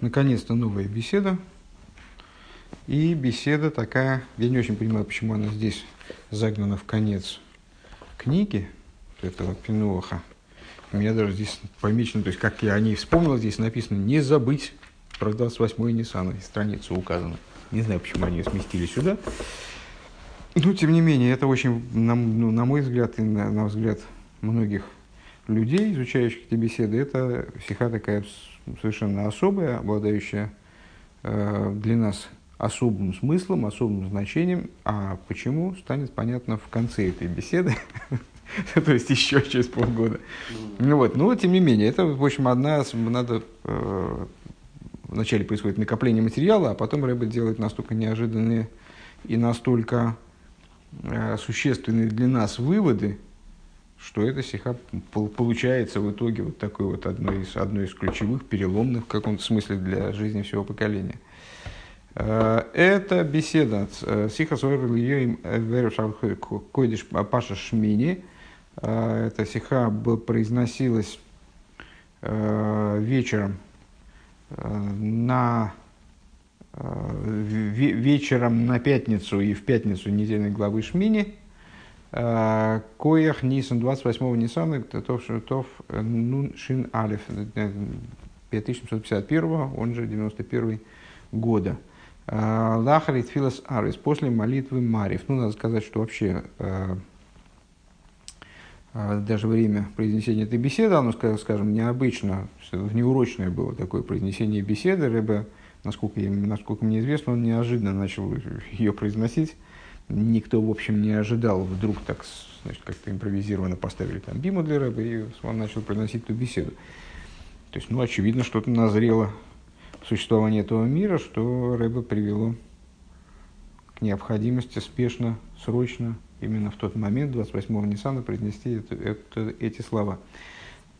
наконец-то новая беседа. И беседа такая, я не очень понимаю, почему она здесь загнана в конец книги этого Пинуаха. У меня даже здесь помечено, то есть как я о ней вспомнил, здесь написано «Не забыть про 28-й Ниссана», страница указана. Не знаю, почему они ее сместили сюда. Но, тем не менее, это очень, на, ну, на мой взгляд, и на, на взгляд многих людей, изучающих эти беседы, это стиха такая совершенно особая, обладающая э, для нас особым смыслом, особым значением. А почему, станет понятно в конце этой беседы, то есть еще через полгода. Ну вот, но тем не менее, это, в общем, одна, надо, э, вначале происходит накопление материала, а потом Рэббит делает настолько неожиданные и настолько э, существенные для нас выводы, что эта сиха получается в итоге вот такой вот одной из, одной из ключевых, переломных в каком-то смысле для жизни всего поколения. Э, это беседа э, Сиха Койдиш Паша Шмини. Э, эта сиха произносилась вечером на вечером на пятницу и в пятницу недельной главы Шмини – Коях Нисан 28-го Нисана, Тов Тов Нун Шин Алиф 5751, он же 91 года. Лахарит Филос Арис, после молитвы Марив. Ну, надо сказать, что вообще даже время произнесения этой беседы, оно, скажем, необычно, внеурочное было такое произнесение беседы. Рэбе, насколько, насколько мне известно, он неожиданно начал ее произносить никто, в общем, не ожидал. Вдруг так, значит, как-то импровизированно поставили там биму для рэба, и он начал приносить эту беседу. То есть, ну, очевидно, что-то назрело в существовании этого мира, что рэба привело к необходимости спешно, срочно, именно в тот момент, 28-го Ниссана, произнести это, это, эти слова.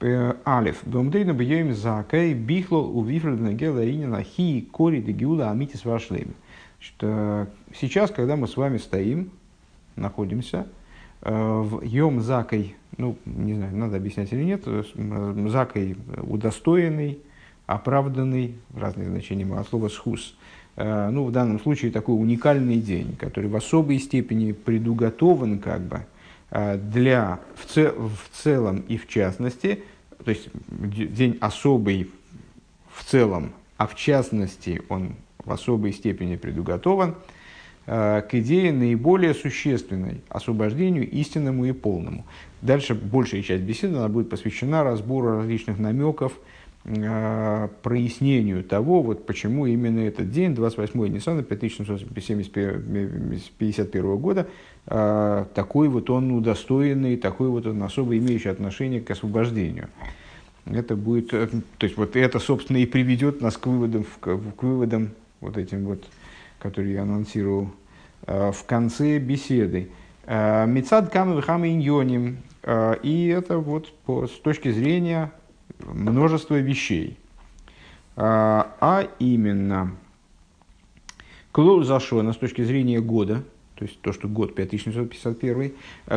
Алиф. Домдрина бьем закай бихло у вифрдна гела инина хи кори дегиула амитис вашлеми что сейчас, когда мы с вами стоим, находимся э, в Йом Закой, ну, не знаю, надо объяснять или нет, э, Закой удостоенный, оправданный, разные значения от слова «схус», э, ну, в данном случае такой уникальный день, который в особой степени предуготован как бы для, в, цел, в целом и в частности, то есть день особый в целом, а в частности он в особой степени предуготован э, к идее наиболее существенной освобождению истинному и полному. Дальше большая часть беседы она будет посвящена разбору различных намеков, э, прояснению того, вот почему именно этот день, 28 Ниссана 5751 года, э, такой вот он удостоенный, такой вот он особо имеющий отношение к освобождению. Это будет, то есть вот это, собственно, и приведет нас к выводам, к выводам вот этим вот, который я анонсировал э, в конце беседы. Э, Мецад камы иньоним. Э, и это вот по, с точки зрения множества вещей. А именно, Клолу Зашона с точки зрения года, то есть то, что год 5751,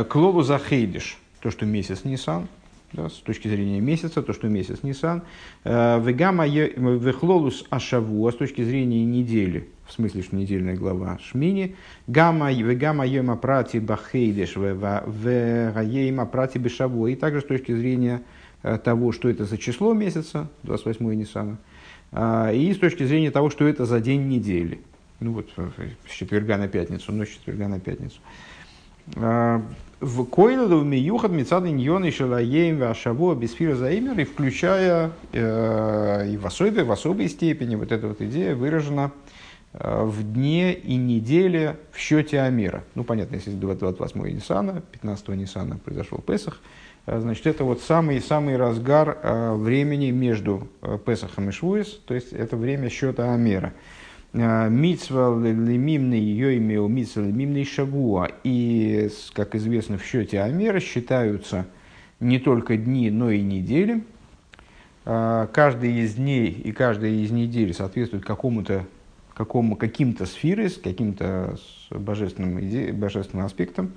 Клолу Захейдиш, то, что месяц Нисан – да, с точки зрения месяца, то, что месяц Нисан. Э, Вегама вехлолус ашаву, а с точки зрения недели, в смысле, что недельная глава Шмини. Гамма вегама йома прати бахейдеш вегаейма прати бешаву. И также с точки зрения э, того, что это за число месяца, 28 Нисана, э, и с точки зрения того, что это за день недели. Ну вот, с четверга на пятницу, ночь четверга на пятницу в Койнаду Миюхат Мицадын Йоны Шалаеем Вашаво Бесфира Заимер, и включая э, и в особой, в особой степени вот эта вот идея выражена э, в дне и неделе в счете Амира. Ну, понятно, если 28 Ниссана, 15 Ниссана произошел Песах, э, значит, это вот самый, самый разгар времени между э, Песахом и Швуис, то есть это время счета Амира. Мицва лемимный йоймео мицва лемимный шагуа. И, как известно, в счете Амера считаются не только дни, но и недели. Э, каждый из дней и каждая из недель соответствует какому-то какому, каким-то сферой, с каким-то божественным, иде, божественным аспектом,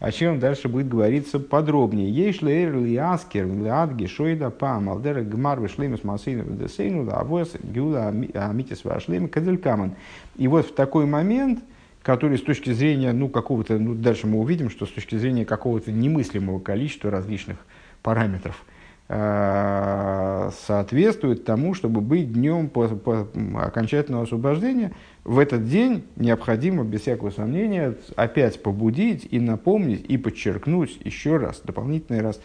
о чем дальше будет говориться подробнее. Ли эр ли аскер, ли адги, шойда, па, малдера, гмар, вишлемис, масейну, десейну, да, авос, гюла, амитис, вашлем, кадзелькаман. И вот в такой момент, который с точки зрения, ну, какого-то, ну, дальше мы увидим, что с точки зрения какого-то немыслимого количества различных параметров, соответствует тому, чтобы быть днем по, по окончательного освобождения, в этот день необходимо, без всякого сомнения, опять побудить и напомнить, и подчеркнуть еще раз, дополнительный раз,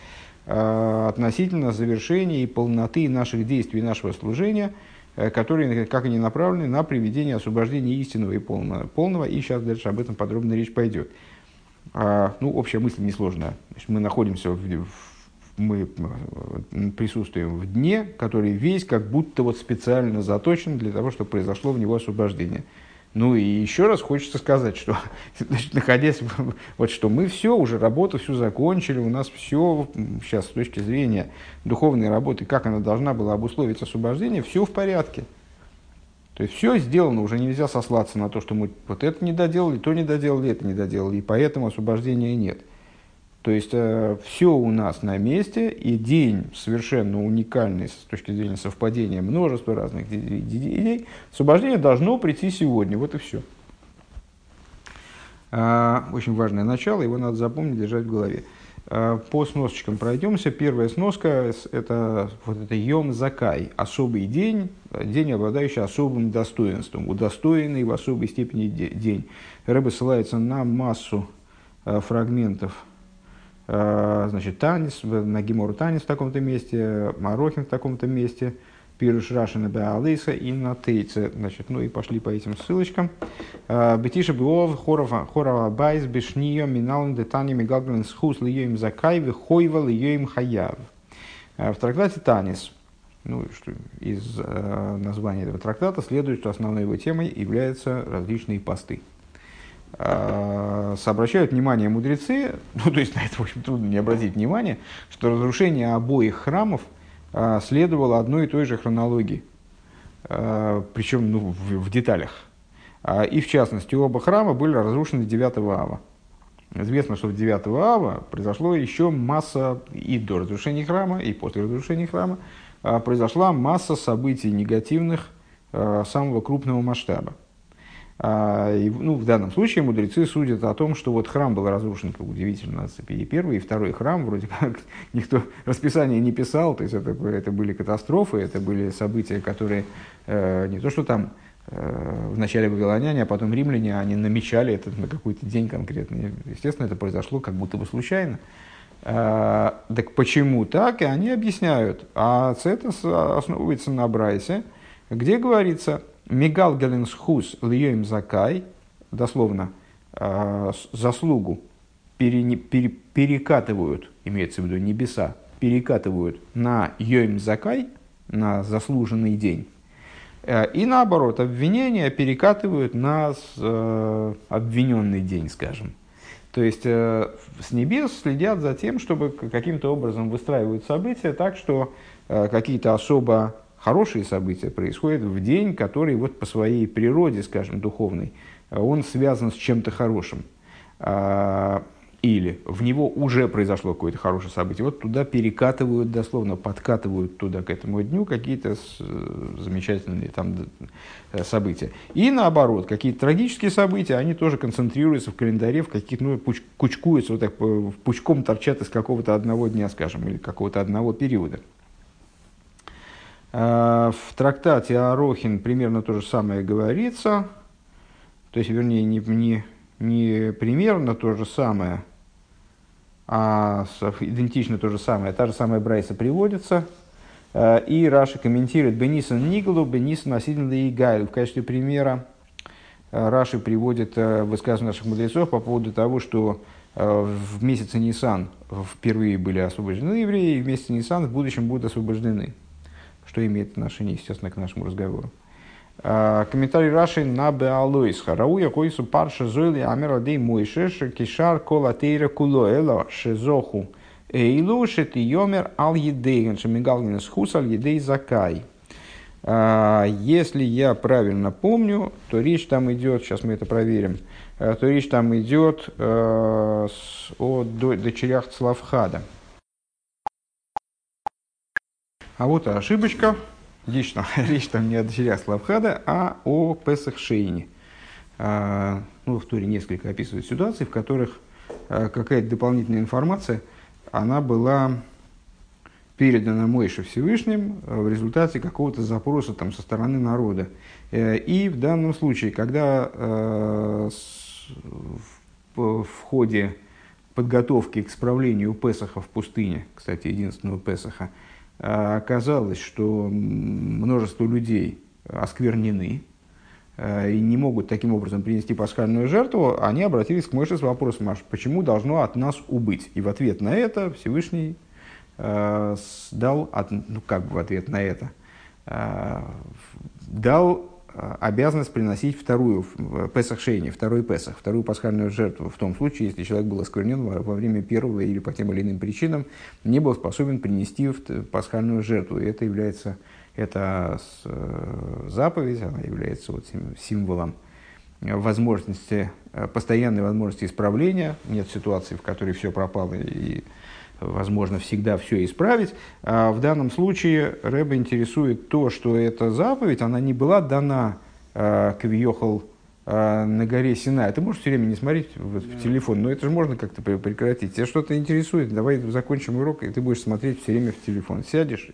э, относительно завершения и полноты наших действий, нашего служения, э, которые, как они направлены, на приведение освобождения истинного и полного. полного и сейчас дальше об этом подробно речь пойдет. А, ну, общая мысль несложная. Мы находимся в мы э, присутствуем в дне, который весь как будто вот специально заточен для того, чтобы произошло в него освобождение. Ну и еще раз хочется сказать, что значит, находясь, вот что мы все, уже работу всю закончили, у нас все сейчас с точки зрения духовной работы, как она должна была обусловить освобождение, все в порядке. То есть все сделано, уже нельзя сослаться на то, что мы вот это не доделали, то не доделали, это не доделали, и поэтому освобождения нет. То есть э, все у нас на месте, и день совершенно уникальный с точки зрения совпадения множества разных идей. Освобождение должно прийти сегодня, вот и все. А, очень важное начало, его надо запомнить, держать в голове. А, по сносочкам пройдемся. Первая сноска – это вот это Йом Закай, особый день, день, обладающий особым достоинством, удостоенный в особой степени день. Рэбе ссылается на массу э, фрагментов Э, значит, Танис, на Гимору Танис в таком-то месте, Марохин в таком-то месте, Пируш Рашина Беалиса и на Тейце. Значит, ну и пошли по этим ссылочкам. Э, Бетиша Буов, Хорова Байс, Бешнио, Миналн, Детани, Мигалглен, Схус, Лиоим Закай, Вихойва, Лиоим Хаяв. Э, в трактате Танис, ну, что из э, названия этого трактата следует, что основной его темой являются различные посты. Э, обращают внимание мудрецы, ну то есть на это, общем, трудно не обратить внимание, что разрушение обоих храмов э, следовало одной и той же хронологии, э, причем ну, в, в деталях. И в частности, оба храма были разрушены 9 ава. Известно, что в 9 ава произошло еще масса, и до разрушения храма, и после разрушения храма, произошла масса событий негативных самого крупного масштаба. А, ну, в данном случае мудрецы судят о том, что вот храм был разрушен, удивительно, и первый, и второй храм, вроде как никто расписание не писал, то есть это, это были катастрофы, это были события, которые э, не то что там э, в начале вавилоняне, а потом римляне, они намечали это на какой-то день конкретный. Естественно, это произошло как будто бы случайно. Э, так почему так? И они объясняют. А это основывается на Брайсе, где говорится – Мигал Геленсхус Льем Закай, дословно, э, заслугу пере, пере, перекатывают, имеется в виду небеса, перекатывают на Йоим Закай, на заслуженный день. Э, и наоборот, обвинения перекатывают на э, обвиненный день, скажем. То есть э, с небес следят за тем, чтобы каким-то образом выстраивают события так, что какие-то особо хорошие события происходят в день, который вот по своей природе, скажем, духовной, он связан с чем-то хорошим. А, или в него уже произошло какое-то хорошее событие. Вот туда перекатывают, дословно подкатывают туда, к этому дню, какие-то замечательные там э, события. И наоборот, какие-то трагические события, они тоже концентрируются в календаре, в каких-то, ну, кучкуются, вот так, пучком торчат из какого-то одного дня, скажем, или какого-то одного периода. Э, в трактате Арохин примерно то же самое говорится, то есть, вернее, не, не, не примерно то же самое, а идентично то же самое, та же самая Брайса приводится, э, и Раша комментирует Бенисон Ниглу, Бенисон Асидин и Гайл. В качестве примера э, Раши приводит высказывания наших мудрецов по поводу того, что в месяце Нисан впервые были освобождены евреи, и в месяце Нисан в будущем будут освобождены что имеет отношение, естественно, к нашему разговору. А, комментарий Раши на Беалойс. Харауя койсу парша зойли амера дей мойшеш кишар кола тейра куло эло шезоху эйлу шети йомер ал едейген шемигалгин схус ал едей закай. А, если я правильно помню, то речь там идет, сейчас мы это проверим, то речь там идет о дочерях Цлавхада. А вот ошибочка. Речь там, речь там не о дочерях Славхада, а о Песах Шейне. А, ну, в туре несколько описывает ситуаций, в которых а, какая-то дополнительная информация, она была передана Мойше Всевышним в результате какого-то запроса там, со стороны народа. Э, и в данном случае, когда э, в, в ходе подготовки к справлению Песаха в пустыне, кстати, единственного Песаха, а, оказалось, что множество людей осквернены а, и не могут таким образом принести пасхальную жертву, они обратились к Моше с вопросом, а почему должно от нас убыть? И в ответ на это Всевышний э, дал, ну как бы в ответ на это, дал обязанность приносить вторую Песах Шейни, второй Песах, вторую пасхальную жертву, в том случае, если человек был осквернен во время первого или по тем или иным причинам, не был способен принести пасхальную жертву. И это является, это э, заповедь, она является вот символом возможности, э, постоянной возможности исправления. Нет ситуации, в которой все пропало и возможно всегда все исправить. А в данном случае Рэба интересует то, что эта заповедь, она не была дана э, Кавиохал э, на горе Сина. Ты можешь все время не смотреть в, в телефон, но это же можно как-то прекратить. Тебя что-то интересует, давай закончим урок, и ты будешь смотреть все время в телефон. Сядешь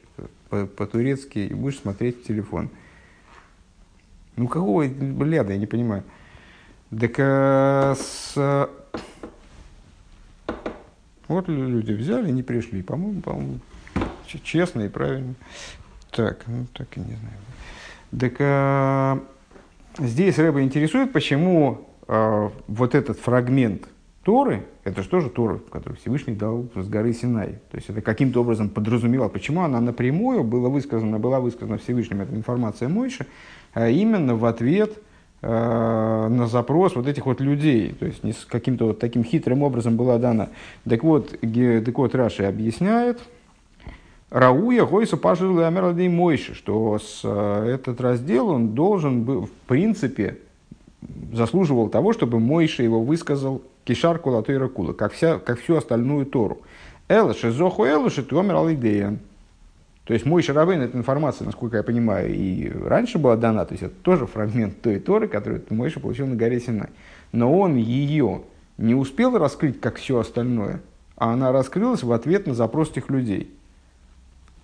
по-турецки и будешь смотреть в телефон. Ну, какого бляда, я не понимаю. Так а, с, вот люди взяли, не пришли. По-моему, по-моему, честно и правильно. Так, ну так и не знаю. Так а, здесь Рэба интересует, почему а, вот этот фрагмент Торы, это же тоже Тора, который Всевышний дал с горы Синай. То есть это каким-то образом подразумевал, почему она напрямую была высказана, была высказана Всевышним, эта информация Мойши, а именно в ответ на запрос вот этих вот людей. То есть не с каким-то вот таким хитрым образом была дана. Так вот, так вот Раши объясняет, Рауя Гойса пожил и Мойши, что с, э, этот раздел он должен был, в принципе, заслуживал того, чтобы Мойша его высказал кишар кулатойра кула, как, вся, как всю остальную Тору. Элыши зоху элыши туомер алидея. То есть мой Шарабейн, эта информация, насколько я понимаю, и раньше была дана, то есть это тоже фрагмент той Торы, которую Мойша получил на горе Синай. Но он ее не успел раскрыть, как все остальное, а она раскрылась в ответ на запрос этих людей.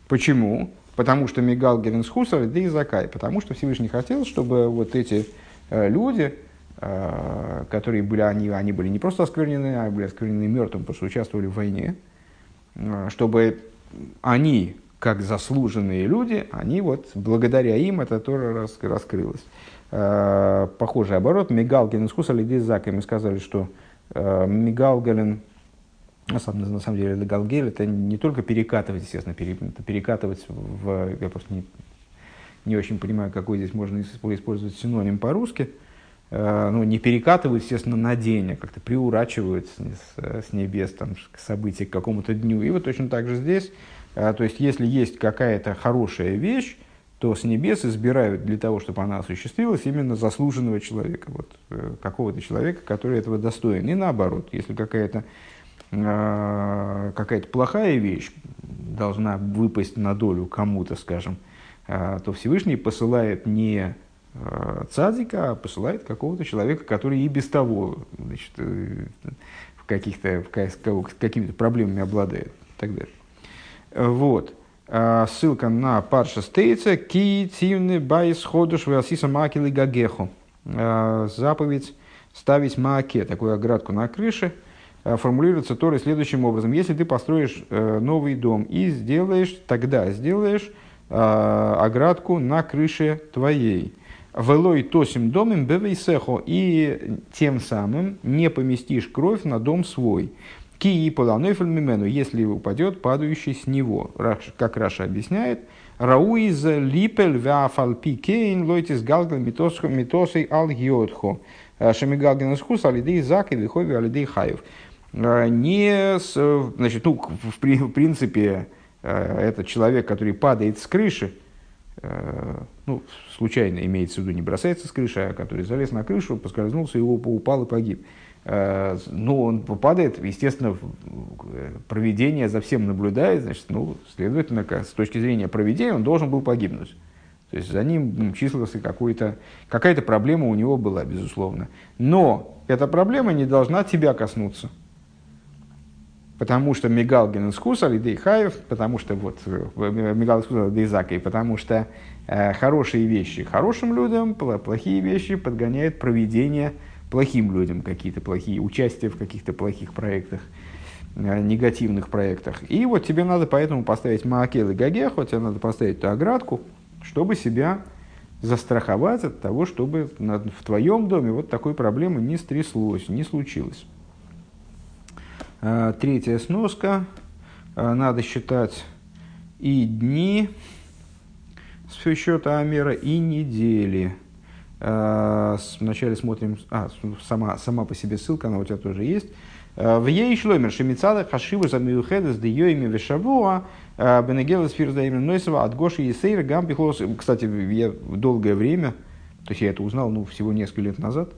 Почему? Потому что Мигал Геренсхусар, да и Закай. Потому что Всевышний хотел, чтобы вот эти э, люди, э, которые были, они, они были не просто осквернены, а были осквернены мертвым, потому что участвовали в войне, э, чтобы они как заслуженные люди, они вот, благодаря им это тоже раскрылось. Э, похожий оборот. Мигалгелен скуса лидей зака. Мы сказали, что э, на самом, на самом деле, Галгель, это не только перекатывать, естественно, это перекатывать в... Я просто не, не очень понимаю, какой здесь можно использовать синоним по-русски. Э, ну, не перекатывают, естественно, на день, а как-то приурачивают с, с небес там, к событию, к какому-то дню. И вот точно так же здесь то есть, если есть какая-то хорошая вещь, то с небес избирают для того, чтобы она осуществилась, именно заслуженного человека, вот, э, какого-то человека, который этого достоин. И наоборот, если какая-то а, какая-то плохая вещь должна выпасть на долю кому-то, скажем, а, то Всевышний посылает не цадика, а посылает какого-то человека, который и без того значит, э, в каких-то, в какими-то проблемами обладает и так далее. Вот. А, ссылка на Паршас Тейцей. כי תבנה בית חדש ועשית מעקה לגגך. А, заповедь ставить מעקה, такую оградку на крыше, а, формулируется Торой следующим образом. Если ты построишь э, новый дом и сделаешь, тогда сделаешь оградку на крыше твоей. ולא תשים דמים בביתך, и тем самым не поместишь кровь на дом свой. Ки и поланойфель мимену, если упадет падающий с него. Как Раша объясняет, Рауиз липель вафальпи кейн лойтис галгал митосой ал гиотхо. Шамигалген схус алидей зак и вихови алидей хаев. А, не, значит, ну, в, в принципе, э, этот человек, который падает с крыши, ну, случайно имеется в виду, не бросается с крыши, а который залез на крышу, поскользнулся, его упал и погиб. Ну, он попадает, естественно, проведение за всем наблюдает, значит, ну, следовательно, с точки зрения проведения он должен был погибнуть. То есть за ним числился какой-то, какая-то проблема у него была, безусловно. Но эта проблема не должна тебя коснуться. Потому что Мигал Генескус Алидей Хаев, потому что вот э, Мигал Генескус и потому что э, хорошие вещи хорошим людям, плохие вещи подгоняет проведение плохим людям, какие-то плохие, участие в каких-то плохих проектах, э, негативных проектах. И вот тебе надо поэтому поставить Маакел и Гагеху, тебе надо поставить ту оградку, чтобы себя застраховать от того, чтобы в твоем доме вот такой проблемы не стряслось, не случилось. А, третья сноска. А, надо считать и дни с счета Амера, и недели. А, вначале смотрим, а, сама, сама по себе ссылка, она у тебя тоже есть. В ей шломер шемицада хашиву за миухедес де йоими вешавуа бенегелес фирздаимер нойсова от Гоши и Сейра гампихлос. Кстати, я долгое время, то есть я это узнал ну, всего несколько лет назад,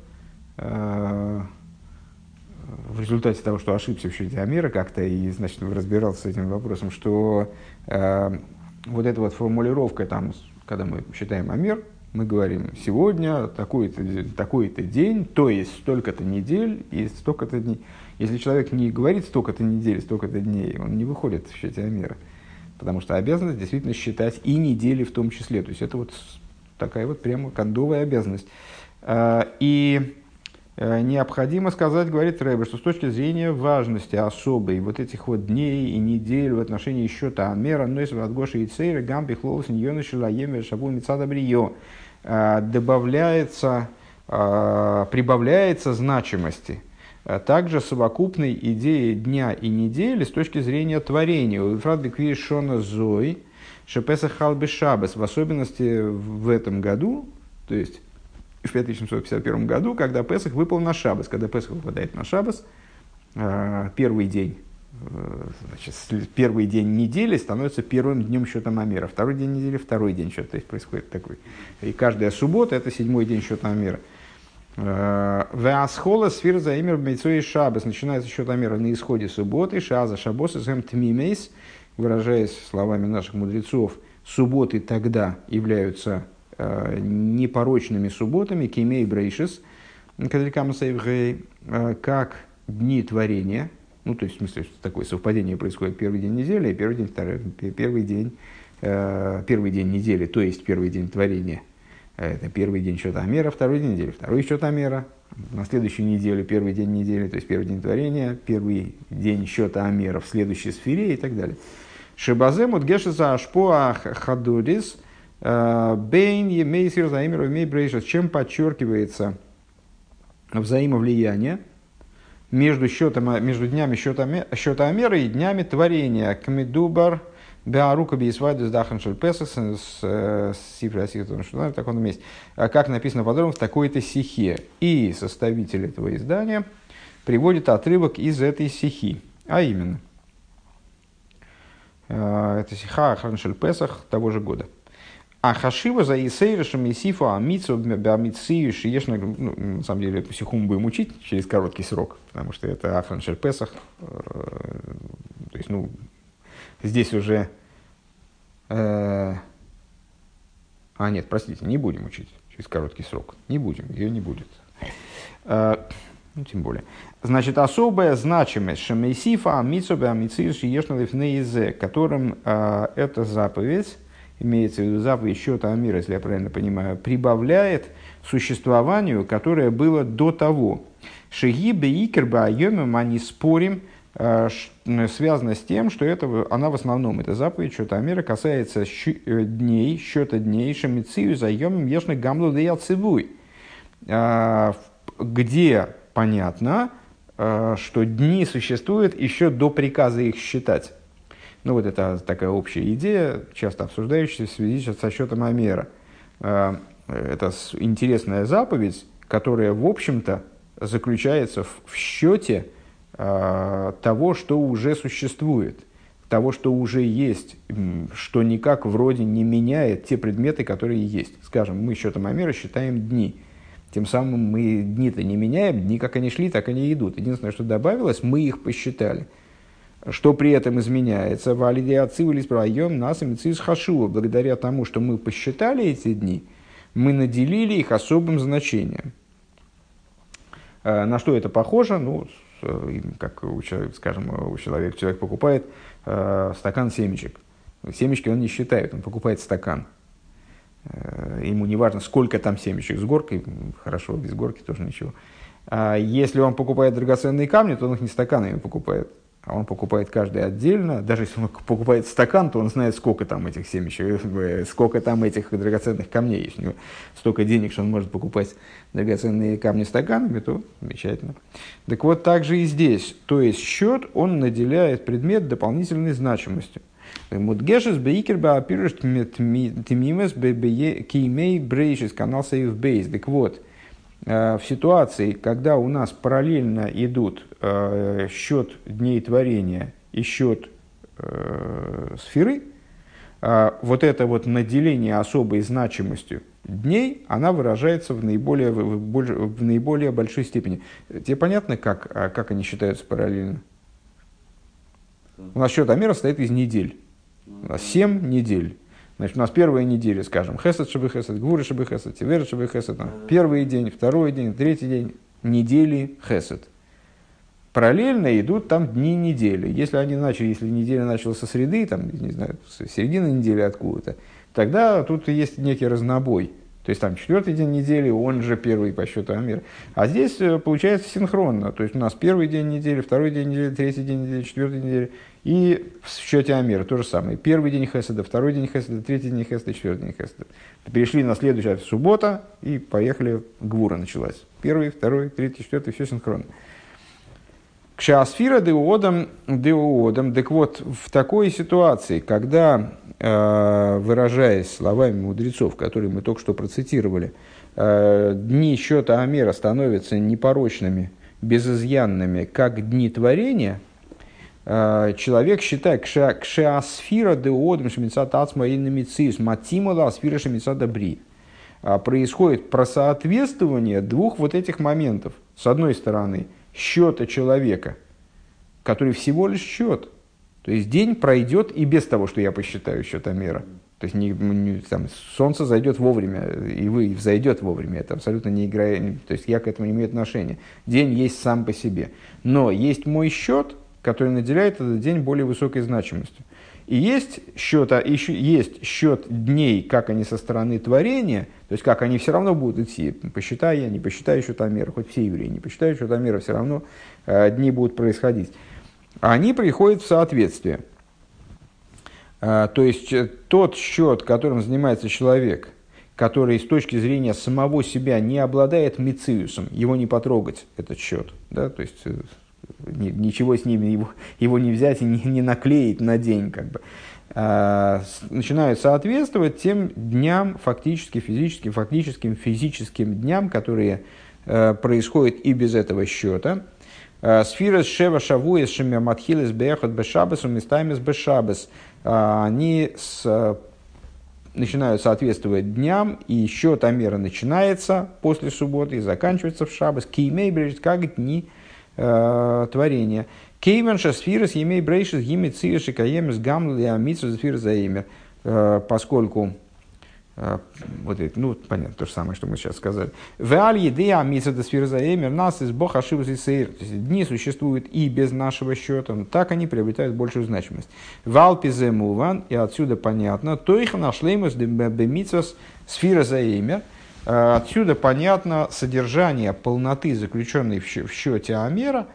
в результате того, что ошибся в счете Амера как-то и, значит, разбирался с этим вопросом, что э, вот эта вот формулировка, там, когда мы считаем Амер, мы говорим, сегодня такой-то, такой-то день, то есть столько-то недель и столько-то дней. Если человек не говорит столько-то недель, столько-то дней, он не выходит в счете Амера. Потому что обязанность действительно считать и недели в том числе. То есть это вот такая вот прямо кондовая обязанность. Э, и необходимо сказать, говорит Рэбе, что с точки зрения важности особой вот этих вот дней и недель в отношении счета Амера, но если от Гоши и Цейра, Гамби, Хлоус, Ньона, Шилаемер, Шабу, Мицада, Брио, э, добавляется, э, прибавляется значимости также совокупной идеи дня и недели с точки зрения творения. Ефрат Беквир Шона Зой, Шепеса Халби Шабес, в особенности в этом году, то есть в 5751 году, когда Песах выпал на Шабас. Когда Песах выпадает на Шабас, э, первый день, э, значит, первый день недели становится первым днем счета Мамера. Второй день недели – второй день счета. То есть происходит такой. И каждая суббота – это седьмой день счета Мамера. Э, Веасхола сфир за имер и шабас. Начинается счет Амера на исходе субботы. Шаза шабос и сэм тмимейс. Выражаясь словами наших мудрецов, субботы тогда являются непорочными субботами, кемей брейшис, э, как дни творения, ну, то есть, в смысле, такое совпадение происходит первый день недели, первый день, второй, первый день, э, первый день недели, то есть первый день творения. Это первый день счета Амера, второй день недели, второй счет Амера. На следующую неделю, первый день недели, то есть первый день творения, первый день счета Амера в следующей сфере и так далее. Шибазем от гешеса ашпоа хадурис – Бейн емейсир заимер имей брейшес. Чем подчеркивается взаимовлияние между, счетом, между днями счета, счета Амера и днями творения. Кмедубар Беарука Бейсвайду с Дахан Шельпесас с Сифра в таком месте. Как написано подробно в такой-то стихе. И составитель этого издания приводит отрывок из этой стихи. А именно. Это стиха Ахраншель Песах того же года. А хашива за Исейрашем Исифу Амицу Бамицию Шиешна, ну, на самом деле, эту сиху будем учить через короткий срок, потому что это Афран Песах. Э, то есть, ну, здесь уже... Э, а, нет, простите, не будем учить через короткий срок. Не будем, ее не будет. Э, ну, тем более. Значит, особая значимость Шамейсифа Амицу Бамицию Шиешна Лифнеизе, которым э, эта заповедь имеется в виду заповедь счета Амира, если я правильно понимаю, прибавляет существованию, которое было до того. Шиги бейкер баайомим, мы не спорим, э, связано с тем, что это, она в основном, эта заповедь счета Амира касается э, дней, счета дней, шамицию заемим ешны гамлу да э, где понятно, что дни существуют еще до приказа их считать. Ну, вот это такая общая идея, часто обсуждающаяся в связи со счетом Амера. А, это интересная заповедь, которая, в общем-то, заключается в, счете а, того, что уже существует. того, что уже есть, что никак вроде не меняет те предметы, которые есть. Скажем, мы счетом Амера считаем дни. Тем самым мы дни-то не меняем, дни как они шли, так они идут. Единственное, что добавилось, мы их посчитали. Что при этом изменяется? Валидия отцивались проем нас и хашува. Благодаря тому, что мы посчитали эти дни, мы наделили их особым значением. А, на что это похоже? Ну, как у человека, скажем, у человека, человек покупает э, стакан семечек. Семечки он не считает, он покупает стакан. Э, ему не важно, сколько там семечек с горкой, хорошо, без горки тоже ничего. А если он покупает драгоценные камни, то он их не стаканами покупает, а он покупает каждый отдельно. Даже если он покупает стакан, то он знает, сколько там этих семечек, э, сколько там этих драгоценных камней. Если у него столько денег, что он может покупать драгоценные камни стаканами, то замечательно. Так вот, так же и здесь. То есть, счет, он наделяет предмет дополнительной значимостью. Мудгешес бейкерба апируш тмимес кеймей брейшис канал сейв бейс. Так вот, в ситуации, когда у нас параллельно идут э, счет дней творения и счет э, сферы, вот это вот наделение особой значимостью дней, она выражается в наиболее, в, наиболее большой степени. Тебе понятно, как, а как они считаются параллельно? У нас счет Амера состоит из недель. У нас семь недель. Значит, у нас первая неделя, скажем, хесед шабы хесед, гвуры шабы хесед, тивер шабы хесед, там, первый день, второй день, третий день, недели хесед. Параллельно идут там дни недели. Если они начали, если неделя началась со среды, там, не знаю, с середины недели откуда-то, тогда тут есть некий разнобой. То есть там четвертый день недели, он же первый по счету Амир. А здесь э, получается синхронно. То есть у нас первый день недели, второй день недели, третий день недели, четвертый день недели. И в счете Амира то же самое. Первый день Хеседа, второй день Хеседа, третий день Хеседа, четвертый день Хеседа. Перешли на следующую суббота и поехали, Гвура началась. Первый, второй, третий, четвертый, все синхронно. Кшасфира деодам, деодам. Так вот, в такой ситуации, когда, э, выражаясь словами мудрецов, которые мы только что процитировали, э, дни счета Амера становятся непорочными, безызъянными, как дни творения – человек считает кшеасфира деодм шмицат ацма и намицис матимала асфира шмицат добри. А происходит просоответствование двух вот этих моментов. С одной стороны, счета человека, который всего лишь счет. То есть день пройдет и без того, что я посчитаю счетомера. То есть не, не, там, солнце зайдет вовремя, и вы взойдет вовремя. Это абсолютно не играет. То есть я к этому не имею отношения. День есть сам по себе. Но есть мой счет – который наделяет этот день более высокой значимостью. И есть счет, а еще есть счет дней, как они со стороны творения, то есть как они все равно будут идти, посчитай я, не посчитаю счет Амера, хоть все евреи не посчитаю счет Амера, все равно э, дни будут происходить. Они приходят в соответствие. Э, то есть э, тот счет, которым занимается человек, который с точки зрения самого себя не обладает мициусом, его не потрогать, этот счет. Да? То есть э, ничего с ними его, его не взять и не, не наклеить на день, как бы, а, начинают соответствовать тем дням, фактически физическим, фактическим физическим дням, которые а, происходят и без этого счета. А, Сфира шева шаву из шемя матхилес бехот бешабес умистаймес бешабес. Они с, начинают соответствовать дням, и счет Амера начинается после субботы и заканчивается в шабас. Кимей, как дни э, творения. Кейменша сфирос емей брейшис гими циеши каемес гамл амитсу сфир заимер. Э, поскольку э, вот это, ну, понятно, то же самое, что мы сейчас сказали. Веаль еды амитсу до сфир заимер нас из бог ошибус и сейр. Дни существуют и без нашего счета, но так они приобретают большую значимость. Вал пиземуван, и отсюда понятно, то их нашлеймус бемитсус сфира заимер – Э, отсюда понятно содержание полноты, заключенной в счете Амера,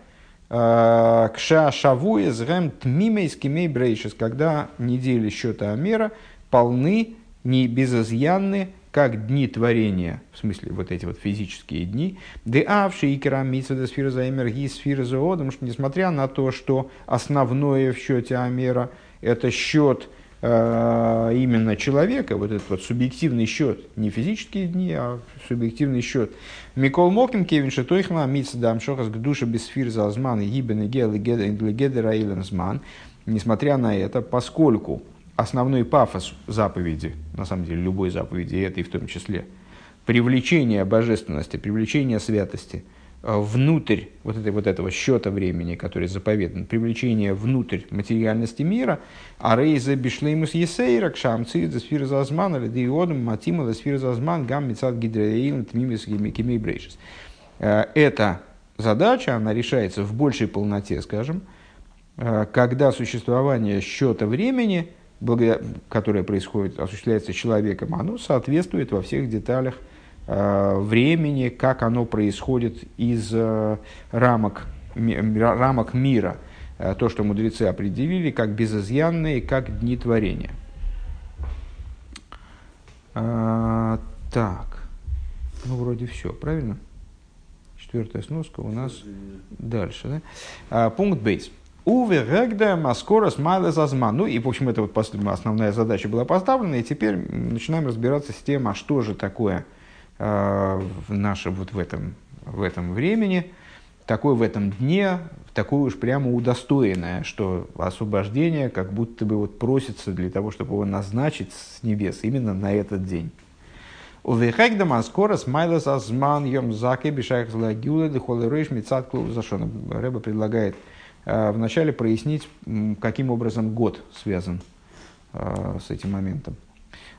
э, кша шавуе зрэм тмимей скимей брейшис, когда недели счета Амера полны, не безызъянны, как дни творения, в смысле вот эти вот физические дни, де авши и керамица де сфира заэмер ги сфира заодом, что несмотря на то, что основное в счете Амера это счет Э, именно человека, вот этот вот субъективный счет, не физические дни, а субъективный счет. Микол Моким Кевин Шатойхма Митс Дам Шохас Гдуша Бесфир Залзман и Гибен и Гедера Илензман. несмотря на это, поскольку основной пафос заповеди, на самом деле любой заповеди, и этой в том числе, привлечение божественности, привлечение святости э, внутрь вот, этой, вот этого счета времени, который заповедан, привлечение внутрь материальности мира, а рейза бишлеймус есейра кшам цид сфира зазман или диодом матима сфира зазман гам мецад гидреил тмимис кимей брейшис. Э, эта задача, она решается в большей полноте, скажем, э, когда существование счета времени – которое происходит, осуществляется человеком, оно соответствует во всех деталях э, времени, как оно происходит из э, рамок, рамок мира. Э, то, что мудрецы определили как безызъянные, как дни творения. Так, ну вроде все, правильно? Четвертая сноска у нас дальше. Да? Пункт бейс. Уве регда маскора смайла зазман. Ну и, в общем, это вот основная задача была поставлена. И теперь начинаем разбираться с тем, а что же такое э, в нашем вот в этом, в этом времени, такое в этом дне, такое уж прямо удостоенное, что освобождение как будто бы вот просится для того, чтобы его назначить с небес именно на этот день. Увехэгда маскора смайла зазман йом заке бишайх злагюла дыхолы мецат клуб зашона. Рэба предлагает Э, вначале прояснить, каким образом год связан э, с этим моментом.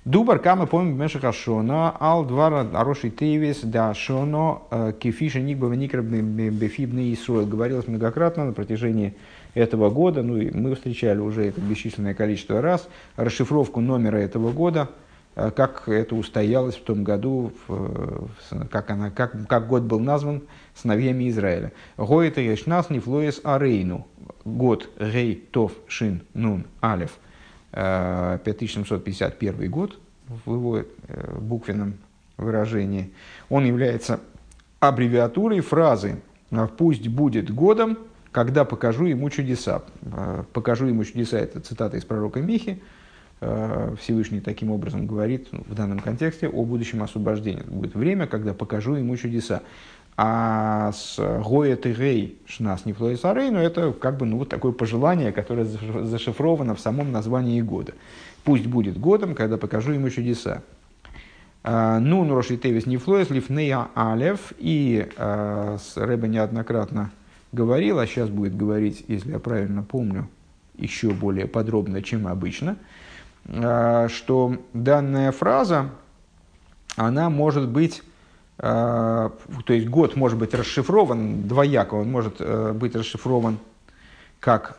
Дубар кама помним Мешаха Шона, ал двара ароши тейвис да шоно э, кефиша никбава никраб бефибный Исруэл. Говорилось многократно на протяжении этого года, ну и мы встречали уже это бесчисленное количество раз, расшифровку номера этого года – Э, как это устоялось в том году, как, она, как, как год был назван сыновьями Израиля. Гоэта Ешнас Нифлоес Арейну. Год Рей Тов Шин Нун Алев. 5751 э, год в его э, буквенном выражении. Он является аббревиатурой фразы «Пусть будет годом, когда покажу ему чудеса». «Покажу ему чудеса» – это цитата из пророка Михи – Э, Всевышний таким образом говорит в данном контексте о будущем освобождении. Будет время, когда покажу ему чудеса. А с Гоя Тегей Шнас Нефлоис Арей, ну это как бы ну, вот такое пожелание, которое зашифровано в самом названии года. Пусть будет годом, когда покажу ему чудеса. А, ну, Роши Тевис Нефлоис Лифнея Алев. И э, с Рэба неоднократно говорил, а сейчас будет говорить, если я правильно помню, еще более подробно, чем обычно – что данная фраза, она может быть, то есть год может быть расшифрован двояко, он может э, быть расшифрован как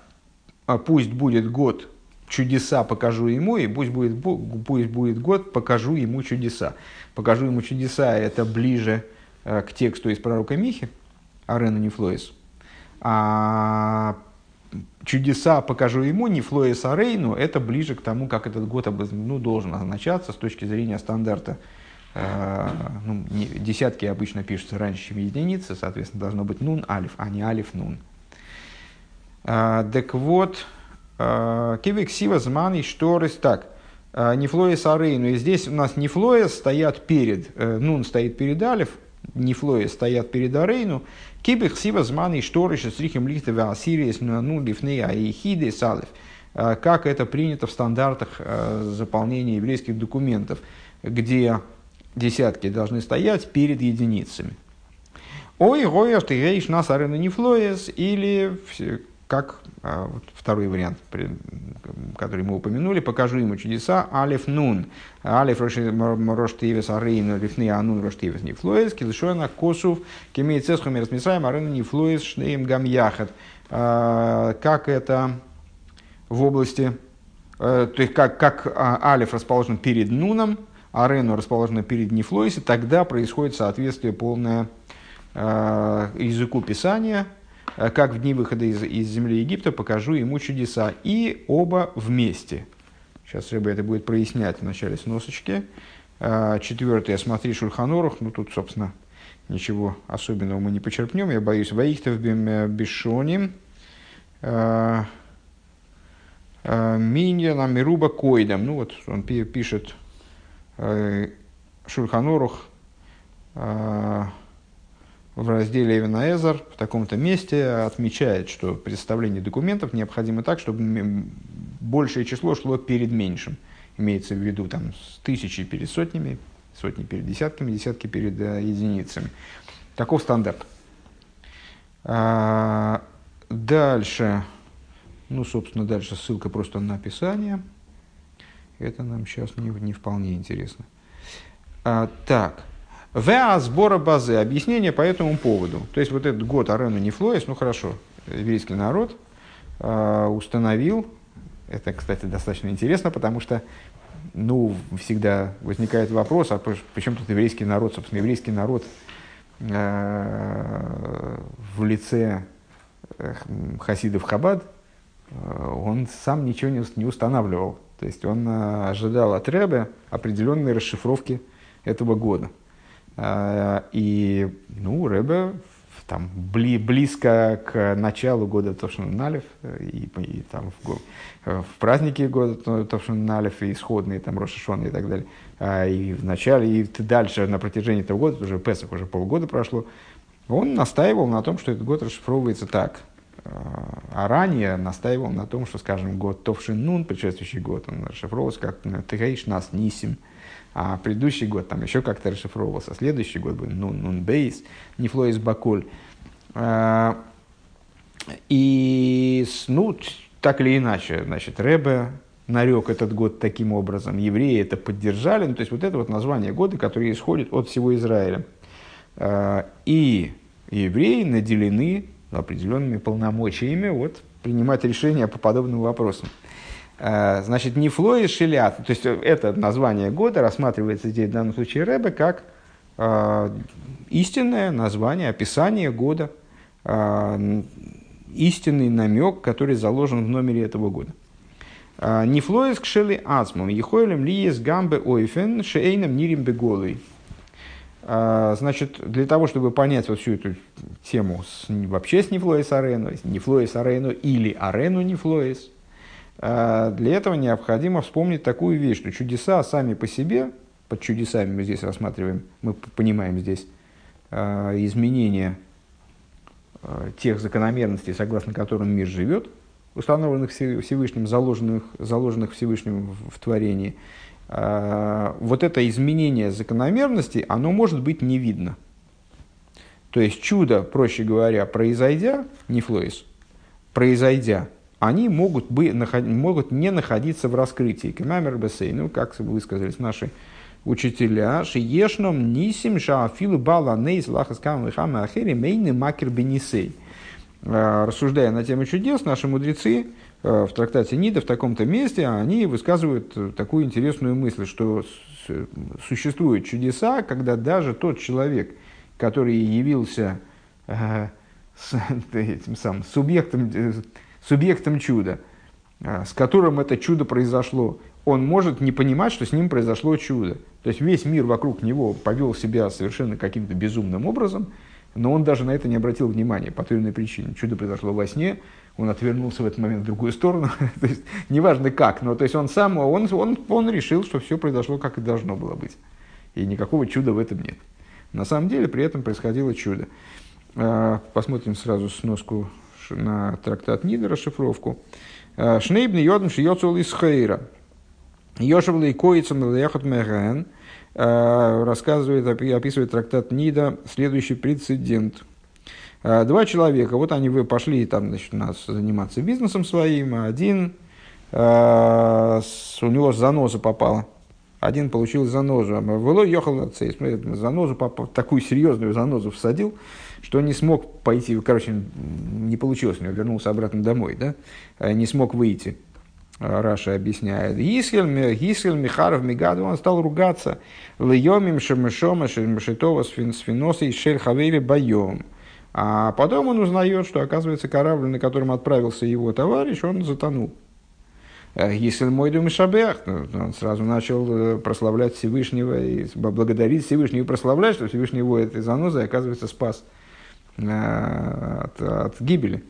«пусть будет год, чудеса покажу ему, и пусть будет, пусть будет год, покажу ему чудеса». Покажу ему чудеса – это ближе к тексту из пророка Михи, Арена Нефлоис. А чудеса покажу ему, не Флоес Арейну, это ближе к тому, как этот год ну, должен означаться с точки зрения стандарта. Э, ну, не, десятки обычно пишутся раньше, чем единицы, соответственно, должно быть нун алиф, а не алиф нун. Э, так вот, э, кивик сива зман и шторис так. Э, не Флоес Арейну. И здесь у нас не Флоес стоят перед, нун стоит перед алиф, не Флоес стоят перед Арейну, Кибих сива зманы шторыша срихим лихтове асириес ну лифнея и хиды салев. А, как это принято в стандартах заполнения еврейских документов, где десятки должны стоять перед единицами. Ой, гоя, ты гейш нас арена не флоес, или как а, вот второй вариант, который мы упомянули, покажу ему чудеса, алиф нун, алиф роштивес арейну, лифны анун роштивес не флоес, килшона косув, кемей цесху размесаем арена не флоес, шнеем гам яхат. А, как это в области, э, то есть как, как а, алиф расположен перед нуном, арену расположена перед нефлоисе, тогда происходит соответствие полное языку Писания, Э, как в дни выхода из, из земли Египта покажу ему чудеса. И оба вместе. Сейчас Рэбе это будет прояснять в начале сносочки. Э, четвертое, смотри Шульханорух. Ну, тут, собственно, ничего особенного мы не почерпнем. Я боюсь. Ваихтов бешоним. Э, Минья на Мируба Койдам. Ну, вот он пишет Шульханорух в разделе Эвенаэзер в таком-то месте отмечает, что представление документов необходимо так, чтобы большее число шло перед меньшим. Имеется в виду там тысячи перед сотнями, сотни перед десятками, десятки перед э, единицами. Таков стандарт. А, дальше, ну, собственно, дальше ссылка просто на описание. Это нам сейчас не, не вполне интересно. А, так, Веа сбора базы. Объяснение по этому поводу. То есть, вот этот год Арену Нефлоис, ну хорошо, еврейский народ э, установил, это, кстати, достаточно интересно, потому что, ну, всегда возникает вопрос, а почему тут еврейский народ? Собственно, еврейский народ э, в лице э, хасидов Хабад, э, он сам ничего не, не устанавливал. То есть, он э, ожидал от Ребе определенной расшифровки этого года – а, и, ну, Рэбе там бли, близко к началу года Тошин Налев, и, и там в, в праздники года Тошин Налев, и исходные, там Рошашон и так далее, и в начале, и дальше на протяжении этого года, уже Песах, уже полгода прошло, он настаивал на том, что этот год расшифровывается так. А, ранее настаивал на том, что, скажем, год Товшин Нун, предшествующий год, он расшифровывался как Тегейш Нас Нисим, а предыдущий год там еще как-то расшифровывался. Следующий год был Нун, Нун Бейс, Нефлоис Баколь. А, и, ну, так или иначе, значит, Ребе нарек этот год таким образом. Евреи это поддержали. Ну, то есть, вот это вот название года, которое исходит от всего Израиля. А, и евреи наделены определенными полномочиями вот, принимать решения по подобным вопросам. Э, значит, не Флоис Шелят, то есть это название года рассматривается здесь в данном случае Рэбе как э, истинное название, описание года, э, истинный намек, который заложен в номере этого года. Э, не Флоис Кшели Ацмом, Ехойлем Лиес Гамбе Ойфен Шейном Нирим Беголой. Э, значит, для того, чтобы понять вот всю эту тему с, вообще с Нефлоис Арену, Нефлоис Арену или Арену Нефлоис, а, для этого необходимо вспомнить такую вещь, что чудеса сами по себе, под чудесами мы здесь рассматриваем, мы понимаем здесь а, изменения а, тех закономерностей, согласно которым мир живет, установленных Всевышним, заложенных, заложенных Всевышним в творении, вот это изменение закономерностей, оно может быть не видно. То есть чудо, проще говоря, произойдя, не флоис, произойдя, они могут, бы, могут не находиться в раскрытии. Кемамер ну, как высказались наши учителя, шиешном нисим шаафилу бала нейс лахас камлыхам ахери мейны макер бенисей. А, рассуждая на тему чудес, наши мудрецы в трактате Нида в таком-то месте, они высказывают такую интересную мысль, что существуют чудеса, когда даже тот человек, который явился э, с, этим самым субъектом э, субъектом чуда, с которым это чудо произошло, он может не понимать, что с ним произошло чудо. То есть весь мир вокруг него повел себя совершенно каким-то безумным образом, но он даже на это не обратил внимания по той или иной причине. Чудо произошло во сне, он отвернулся в этот момент в другую сторону, то есть неважно как, но то есть он сам, он, он, он решил, что все произошло как и должно было быть. И никакого чуда в этом нет. На самом деле при этом происходило чудо. А, посмотрим сразу сноску на трактат Нида расшифровку. Э, Шнейбный йодом шиёцул из хейра. Йошев лейкоицам лейхот меген э, рассказывает, описывает трактат Нида следующий прецедент. Э, два человека, вот они вы пошли там, значит, нас заниматься бизнесом своим, а один, у него заноза попала. Один получил занозу. Вело ехал занозу, такую серьезную занозу всадил, что не смог пойти, короче, не получилось у него, вернулся обратно домой, да, э, не смог выйти. А Раша объясняет. Гисхель Михаров Мигаду, он стал ругаться. Льемим Шемешома Шемешитова Сфиносой Шель Хавели Байом. А потом он узнает, что, оказывается, корабль, на котором отправился его товарищ, он затонул. Гисель мой дом Шабех, он сразу начал э, прославлять Всевышнего и благодарить Всевышнего и прославлять, что Всевышний этой занозой, оказывается, спас. Э, от, от гибели.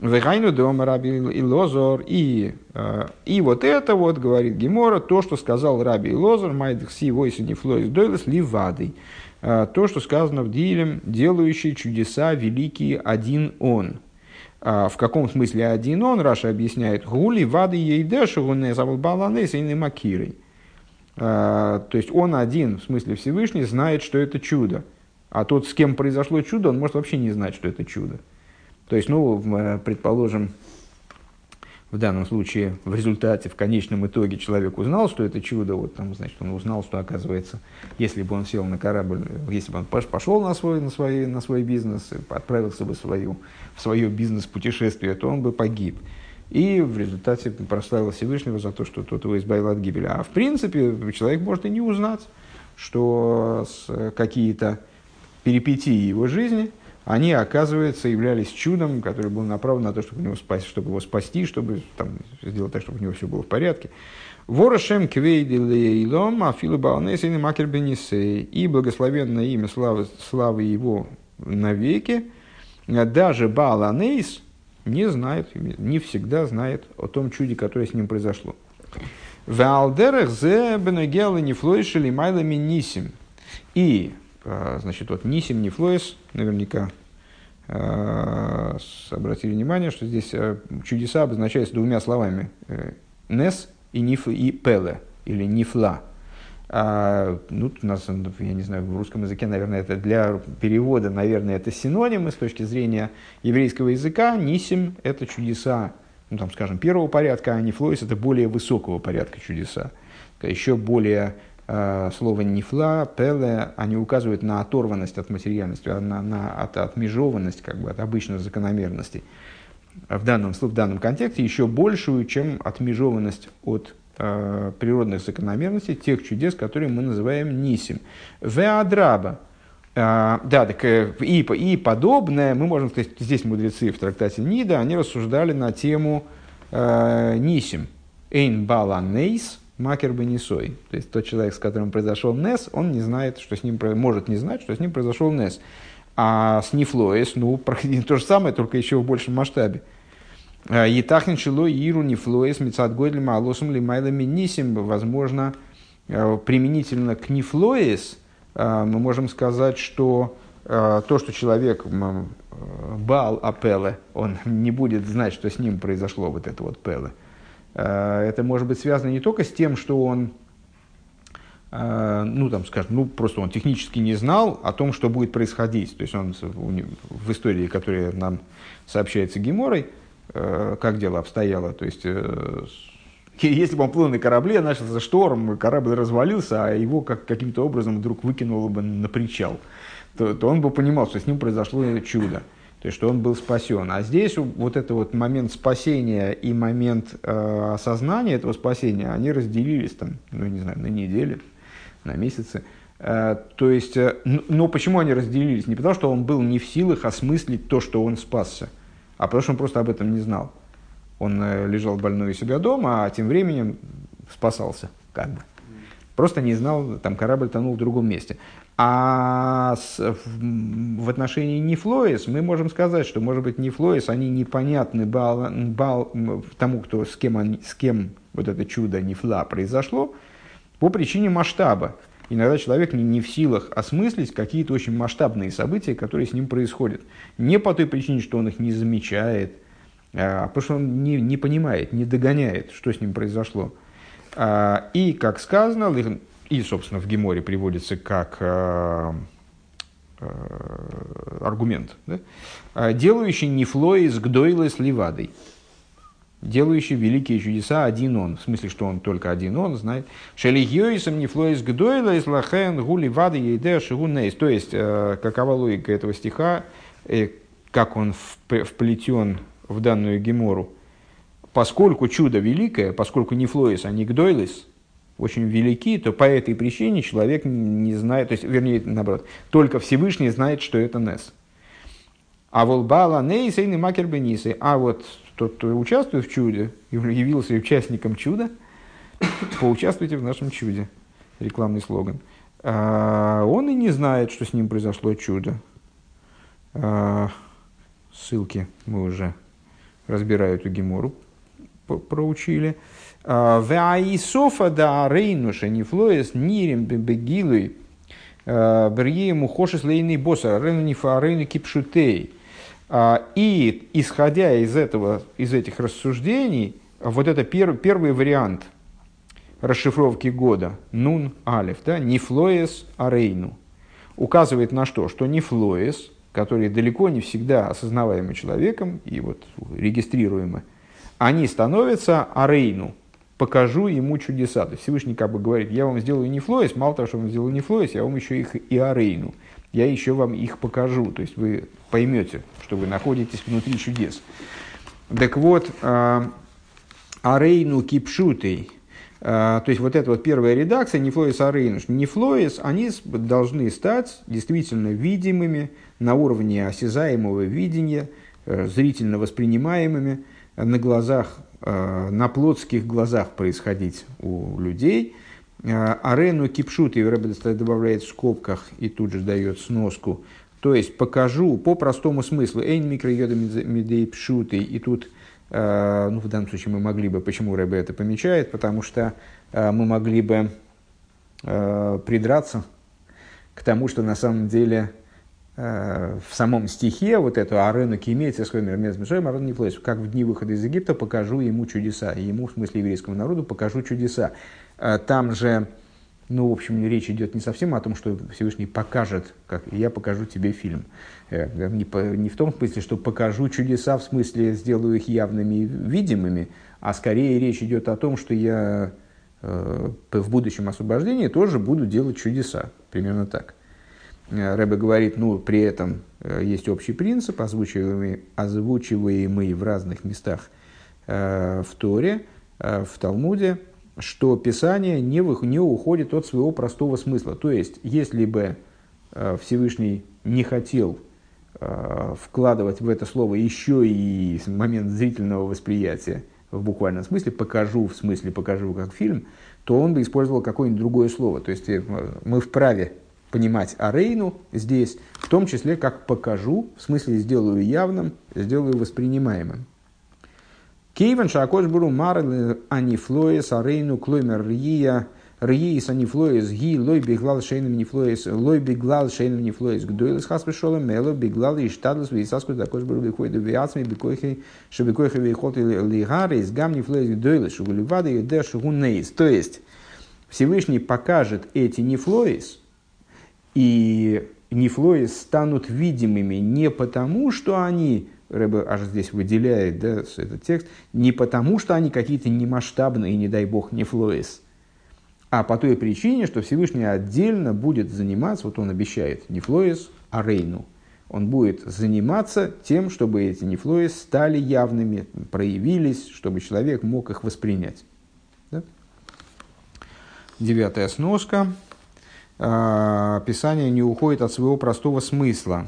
Вегайну дома раби и лозор. И, э, и вот это вот, говорит Гемора, то, что сказал раби и лозор, майдхси войси не флоис дойлес ливадой. То, что сказано в Дилем, делающий чудеса великие один он. В каком смысле один он? Раша объясняет. Гули вады ейдешу гуне завалбаланес и макирой. То есть он один, в смысле Всевышний, знает, что это чудо. А тот, с кем произошло чудо, он может вообще не знать, что это чудо. То есть, ну, предположим, в данном случае в результате, в конечном итоге человек узнал, что это чудо, вот там, значит, он узнал, что оказывается, если бы он сел на корабль, если бы он пошел на свой, на свой, на свой бизнес, отправился бы в, свою, в свое бизнес-путешествие, то он бы погиб. И в результате прославил Всевышнего за то, что тот его избавил от гибели. А в принципе, человек может и не узнать, что какие-то перипетии его жизни – они, оказывается, являлись чудом, который был направлен на то, чтобы, него спасти, чтобы его спасти, чтобы там, сделать так, чтобы у него все было в порядке. Ворошем квейдилейлом афилу балнесин макер. И благословенное имя славы, славы его навеки. Даже Баланейс не знает, не всегда знает о том чуде, которое с ним произошло. Валдерах зе бенегелы не флойшили майлами нисим. И значит, вот Нисим Нефлоис, наверняка а, обратили внимание, что здесь а, чудеса обозначаются двумя словами. Э, Нес и, ниф, и Пеле, или Нифла. А, ну, у нас, я не знаю, в русском языке, наверное, это для перевода, наверное, это синонимы с точки зрения еврейского языка. Нисим – это чудеса, ну, там, скажем, первого порядка, а Нифлоис – это более высокого порядка чудеса. Еще более слово «нифла», «пеле», они указывают на оторванность от материальности, на, на от, отмежованность, как бы, от обычных закономерностей. В данном, в данном контексте еще большую, чем отмежованность от э, природных закономерностей, тех чудес, которые мы называем нисим. Веадраба. Э, да, так э, и, и подобное, мы можем сказать, здесь мудрецы в трактате Нида, они рассуждали на тему э, нисим. Эйн бала нейс – Макер бы не сой. То есть тот человек, с которым произошел Нес, он не знает, что с ним может не знать, что с ним произошел Нес. А с Нифлоес, ну, то же самое, только еще в большем масштабе. Етахнин шило иру нифлоес мецад годлим алосом лимайлами нисим. Возможно, э, применительно к нифлоес э, мы можем сказать, что э, то, что человек бал апеле, он не будет знать, что с ним произошло вот это вот пеле. Э, это может быть связано не только с тем, что он, э, ну, там, скажем, ну, просто он технически не знал о том, что будет происходить. То есть он в истории, которая нам сообщается Геморой, э, как дело обстояло. То есть, если бы он плыл на корабле, начался шторм, корабль развалился, а его как, каким-то образом вдруг выкинуло бы на причал, то, то он бы понимал, что с ним произошло чудо то есть что он был спасен. А здесь вот этот вот момент спасения и момент э, осознания этого спасения, они разделились там, ну не знаю, на недели, на месяцы. Э, то есть, э, но почему они разделились? Не потому, что он был не в силах осмыслить то, что он спасся, а потому, что он просто об этом не знал. Он э, лежал больной у себя дома, а тем временем спасался, как бы. Просто не знал, там корабль тонул в другом месте. А с, в, в отношении Нефлоис мы можем сказать, что, может быть, Нефлоис, они непонятны бал, бал, тому, кто, с, кем они, с кем вот это чудо Нефла произошло, по причине масштаба. Иногда человек не, не в силах осмыслить какие-то очень масштабные события, которые с ним происходят. Не по той причине, что он их не замечает, а потому что он не, не понимает, не догоняет, что с ним произошло. А, и, как сказано, и, собственно, в Геморе приводится как э, э, аргумент, да? А, делающий нефлоис гдойлес ливадой, делающий великие чудеса один он, в смысле, что он только один он знает. Шелигиоисом нефлоис гдойлес лахен гули вады ейдеа шигунейс. То есть, э, какова логика этого стиха, как он вплетен в данную Гемору. Поскольку чудо великое, поскольку не флоис, а не гдойлес, очень велики, то по этой причине человек не знает, то есть, вернее, наоборот, только Всевышний знает, что это Нес. А волбала нейсейны макер бенисы. А вот тот, кто участвует в чуде, явился участником чуда, поучаствуйте в нашем чуде. Рекламный слоган. А, он и не знает, что с ним произошло чудо. А, ссылки мы уже разбирая эту гемору проучили. Ваисофа да рейнуша нефлоес нирим бегилуй Берье мухошис лейный босса, рейну нифа, рейну кипшутей. И исходя из, этого, из этих рассуждений, вот это пер, первый вариант расшифровки года, нун алиф, да, нифлоес арейну, указывает на что? Что нифлоес, которые далеко не всегда осознаваемы человеком и вот регистрируемы, они становятся арейну, покажу ему чудеса. То есть Всевышний как бы говорит, я вам сделаю не флоис, мало того, что вам сделаю не флоис, я вам еще их и арейну. Я еще вам их покажу. То есть вы поймете, что вы находитесь внутри чудес. Так вот, а, арейну кипшутей, а, то есть вот эта вот первая редакция, не флоис арейну, не флоис, они должны стать действительно видимыми на уровне осязаемого видения, э, зрительно воспринимаемыми на глазах Э, на плотских глазах происходить у людей. Э, арену кипшут, и Рэбе добавляет в скобках и тут же дает сноску. То есть покажу по простому смыслу. Эйн микроёда медей пшуты. И тут, э, ну, в данном случае мы могли бы, почему Рэбе это помечает, потому что мы могли бы придраться к тому, что на самом деле Э, в самом стихе вот эту арену кимеется с арену не платит, как в дни выхода из Египта покажу ему чудеса, ему, в смысле еврейскому народу, покажу чудеса. Э, там же, ну, в общем, речь идет не совсем о том, что Всевышний покажет, как я покажу тебе фильм. Э, не, не в том смысле, что покажу чудеса, в смысле сделаю их явными видимыми, а скорее речь идет о том, что я в будущем освобождении тоже буду делать чудеса. Примерно так. Э, Рэбе говорит, ну, при этом э, есть общий принцип, озвучиваемый, озвучиваемый в разных местах э, в Торе, в Талмуде, что Писание не, не уходит от своего простого смысла. То есть, если бы Всевышний не хотел вкладывать в это слово еще и момент зрительного восприятия, в буквальном смысле, покажу, в смысле покажу как фильм, то он бы использовал какое-нибудь другое слово. То есть мы вправе понимать арейну здесь, в том числе как покажу, в смысле сделаю явным, сделаю воспринимаемым. Кейвен шакош буру марлы анифлоес арейну клоймер рия Риис анифлоес ги лой биглал шейным нефлоес лой биглал шейным нефлоес гдойлес хас мело биглал и штадлус висаску також буру бихой до виацми бикойхи шебикойхи вихот лигары из гам нефлоес гдойлес шугуливада и гунейс. То есть Всевышний покажет эти нефлоес, и нефлоис станут видимыми не потому, что они, Рэбе аж здесь выделяет да, этот текст, не потому, что они какие-то немасштабные, не дай бог, нефлоис, а по той причине, что Всевышний отдельно будет заниматься, вот он обещает, нефлоис, рейну. Он будет заниматься тем, чтобы эти нефлоис стали явными, проявились, чтобы человек мог их воспринять. Да? Девятая сноска. А, Писание не уходит от своего простого смысла.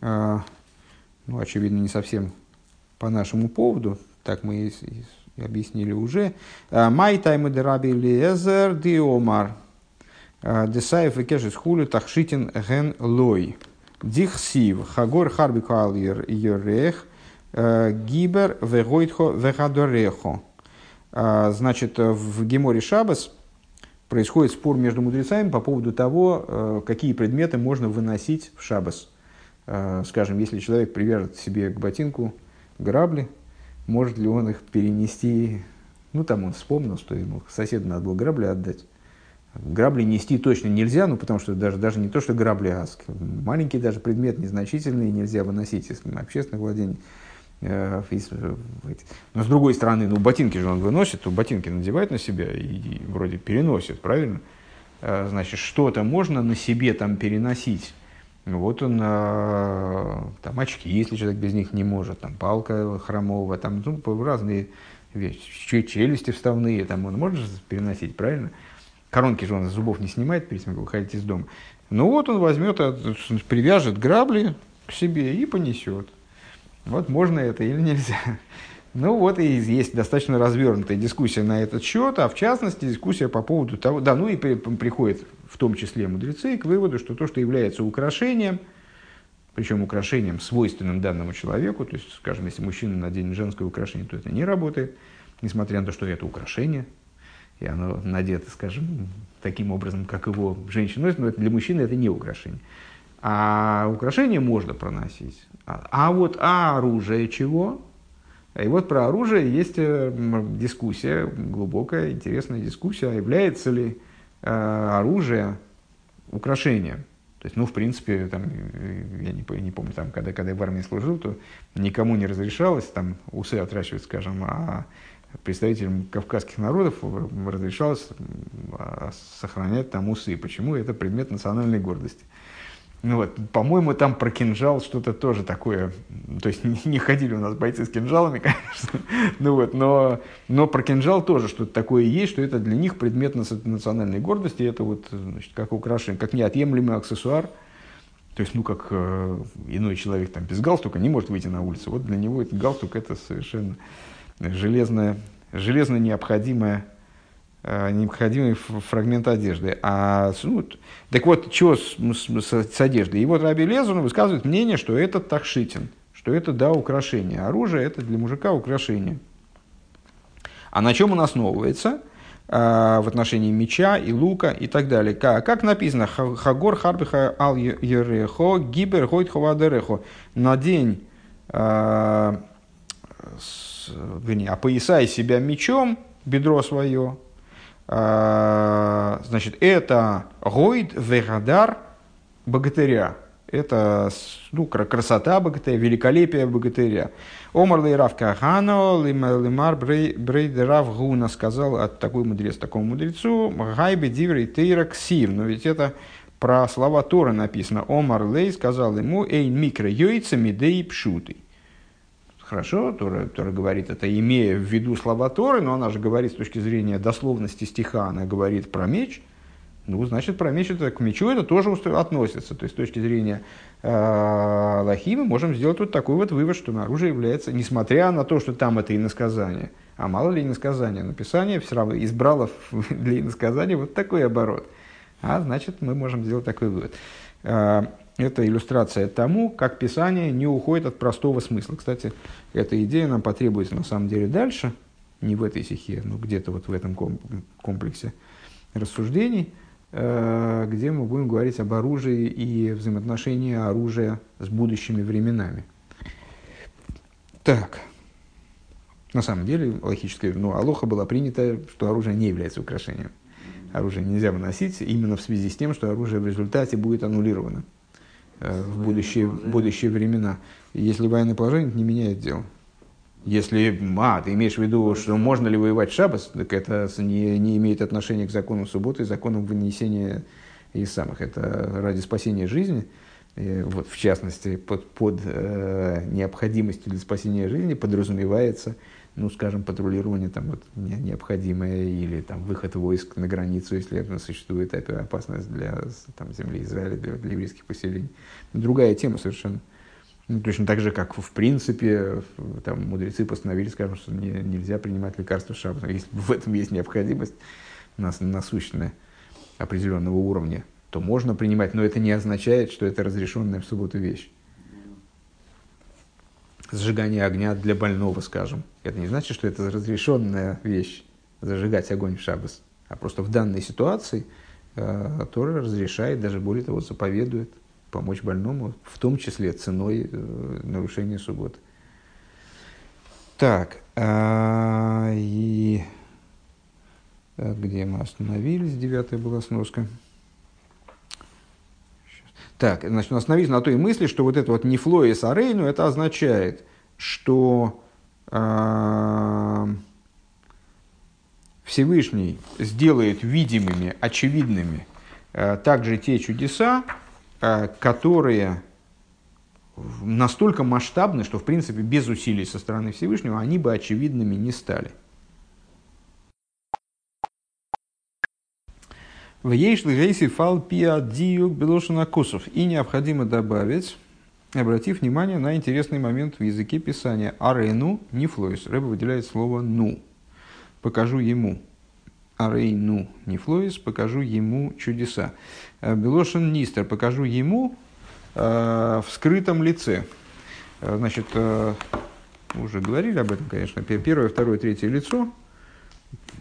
А, ну, очевидно, не совсем по нашему поводу, так мы и объяснили уже. А, Май таймы дераби лезер диомар. Десаев и кешес хулю тахшитин ген лой. Дихсив хагор харби кал йорех гибер вегойтхо вегадорехо. Значит, в Геморе Шабас – происходит спор между мудрецами по поводу того, э, какие предметы можно выносить в шабас. Э, скажем, если человек привяжет себе к ботинку грабли, может ли он их перенести, ну там он вспомнил, что ему соседу надо было грабли отдать. Грабли нести точно нельзя, ну потому что даже, даже не то, что грабли, а маленький даже предмет, незначительный, нельзя выносить из общественных владений. Э, Но с другой стороны, ну ботинки же он выносит, то ботинки надевает на себя и вроде переносит, правильно? Э, значит, что-то можно на себе там переносить. Вот он, э, там очки, если человек без них не может, там палка хромовая, там ну, разные вещи, челюсти вставные, там он может переносить, правильно? Коронки же он зубов не снимает перед тем, как выходить из дома. Ну вот он возьмет, привяжет грабли к себе и понесет. Вот можно это или нельзя. Ну вот и есть достаточно развернутая дискуссия на этот счет, а в частности дискуссия по поводу того, да, ну и при, приходит в том числе мудрецы к выводу, что то, что является украшением, причем украшением, свойственным данному человеку, то есть, скажем, если мужчина наденет женское украшение, то это не работает, несмотря на то, что это украшение. и оно надето, скажем, таким образом, как его женщина носит, но для мужчины это не украшение. А украшение можно проносить. А, а вот а оружие чего? И вот про оружие есть э, дискуссия, глубокая, интересная дискуссия, является ли э, оружие украшением. То есть, ну, в принципе, там, я не, не помню, там, когда, когда я в армии служил, то никому не разрешалось там усы отращивать, скажем, а представителям кавказских народов разрешалось а, сохранять там усы. Почему? Это предмет национальной гордости. Ну вот, по-моему, там про кинжал что-то тоже такое. То есть не, не ходили у нас бойцы с кинжалами, конечно. Ну вот, но, но про кинжал тоже что-то такое есть, что это для них предмет национальной гордости. Это вот, значит, как украшение, как неотъемлемый аксессуар. То есть, ну, как э, иной человек там без галстука не может выйти на улицу. Вот для него этот галстук это совершенно железная, железно необходимая необходимый фрагмент одежды. А, ну, так вот, что с, с, с одеждой? И вот Раби Лезун высказывает мнение, что это тахшитин, что это, да, украшение. Оружие – это для мужика украшение. А на чем он основывается? А, в отношении меча и лука и так далее. Как, как написано, Хагор Харбиха Ал Ерехо Гибер Хойт Ховадерехо. На день, а, с, вернее, опоясай себя мечом, бедро свое, а, значит, это гойд вегадар богатыря. Это ну, красота богатыря, великолепие богатыря. Омар лейрав кахано лимар брейдерав гуна сказал от такой мудрец такому мудрецу гайбе диврей тейра ксив. Но ведь это про слова Тора написано. Омар лей сказал ему эйн микро йойца мидей пшутый. Хорошо, Тора, Тора говорит это, имея в виду слова Торы, но она же говорит с точки зрения дословности стиха, она говорит про меч. Ну, значит, про меч это к мечу это тоже относится. То есть, с точки зрения э, Лахи мы можем сделать вот такой вот вывод, что оружие является, несмотря на то, что там это иносказание, а мало ли иносказание, написание все равно избрало для иносказания вот такой оборот. А значит, мы можем сделать такой вывод. Это иллюстрация тому, как Писание не уходит от простого смысла. Кстати, эта идея нам потребуется на самом деле дальше, не в этой стихе, но где-то вот в этом комплексе рассуждений, э, где мы будем говорить об оружии и взаимоотношении оружия с будущими временами. Так, на самом деле, логически, ну, алоха была принята, что оружие не является украшением. Оружие нельзя выносить именно в связи с тем, что оружие в результате будет аннулировано. Э, в будущие, будущие времена. Если военное положение, это не меняет дело. Если, а, ты имеешь в виду, что можно ли воевать в шабас, так это не, не имеет отношения к закону субботы, законам вынесения из самых. Это ради спасения жизни. Вот, в частности, под, под э, необходимостью для спасения жизни подразумевается ну, скажем, патрулирование там вот необходимое или там выход войск на границу, если это существует опасность для там, земли Израиля, для, для еврейских поселений. Другая тема совершенно. Ну, точно так же, как в принципе там, мудрецы постановили, скажем, что не, нельзя принимать лекарства шаббата. Если в этом есть необходимость нас, насущная определенного уровня, то можно принимать, но это не означает, что это разрешенная в субботу вещь сжигание огня для больного, скажем. Это не значит, что это разрешенная вещь, зажигать огонь в шаббас. А просто в данной ситуации э, Тора разрешает, даже более того, заповедует помочь больному, в том числе ценой э, нарушения субботы. Так, э, и э, где мы остановились? Девятая была сноска. Так, значит, остановились на той мысли, что вот это вот нефлоис арейну, это означает, что Всевышний сделает видимыми, очевидными э, также те чудеса, э, которые настолько масштабны, что, в принципе, без усилий со стороны Всевышнего они бы очевидными не стали – В ейшли гейси фал пиа диюк белошина кусов. И необходимо добавить, обратив внимание на интересный момент в языке писания. Арену не флоис. Рэба выделяет слово ну. Покажу ему. Арейну не флоис. Покажу ему чудеса. Э, Белошин нистер. Покажу ему э, в скрытом лице. Э, значит, э, уже говорили об этом, конечно. Первое, второе, третье лицо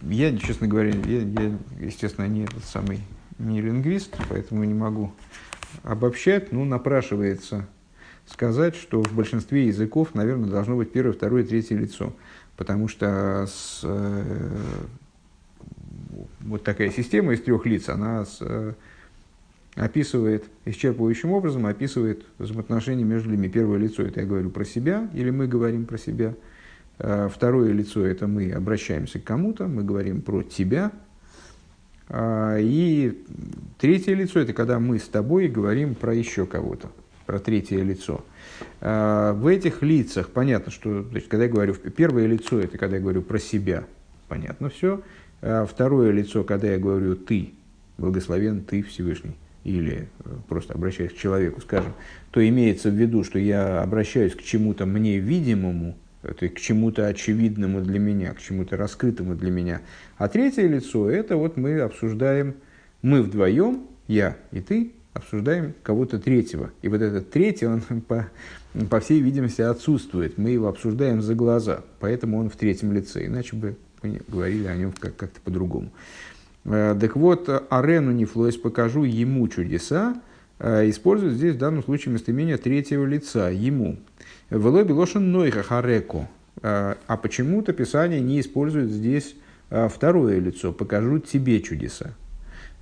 Я, честно говоря, я, я естественно, не этот самый не лингвист, поэтому не могу обобщать, но напрашивается сказать, что в большинстве языков, наверное, должно быть первое, второе, третье лицо. Потому что с, э, вот такая система из трех лиц, она с, э, описывает, исчерпывающим образом описывает взаимоотношения между людьми. Первое лицо – это я говорю про себя, или мы говорим про себя. Э, второе лицо – это мы обращаемся к кому-то, мы говорим про тебя. А, и третье лицо – это когда мы с тобой говорим про еще кого-то, про третье лицо. А, в этих лицах понятно, что, значит, когда я говорю, первое лицо – это когда я говорю про себя, понятно все. А второе лицо, когда я говорю «ты», благословен ты Всевышний или э, просто обращаюсь к человеку, скажем, то имеется в виду, что я обращаюсь к чему-то мне видимому, то есть к чему-то очевидному для меня, к чему-то раскрытому для меня. А третье лицо – это вот мы обсуждаем, мы вдвоем, я и ты, обсуждаем кого-то третьего. И вот этот третий, он по, по всей видимости отсутствует. Мы его обсуждаем за глаза, поэтому он в третьем лице. Иначе бы мы говорили о нем как- как-то по-другому. Э, так вот, Арену Нефлойс покажу ему чудеса, э, использует здесь в данном случае местоимение третьего лица, ему. Велой Белошин Нойха Хареко. Э, а почему-то Писание не использует здесь второе лицо, покажу тебе чудеса.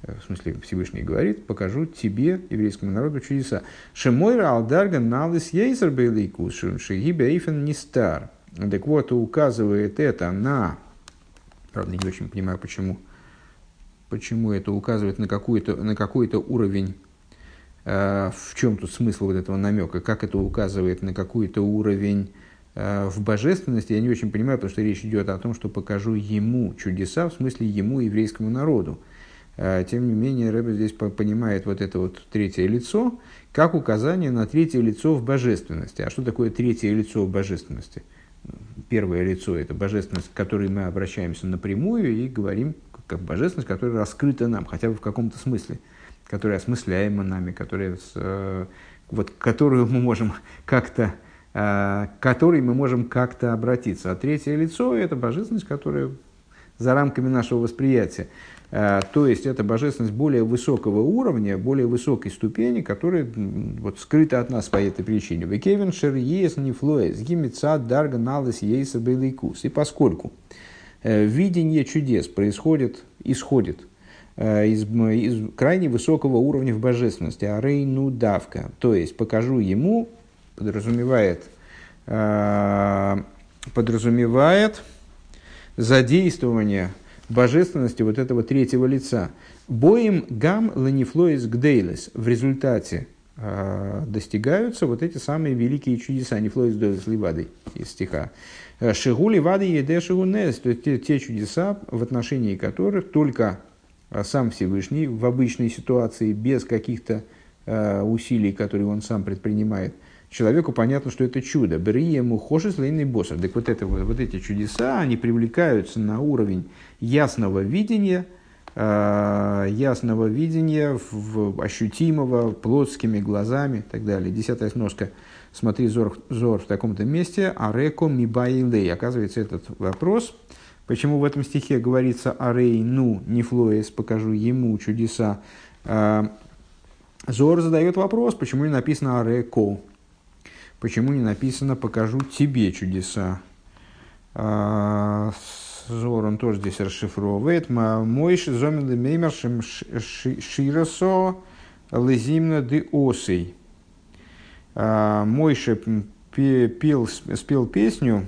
В смысле, Всевышний говорит, покажу тебе, еврейскому народу, чудеса. Шемойра алдарга налис ейзер бейликус, шигибе эйфен нистар. Так вот, указывает это на... Правда, не очень понимаю, почему почему это указывает на, какой-то, на какой-то уровень, э, в чем тут смысл вот этого намека, как это указывает на какой-то уровень э, в божественности, я не очень понимаю, потому что речь идет о том, что покажу ему чудеса, в смысле ему, еврейскому народу. Э, тем не менее, Рэбе здесь понимает вот это вот третье лицо, как указание на третье лицо в божественности. А что такое третье лицо в божественности? Первое лицо – это божественность, к которой мы обращаемся напрямую и говорим как божественность, которая раскрыта нам, хотя бы в каком-то смысле, которая осмысляема нами, которая, э, вот, которую мы можем как-то э, к которой мы можем как-то обратиться. А третье лицо – это божественность, которая за рамками нашего восприятия. Э, то есть, это божественность более высокого уровня, более высокой ступени, которая вот, скрыта от нас по этой причине. Векевин шер ес нефлоес, гимица дарга налес ейса бейлейкус. И поскольку Э, видение чудес происходит, исходит э, из, из крайне высокого уровня в божественности, арейну давка, то есть покажу ему, подразумевает, подразумевает задействование божественности вот этого третьего лица. Боим гам ленифлоис гдейлес. В результате достигаются вот эти самые великие чудеса, нефлоис дойлес ливадой из стиха. Э, Шигули вады едешигу нес, то есть те, те чудеса, в отношении которых только э, сам Всевышний в обычной ситуации, без каких-то э, усилий, которые он сам предпринимает, человеку понятно, что это чудо. Бериему хошес лейный боссер. Так вот, это, вот, вот эти чудеса, они привлекаются на уровень ясного видения, э, ясного видения, в, ощутимого, плотскими глазами и так далее. Десятая сноска – смотри зор, зор в таком-то месте, ареко мибайлей. Оказывается, этот вопрос, почему в этом стихе говорится арей ну нефлоес, покажу ему чудеса. А, зор задает вопрос, почему не написано ареко, почему не написано покажу тебе чудеса. А, зор он тоже здесь расшифровывает. Мой зомин меймер широсо лезимна де осей. А, Мойше пел, спел песню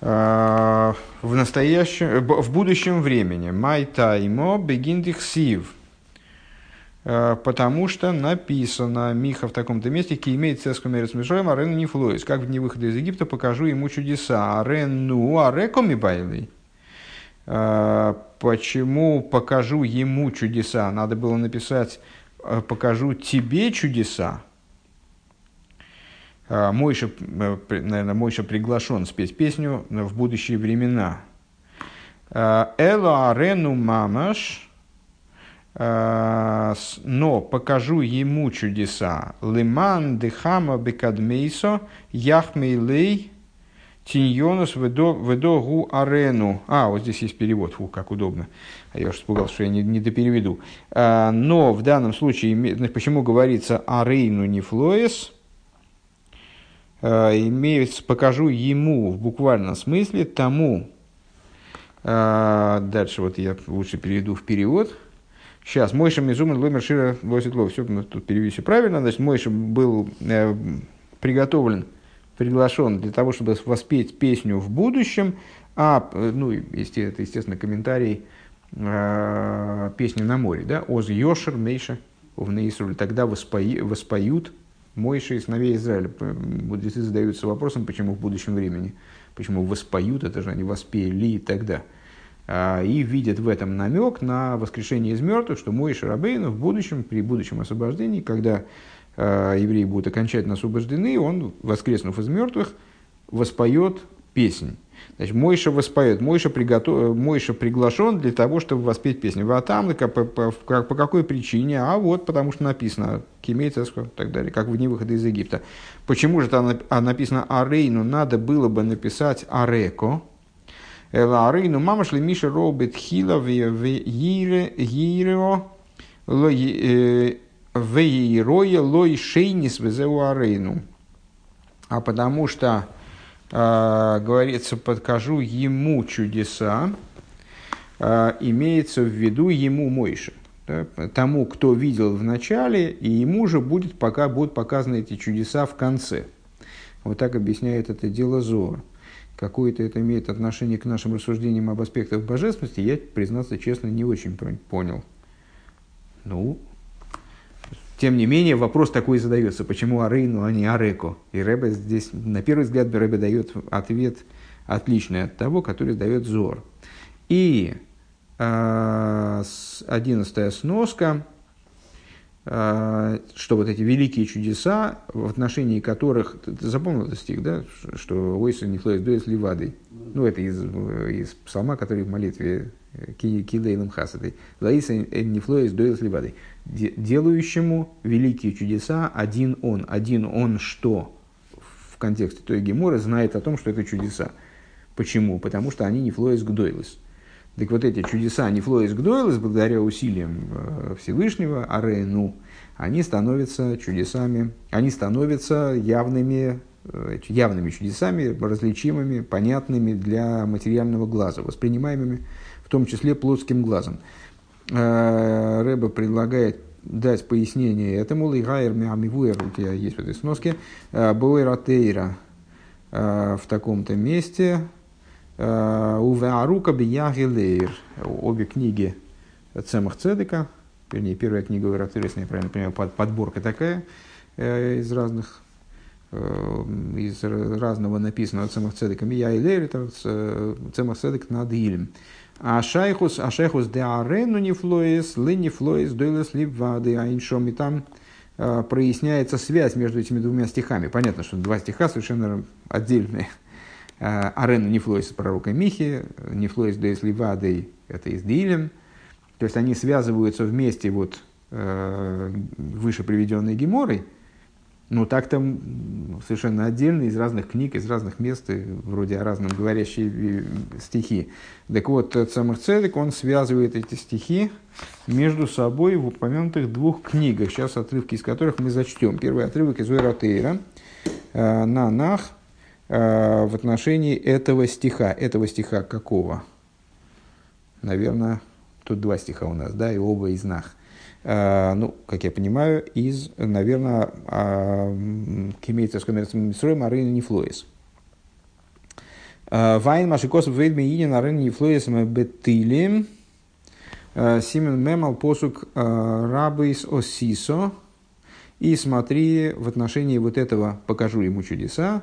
а, в настоящем, в будущем времени. Май таймо бегиндих сив. А, потому что написано, Миха в таком-то месте, ки имеет цеску мерец мишоем, арен не флоис. Как в дни выхода из Египта покажу ему чудеса. Арен ну, арекоми байлей. Почему покажу ему чудеса? Надо было написать, покажу тебе чудеса. Мойша, э, наверное, Мойша приглашен спеть песню в будущие времена. А, Эло арену мамаш, но покажу ему чудеса. Лиман дехама бекадмейсо яхмейлей Тиньонус ведо гу арену. А, вот здесь есть перевод, фу, как удобно. А я уж испугался, что я не, не допереведу. А, но в данном случае, почему говорится арейну не флоес, а, имеется, покажу ему в буквальном смысле тому, дальше вот я лучше перейду в перевод. Сейчас, Мойша Мизуман Ломер Шира Лоситлов. Все, тут переведу все правильно. Значит, Мойша был э, приготовлен приглашен для того, чтобы воспеть песню в будущем, а, ну, естественно, это, естественно, комментарий э, песни на море, да, «Оз Йошер Мейша в Нейсруль», тогда воспои, воспоют Мойши и сыновей Израиля. Мудрецы задаются вопросом, почему в будущем времени, почему воспоют, это же они воспели тогда. А, и видят в этом намек на воскрешение из мертвых, что Мойши Рабейну в будущем, при будущем освобождении, когда Э, евреи будут окончательно освобождены, он, воскреснув из мертвых, воспоет песнь. Значит, Мойша воспоет, Мойша, приготов... Мойша приглашен для того, чтобы воспеть песню. А там по, по, по, какой причине? А вот потому что написано Кимейцеско и так далее, как в дни выхода из Египта. Почему же там а написано Арейну? Надо было бы написать Ареко. Арейну мама шли Миша робит хила в Ирео Вейроя лой шейнис везеуарейну. А потому что, говорится, подкажу ему чудеса, имеется в виду ему Мойша. Да, тому, кто видел в начале, и ему же будет, пока будут показаны эти чудеса в конце. Вот так объясняет это дело Зора. Какое-то это имеет отношение к нашим рассуждениям об аспектах божественности, я, признаться честно, не очень понял. Ну, тем не менее, вопрос такой задается, почему Арейну, а не Ареко? И Рэбе здесь, на первый взгляд, Рэбе дает ответ отличный от того, который дает Зор. И э, одиннадцатая сноска, что вот эти великие чудеса, в отношении которых, ты, запомнил этот стих, да, что «Ойса не флоис дуэс ливадой». Ну, это из, из псалма, который в молитве Килейлом Хасадой. «Лаиса не флоис дуэс ливадой» делающему великие чудеса один он. Один он что? В контексте той геморы знает о том, что это чудеса. Почему? Потому что они не флоис гдойлес. Так вот эти чудеса не флоис гдойлес, благодаря усилиям э, Всевышнего, Арену, они становятся чудесами, они становятся явными, э, явными чудесами, различимыми, понятными для материального глаза, воспринимаемыми в том числе плотским глазом. Э, Рэба предлагает дать пояснение этому. Лигайр миамивуэр, у тебя есть в этой сноске. Бойратейра э, в таком-то месте. Увеарука биягилейр. Обе книги Цемах Цедека, вернее, первая книга Уэратейра, если я правильно понимаю, подборка такая из разных из разного написанного Цемах Цедека. Мия и Лейр, это Цемах Цедек над Илем. А шайхус, а шайхус де арену не флоис, лы не флоис, дойлес ли вады, а иншом. И там э, проясняется связь между этими двумя стихами. Понятно, что два стиха совершенно отдельные. Э, арену не флоис пророка Михи, не флоис дойлес ли вады, это из Дилем. То есть они связываются вместе вот э, выше приведенной Геморой, ну, так там совершенно отдельно, из разных книг, из разных мест, вроде о разном говорящие стихи. Так вот, Цамах Цедек, он связывает эти стихи между собой в упомянутых двух книгах, сейчас отрывки из которых мы зачтем. Первый отрывок из Уэратейра э, на Нах э, в отношении этого стиха. Этого стиха какого? Наверное, тут два стиха у нас, да, и оба из Нах. Э, ну, как я понимаю, из, наверное, а, кемейца с коммерцией Мисроем Арейна Нефлоис. Э, Вайн Машикос Вейд Миинин Арейна Нефлоис Бетилим. Симен Мемал посук Рабейс Осисо. И смотри, в отношении вот этого покажу ему чудеса,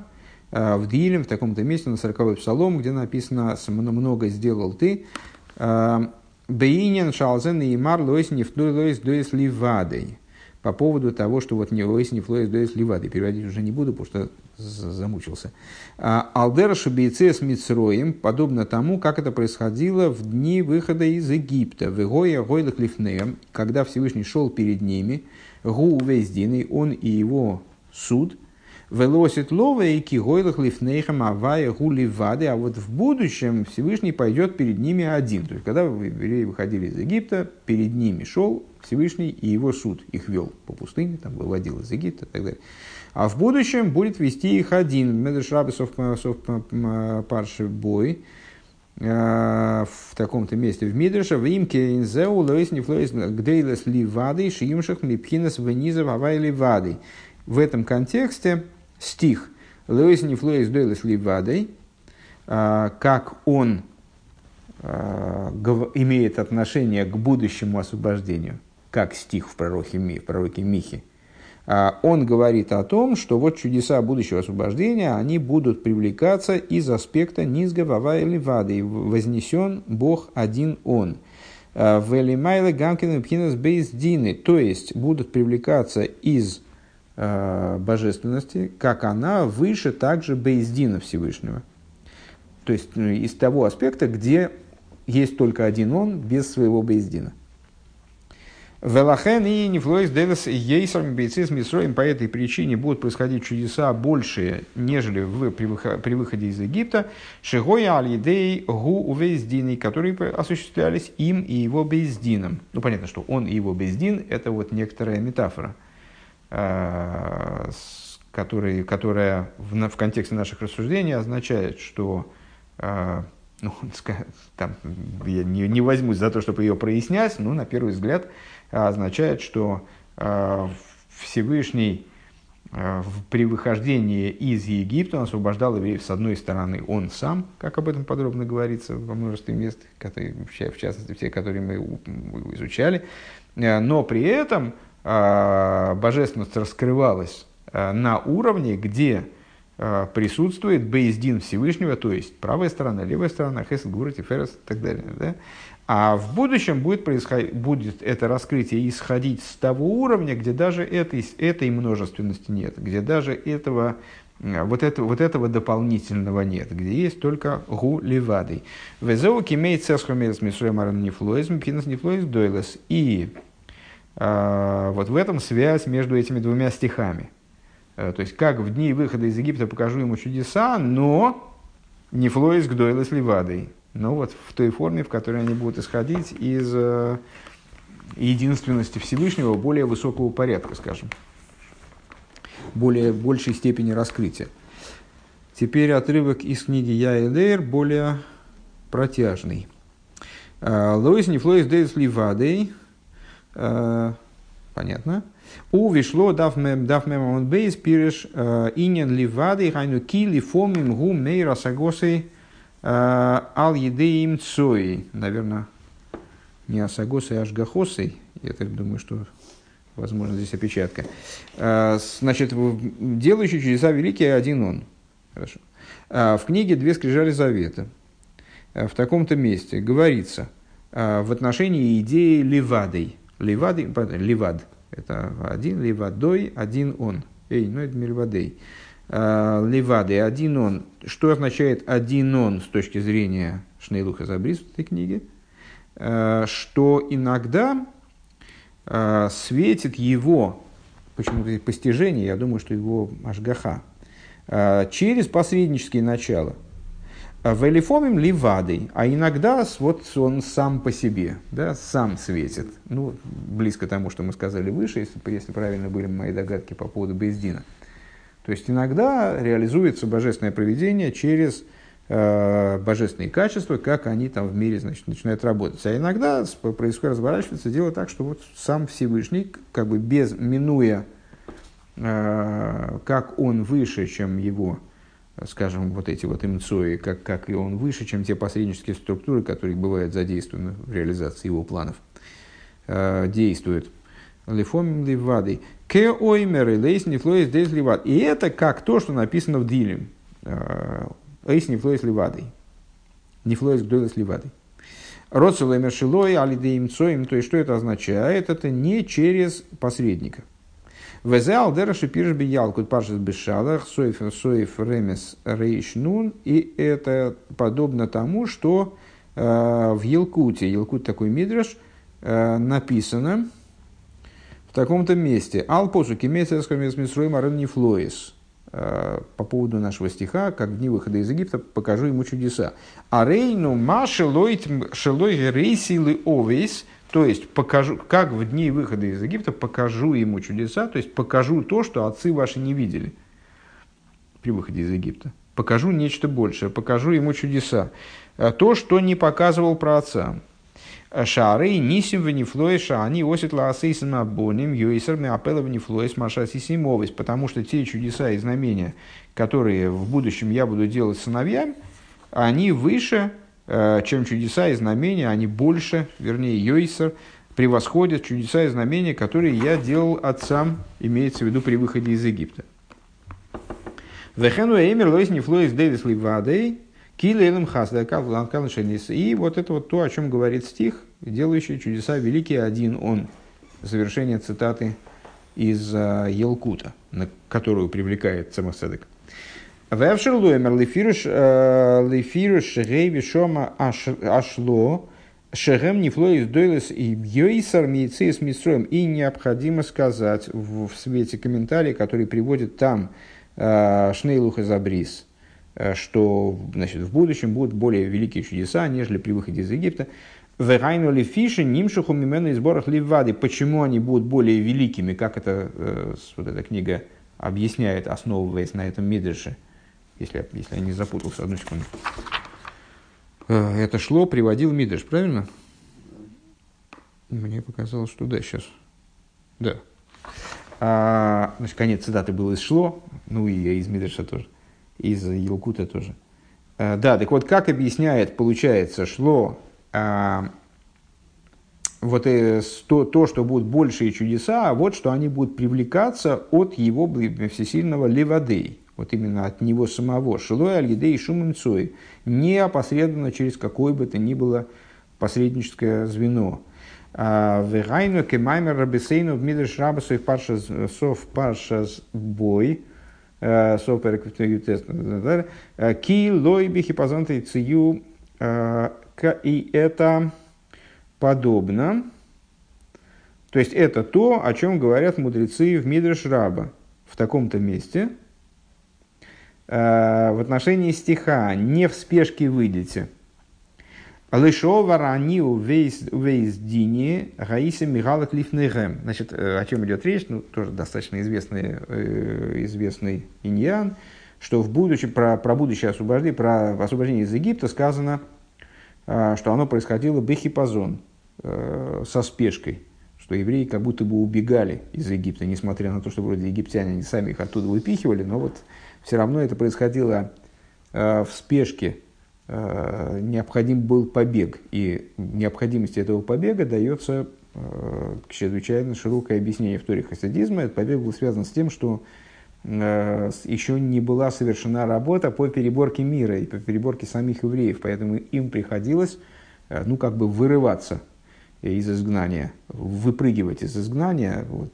в Дилем, в таком-то месте, на 40-й псалом, где написано «много сделал ты», Бейнин шалзен и мар лоис нефтуй лоис доис ливадой. По поводу того, что вот не лоис нефлоис доис ливадой. Переводить уже не буду, потому что замучился. А, Алдера шабейце с Мицроем, подобно тому, как это происходило в дни выхода из Египта. В Игое Гойлах Лифнеем, когда Всевышний шел перед ними, Гу Вездиной, он и его суд, Велосит лова и кигойлах лифнейхам авая гули вады, а вот в будущем Всевышний пойдет перед ними один. То есть, когда евреи выходили из Египта, перед ними шел Всевышний и его суд их вел по пустыне, там выводил из Египта и так далее. А в будущем будет вести их один. Медреш Рабисов Парши Бой э, в таком-то месте в Мидрше, в имке инзеу лоис не флоис гдейлес ливады шиимшах мипхинес венизов авай ливады. В этом контексте стих. Лоис не флоис гдейлес ливадой, э, как он э, имеет отношение к будущему освобождению, как стих в пророке, в пророке Михе, а, он говорит о том, что вот чудеса будущего освобождения, они будут привлекаться из аспекта низгавава или вады, вознесен Бог один Он. А, Велимайла Гамкин Пхинас Бейздины, то есть будут привлекаться из э, божественности, как она выше также Бейздина Всевышнего. То есть ну, из того аспекта, где есть только один Он без своего Бейздина. Велахен и Нефлоис Девис Ейсом Бейцис Мисроим по этой причине будут происходить чудеса большие, нежели в, при, выходе из Египта. Шигоя Алидей Гу Увездиной, которые осуществлялись им и его Бездином. Ну, понятно, что он и его Бездин – это вот некоторая метафора, который, которая в, в контексте наших рассуждений означает, что э, ну, там, я не, не возьмусь за то, чтобы ее прояснять, но на первый взгляд означает, что э, Всевышний э, при выхождении из Египта он освобождал евреев с одной стороны. Он сам, как об этом подробно говорится во множестве мест, которые, в частности те, которые мы изучали, э, но при этом божественность раскрывалась на уровне, где присутствует Бейздин Всевышнего, то есть правая сторона, левая сторона, Хесед, Гура, Тиферес и так далее. Да? А в будущем будет, происходить, будет это раскрытие исходить с того уровня, где даже этой, этой множественности нет, где даже этого, вот, этого, вот этого дополнительного нет, где есть только гу левадой. Везеу кимей цесхомес мисуем араннифлоизм пинас нефлоиз дойлес. И а, вот в этом связь между этими двумя стихами. А, то есть, как в дни выхода из Египта покажу ему чудеса, но нефлоиз к дойлес левадой но вот в той форме, в которой они будут исходить из э, единственности Всевышнего более высокого порядка, скажем, более большей степени раскрытия. Теперь отрывок из книги Я и Лейр более протяжный. Э, Лоис не флоис дейс ливадей. Э, понятно. У вишло дав мем дав мем он бейс пириш инен ливадей хайну ки лифомим гу мейра сагосей Э, Ал едеим цои. Наверное, не асагосой, а ашгахосой. Я так думаю, что возможно здесь опечатка. Э, значит, делающий чудеса великие один он. Хорошо. Э, в книге «Две скрижали завета» в таком-то месте говорится в отношении идеи левадой. Левады, левад – это один, левадой, один он. Эй, ну это мельвадей. Э, Левады, один он. Что означает один он с точки зрения Шнейлуха Забрис в этой книге? Э, что иногда э, светит его, почему-то постижение, я думаю, что его Ашгаха, через посреднические начала. В Элифомим ливадой, а иногда вот он сам по себе, да, сам светит. Ну, близко тому, что мы сказали выше, если, если правильно были мои догадки по поводу Бездина. То есть иногда реализуется божественное проведение через э, божественные качества, как они там в мире значит, начинают работать. А иногда происходит, разворачивается дело так, что вот сам Всевышний, как бы без, минуя, э, как он выше, чем его, скажем, вот эти вот имцои, как, как и он выше, чем те посреднические структуры, которые бывают задействованы в реализации его планов, э, действует. Лифом ливадой. Ке оймеры лейс не флоис дейс ливад. И это как то, что написано в Дилем. Лейс не флоис ливадой. Не флоис гдойлес ливадой. Роцелой мершилой алидеим цоим. То есть, что это означает? Это не через посредника. Везеал дераши пирш ялкут паршис бешалах соев соев ремес рейшнун. И это подобно тому, что э, в Елкуте, Елкут такой мидраш, э, написано, в таком-то месте. Ал посук имеется с Мисруем Арен Нефлоис. по поводу нашего стиха, как дни выхода из Египта, покажу ему чудеса. А рейну ма шелой рейсилы овейс, то есть покажу, как в дни выхода из Египта покажу ему чудеса, то есть покажу то, что отцы ваши не видели при выходе из Египта. Покажу нечто большее, покажу ему чудеса. То, что не показывал про отца. Шары нисим венифлоиша, они осит лаасейсим абоним, юисер меапела венифлоис машасисимовис, потому что те чудеса и знамения, которые в будущем я буду делать сыновьям, они выше, чем чудеса и знамения, они больше, вернее, юисер, превосходят чудеса и знамения, которые я делал отцам, имеется в виду при выходе из Египта. Вехену эмер лойс нефлоис дэвис ливадей, Килейлем И вот это вот то, о чем говорит стих, делающий чудеса великий один он. Завершение цитаты из uh, Елкута, на которую привлекает Цемахседек. Вевшер луэмер лефируш лефируш гейви шома ашло шехем нефло из дойлес и бьёйсар мейцы с митсроем. И необходимо сказать в, в свете комментария, который приводит там uh, Шнейлух из Абрис – Э, что значит, в будущем будут более великие чудеса, нежели при выходе из Египта. Вегайнули фиши, нимшуху мимена и сборах ливады. Почему они будут более великими, как это э, вот эта книга объясняет, основываясь на этом мидрше, если, если я не запутался, одну секунду. Э, это шло, приводил мидрш, правильно? Мне показалось, что да, сейчас. Да. А, значит, конец цитаты был из шло, ну и из мидреша тоже из Елкута тоже. Э, да, так вот, как объясняет, получается, шло а, вот э, то, то, что будут большие чудеса, а вот что они будут привлекаться от его всесильного левадей, вот именно от него самого, шилой альгидей шуманцой, не опосредованно через какое бы то ни было посредническое звено. А, Вегайну кемаймер рабисейну в мидрш рабасов паршас сов паршас бой, Сопер Ки лой бихипазанты цию и это подобно. То есть это то, о чем говорят мудрецы в Мидреш Раба в таком-то месте. В отношении стиха «не в спешке выйдете», Лышова ранил вейс дини гаиса мигалах лифнегем. Значит, э, о чем идет речь? Ну, тоже достаточно известный, э, известный иньян, что в будущем, про, про будущее освобождение, про освобождение из Египта сказано, э, что оно происходило бехипазон, со спешкой, что евреи как будто бы убегали из Египта, несмотря на то, что вроде египтяне они сами их оттуда выпихивали, но вот все равно это происходило в спешке, Э, необходим был побег. И необходимость этого побега дается э, чрезвычайно широкое объяснение в Торе хасидизма. Этот побег был связан с тем, что э, еще не была совершена работа по переборке мира и по переборке самих евреев, поэтому им приходилось ну, как бы вырываться из изгнания, выпрыгивать из изгнания. Вот.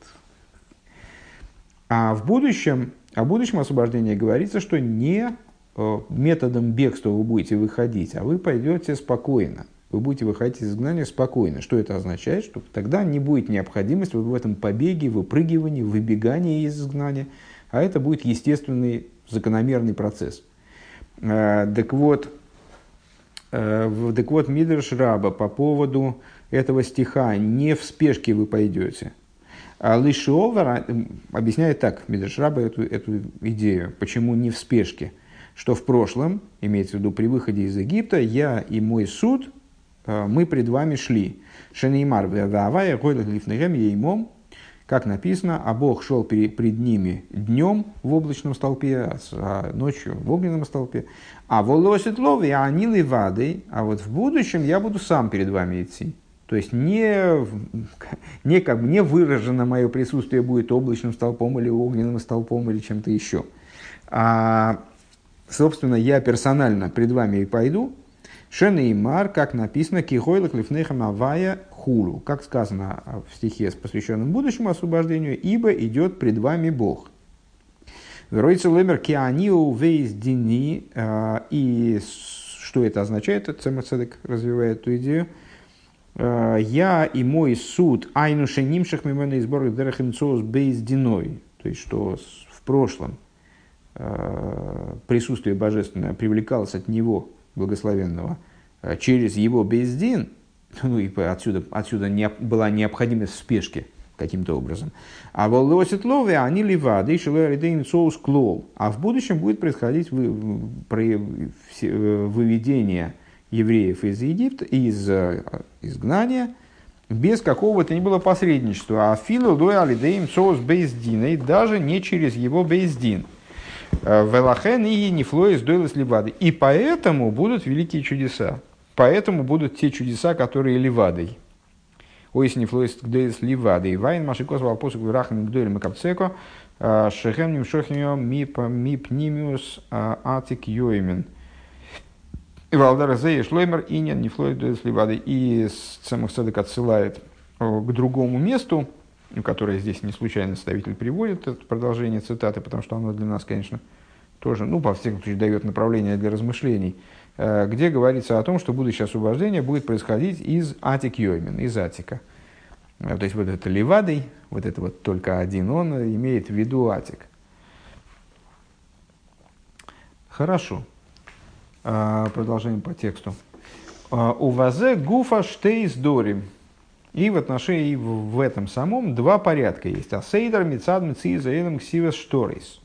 А в будущем, о будущем освобождении говорится, что не Э, методом бегства вы будете выходить, а вы пойдете спокойно. Вы будете выходить из изгнания спокойно. Что это означает? Что тогда не будет необходимости в этом побеге, выпрыгивании, выбегании из изгнания, а это будет естественный, закономерный процесс. Э, так вот, э, так вот Мидрш Раба по поводу этого стиха «не в спешке вы пойдете», а Лишиовар объясняет так, Мидрш Раба, эту, эту идею, почему не в спешке – что в прошлом, имеется в виду при выходе из Египта, я и мой суд, э, мы пред вами шли. Шенеймар вавая гойлах лифнегем еймом, как написано, а Бог шел пред ними днем в облачном столпе, а ночью в огненном столпе. А волосит лови, а они ливады, а вот в будущем я буду сам перед вами идти. То есть не, не, как не выражено мое присутствие будет облачным столпом или огненным столпом или чем-то еще. А собственно, я персонально пред вами и пойду, Шенеймар, как написано, Кихойлах Лифнехам Авая Хулу, как сказано в стихе, с посвященным будущему освобождению, ибо идет пред вами Бог. Вероится лемер кианиу вейс дини, а, и что это означает, Цемацедек развивает эту идею, я и мой суд айну шенимших мимена избор дерахимцоус бейс то есть что в прошлом – присутствие божественное привлекалось от него, благословенного, через его бездин, ну и отсюда, отсюда не, была необходимость в спешке каким-то образом. А волосит лове они ливады, и шилуэридейн соус клол. А в будущем будет происходить выведение евреев из Египта, из изгнания, без какого-то ни было посредничества. А филу луэ алидейм соус бейздин, даже не через его бейздин. Велахен и нефлоис дойлас ливады. И поэтому будут великие чудеса. Поэтому будут те чудеса, которые ливадой. Ойсни флоис гдейлас ливадой. Вайн машикос валпосук вирахам гдойлем макапцеко. Шехем нимшохимио мипнимиус атик йоймен. И Валдара Зея Шлоймер Инин Нефлоид Сливады. И самых Садок отсылает к другому месту, которое здесь не случайно составитель приводит, это продолжение цитаты, потому что оно для нас, конечно, тоже, ну, по всяком случае, дает направление для размышлений, э, где говорится о том, что будущее освобождение будет происходить из Атик Йоймен, из Атика. Э, то есть вот это Левадой, вот это вот только один он имеет в виду Атик. Хорошо. А, продолжение по тексту. А, У вазе гуфа штейс дорим. И в отношении в этом самом два порядка есть. Асейдер, Мицад, Мциза, Элем, Ксивес, Шторис.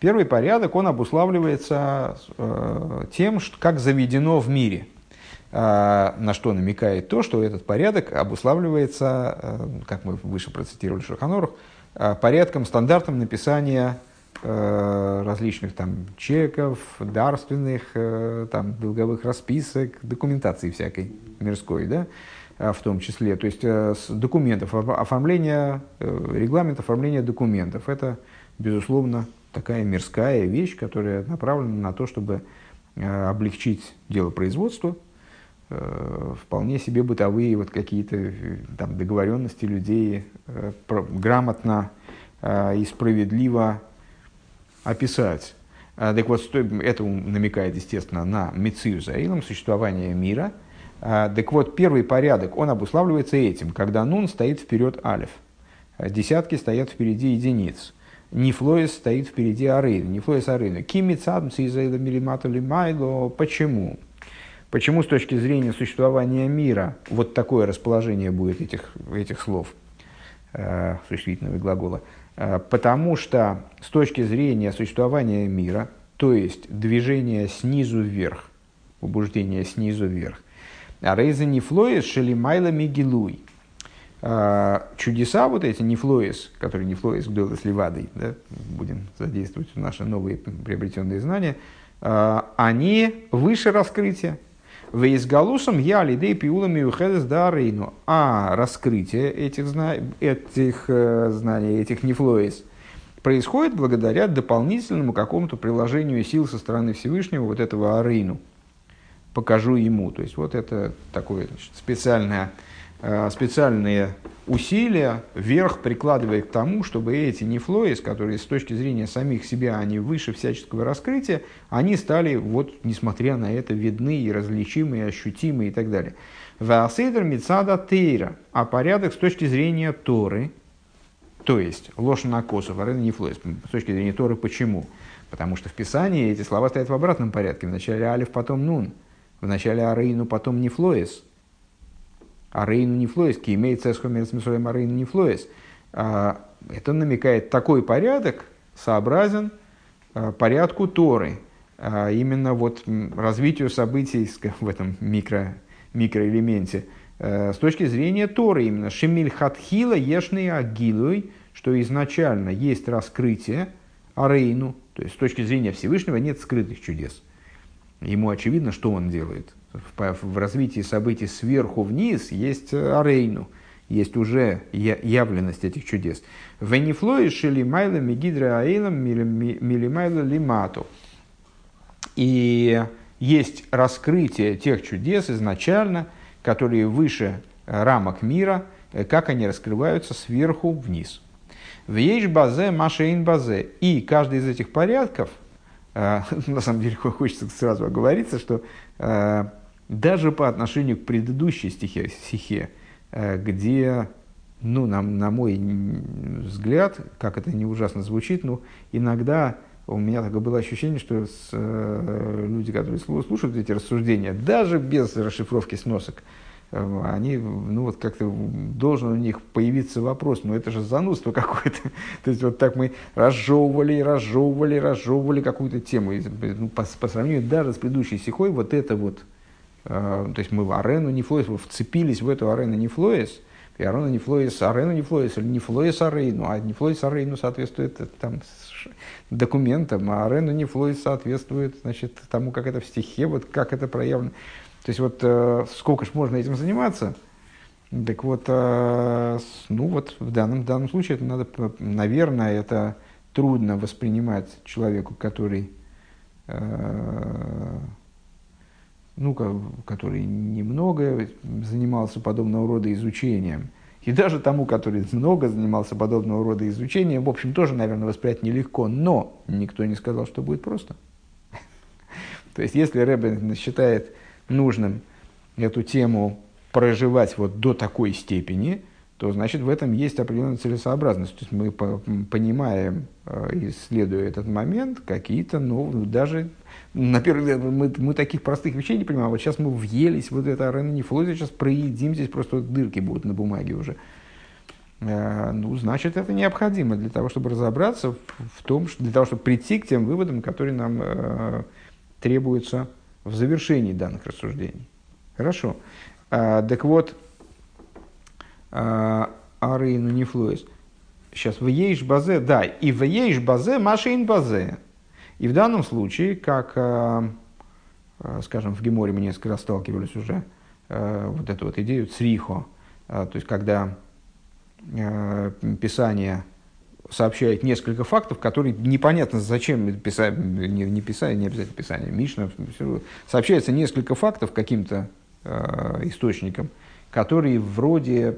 Первый порядок, он обуславливается э, тем, что, как заведено в мире. Э, на что намекает то, что этот порядок обуславливается, э, как мы выше процитировали Шаханорух, э, порядком, стандартом написания различных там чеков, дарственных, э, там, долговых расписок, документации всякой мирской, да, а, в том числе. То есть э, документов, оформление, регламент оформления документов. Это, безусловно, такая мирская вещь, которая направлена на то, чтобы облегчить дело производства, вполне себе бытовые вот какие-то там договоренности людей грамотно и справедливо описать. А, так вот, это намекает, естественно, на Мецию Заилом, существование мира. А, так вот, первый порядок, он обуславливается этим, когда нун стоит вперед алиф. А, десятки стоят впереди единиц. Нифлоис стоит впереди арейна. Нифлоис арейна. Кимицадм цизаида милимату лимайло. Почему? Почему с точки зрения существования мира вот такое расположение будет этих, этих слов, э, существительного глагола? Э, потому что с точки зрения существования мира, то есть движение снизу вверх, побуждение снизу вверх, Рейза Нефлоис Шелимайла Мигилуй. Э, чудеса вот эти Нефлоис, которые Нефлоис Гдолас Левадой, да, будем задействовать наши новые приобретенные знания, э, они выше раскрытия. Вейсгалусом я лидей пиулами ухедес дарейну. А раскрытие этих, зна... этих э, знаний, этих нефлоис, происходит благодаря дополнительному какому-то приложению сил со стороны Всевышнего, вот этого арейну. Покажу ему. То есть вот это такое значит, специальное Э, специальные усилия вверх прикладывая к тому, чтобы эти нефлоис, которые с точки зрения самих себя, они выше всяческого раскрытия, они стали, вот, несмотря на это, видны и различимы, и ощутимы и так далее. Ваасейдер Мицада Тейра, а порядок с точки зрения Торы, то есть Лошна Косов, Арена Нефлоис, с точки зрения Торы, почему? Потому что в Писании эти слова стоят в обратном порядке. Вначале Алиф, потом Нун. Вначале Арейну, потом Нефлоис. А Рейну не флоис, имеется эсхомерс мисоем Рейну не флоис. А, это намекает, такой порядок сообразен а, порядку Торы, а, именно вот развитию событий в этом микро, микроэлементе. С точки зрения Торы именно Шемиль Хатхила Ешный Агилуй, что изначально есть раскрытие Арейну, то есть с точки зрения Всевышнего нет скрытых чудес. Ему очевидно, что он делает – в, в развитии событий сверху вниз есть э, арейну, есть уже явленность этих чудес. Венифлои шили майла мигидра аилам милимайла лимату. И есть раскрытие тех чудес изначально, которые выше рамок мира, э, как они раскрываются сверху вниз. В базе, машейн базе. И каждый из этих порядков, э, на самом деле хочется сразу оговориться, что даже по отношению к предыдущей стихе, стихе э, где, ну, на, на мой взгляд, как это не ужасно звучит, но иногда у меня такое было ощущение, что с, э, люди, которые слушают эти рассуждения, даже без расшифровки сносок, э, они, ну вот как-то должен у них появиться вопрос, ну это же занудство какое-то. То есть вот так мы разжевывали, разжевывали, разжевывали какую-то тему. И, ну, по, по сравнению даже с предыдущей стихой, вот это вот, то есть мы в арену Нефлоис, вцепились в эту арену Нефлоис, и арена Нефлоис, арену Нефлоис, или Нефлоис Арейну, а Нефлоис Арейну соответствует там документам, а Арену Нефлоис соответствует значит, тому, как это в стихе, вот как это проявлено. То есть вот э, сколько ж можно этим заниматься, так вот, э, ну вот в данном, в данном случае это надо, наверное, это трудно воспринимать человеку, который, э, ну, который немного занимался подобного рода изучением – и даже тому, который много занимался подобного рода изучением, в общем, тоже, наверное, воспринять нелегко, но никто не сказал, что будет просто. То есть, если Рэбе считает нужным эту тему проживать вот до такой степени, то значит в этом есть определенная целесообразность. То есть мы понимаем, э, исследуя этот момент, какие-то, ну, даже на первый взгляд, мы, мы таких простых вещей не понимаем. Вот сейчас мы въелись, вот это арена нефлозия, сейчас проедим, здесь просто вот дырки будут на бумаге уже. Э, ну, значит, это необходимо для того, чтобы разобраться в том, для того, чтобы прийти к тем выводам, которые нам э, требуются в завершении данных рассуждений. Хорошо. Э, так вот, арейну нефлоис. Сейчас, в ейш базе, да, и в ейш базе, машин базе. И в данном случае, как, э, э, скажем, в Геморе мы несколько раз сталкивались уже, вот эту вот идею црихо, то есть когда Писание сообщает несколько фактов, которые непонятно зачем писать, не, не писать, не обязательно писание, Мишна, сообщается несколько фактов каким-то источникам, которые вроде,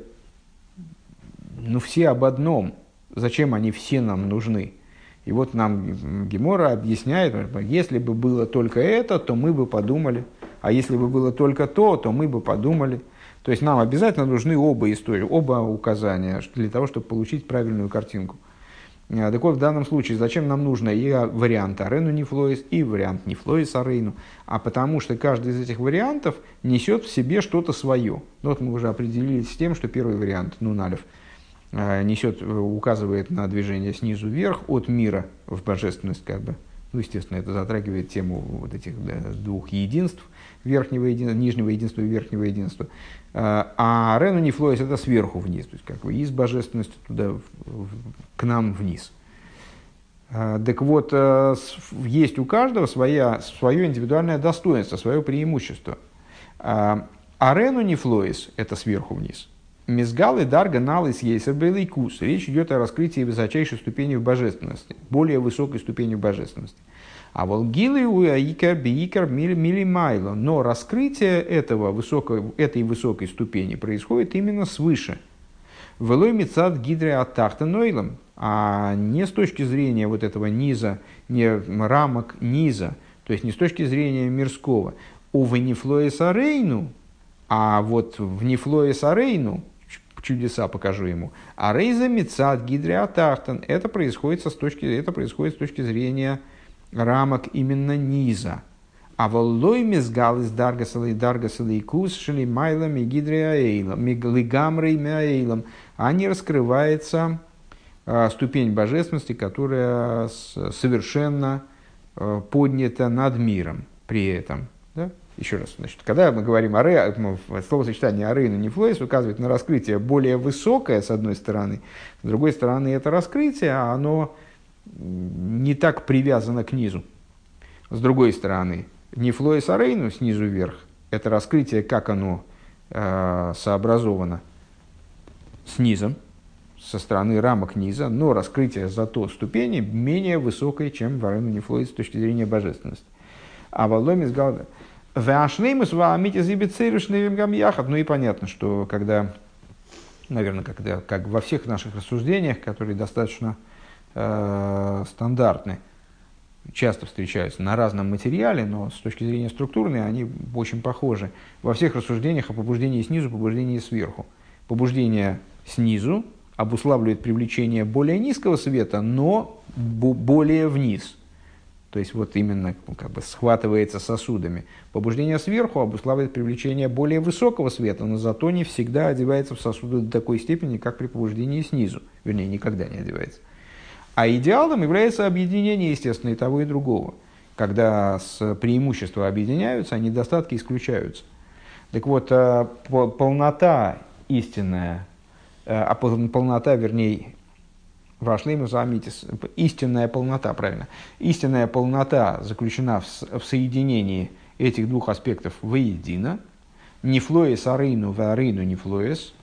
ну все об одном, зачем они все нам нужны. И вот нам Гемора объясняет, если бы было только это, то мы бы подумали, а если бы было только то, то мы бы подумали. То есть нам обязательно нужны оба истории, оба указания для того, чтобы получить правильную картинку. А, так вот, в данном случае, зачем нам нужно и вариант Арену Нефлоис, и вариант Нефлоис Арейну? А потому что каждый из этих вариантов несет в себе что-то свое. Ну, вот мы уже определились с тем, что первый вариант, ну, Налев – несет, э, указывает на движение снизу вверх от мира в божественность, как бы. Ну, естественно, это затрагивает тему вот этих да, двух единств, верхнего единства, нижнего единства и верхнего единства. Э, а Рену Нефлоис это сверху вниз, то есть как бы из божественности туда, к нам вниз. Так вот, есть у каждого своя, свое индивидуальное достоинство, свое преимущество. А Рену Нефлоис – это сверху вниз – Мизгалы дарга налыс ейсер кус. Речь идет о раскрытии высочайшей ступени в божественности, более высокой ступени в божественности. А волгилы у аикар биикар мили майло. Но раскрытие этого высокой, этой высокой ступени происходит именно свыше. Велой мецад гидре атахта нойлом. А не с точки зрения вот этого низа, не рамок низа, то есть не с точки зрения мирского. У венифлоеса рейну, а вот в нефлоеса рейну, чудеса покажу ему. А рейза мецад гидриатахтан, это происходит, со точки, это происходит с точки зрения рамок именно низа. А воллой мезгал из даргасала и даргасала и кус шли майлами гидриаэйлом, лигамрой мяэйлом, а не раскрывается а, ступень божественности, которая совершенно а, поднята над миром при этом. Еще раз, значит, когда мы говорим о ре, словосочетание арейну нефлоис указывает на раскрытие более высокое, с одной стороны, с другой стороны, это раскрытие, а оно не так привязано к низу. С другой стороны, нефлоис арейну снизу вверх, это раскрытие, как оно э, сообразовано с низом, со стороны рамок низа, но раскрытие зато ступени менее высокое, чем в арейну нефлоис с точки зрения божественности. А Валомис Галда – Вашлеймус ваамити зибицерюшневим гамьяхат. Ну и понятно, что когда, наверное, когда, как во всех наших рассуждениях, которые достаточно э, стандартны, часто встречаются на разном материале, но с точки зрения структурной они очень похожи. Во всех рассуждениях о побуждении снизу, побуждении сверху. Побуждение снизу обуславливает привлечение более низкого света, но более вниз – то есть вот именно ну, как бы схватывается сосудами. Побуждение сверху обуславливает привлечение более высокого света, но зато не всегда одевается в сосуды до такой степени, как при побуждении снизу. Вернее, никогда не одевается. А идеалом является объединение, естественно, и того, и другого. Когда с преимущества объединяются, а недостатки исключаются. Так вот, э, полнота истинная, э, а полнота, вернее, Вашлейму Заамитис, истинная полнота, правильно. Истинная полнота заключена в, в соединении этих двух аспектов воедино. Нефлоес арейну в арейну нефлоес.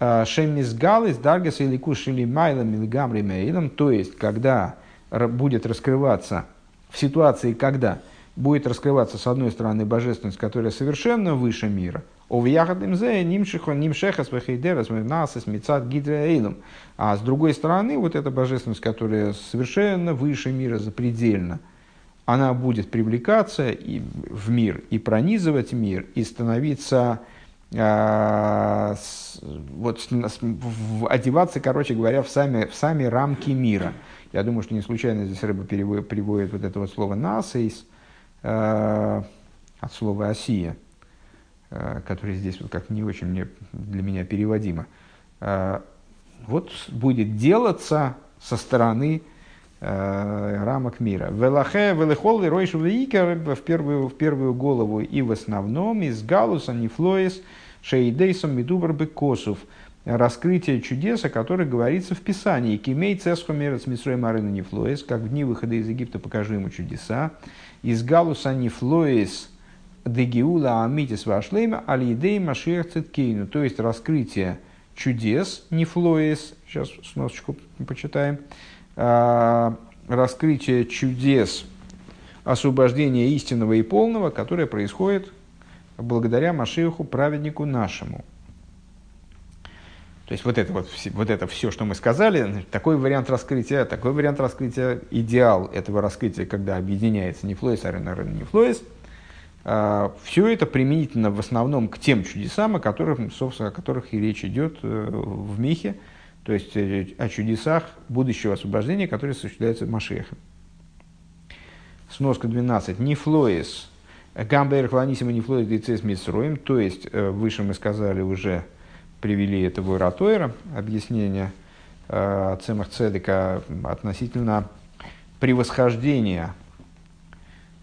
А, Шемис галис даргас или кушили майлом или гамри мейлом. То есть, когда будет раскрываться, в ситуации, когда будет раскрываться, с одной стороны, божественность, которая совершенно выше мира – А с другой стороны, вот эта божественность, которая совершенно выше мира, запредельно, она будет привлекаться и, в мир и пронизывать мир, и становиться а, с, вот, с, в, одеваться, короче говоря, в сами, в сами рамки мира. Я думаю, что не случайно здесь рыба переводит, приводит вот это вот слово «насейс» э, от слова «осия», Э, который здесь вот как не очень мне, для меня переводимо, э, вот будет делаться со стороны э, рамок мира. Велахе, велехол и ройш в первую, в первую голову и в основном из галуса нефлоис шейдейсом медубар бекосов. Раскрытие чудес, о которых говорится в Писании. Кимей цесхо мерец мисрой марина нефлоис, как в дни выхода из Египта покажи ему чудеса. Из галуса нефлоис – Дегиула Амитис Вашлейма Алидей Машиах Циткейну. То есть раскрытие чудес, не флоис, сейчас сносочку почитаем, а, раскрытие чудес освобождения истинного и полного, которое происходит благодаря Машиаху, праведнику нашему. То есть вот это вот, вот это все, что мы сказали, такой вариант раскрытия, такой вариант раскрытия, идеал этого раскрытия, когда объединяется не флоис, а не флоис – а, Все это применительно в основном к тем чудесам, о которых, о которых и речь идет э, в Михе, то есть э, о чудесах будущего освобождения, которые осуществляются в Машехе. Сноска 12. Нефлоис. Гамбер хланисима нефлоис децес митсроем. То есть, э, выше мы сказали уже, привели этого Ратойра, объяснение Цемах Цедека относительно превосхождения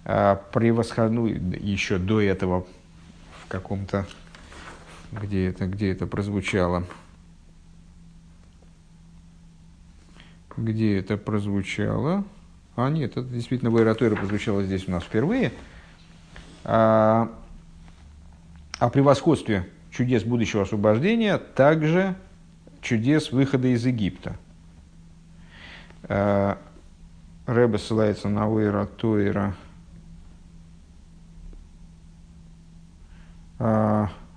а, превосходну еще до этого в каком-то, где это, где это прозвучало, где это прозвучало, а нет, это действительно в Иературе прозвучало здесь у нас впервые, а, о превосходстве чудес будущего освобождения, также чудес выхода из Египта. А, Рэбе ссылается на Уэра Тойра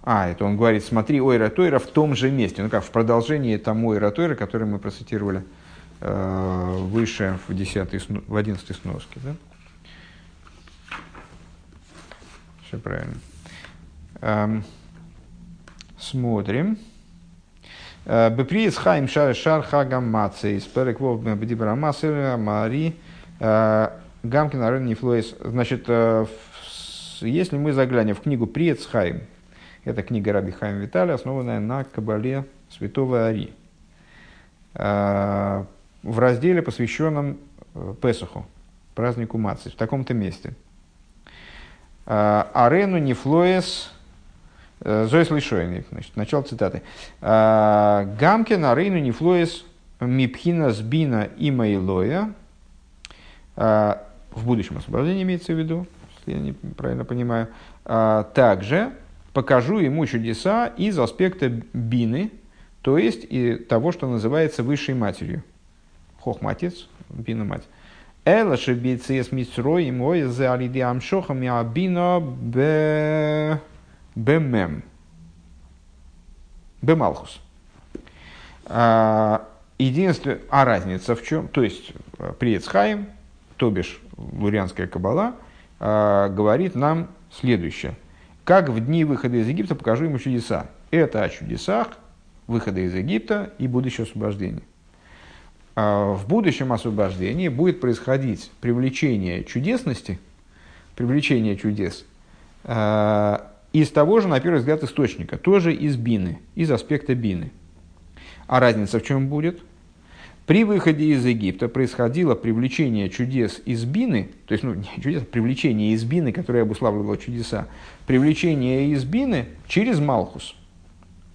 А, это он говорит, смотри, ойра тойра в том же месте. Ну как, в продолжении тому ойра тойра, который мы процитировали э, выше в, 10, в 11 сноске. Да? Все правильно. Эм, смотрим. Э, Беприес хайм шар шар хагам мацей. Спереквов бдибра мари. Э, Гамкин арен нефлоис. Значит, э, если мы заглянем в книгу Приецхайм, это книга Раби Хайм Витали, основанная на Кабале Святого Ари, а, в разделе, посвященном э, Песуху, празднику Мацы, в таком-то месте. А, Арену Нефлоес э, Зоис Лишойный, значит, начало цитаты. А, Гамкин Арену Нефлоес Мипхина Сбина Имайлоя в будущем освобождении имеется в виду, если я не правильно понимаю, также покажу ему чудеса из аспекта бины, то есть и того, что называется высшей матерью. Хохматец, бина мать. Эла шебицес мицрой мой за алиди амшохам я бина б бемем. Бемалхус. А, единственное, а разница в чем? То есть, при Эцхаим, то бишь, лурианская кабала – а, говорит нам следующее. Как в дни выхода из Египта покажу ему чудеса. Это о чудесах выхода из Египта и будущего освобождения. А в будущем освобождении будет происходить привлечение чудесности, привлечение чудес а, из того же, на первый взгляд, источника, тоже из бины, из аспекта бины. А разница в чем будет? При выходе из Египта происходило привлечение чудес из бины, то есть, ну, не чудес, а привлечение из бины, которое обуславливало чудеса, привлечение из бины через Малхус.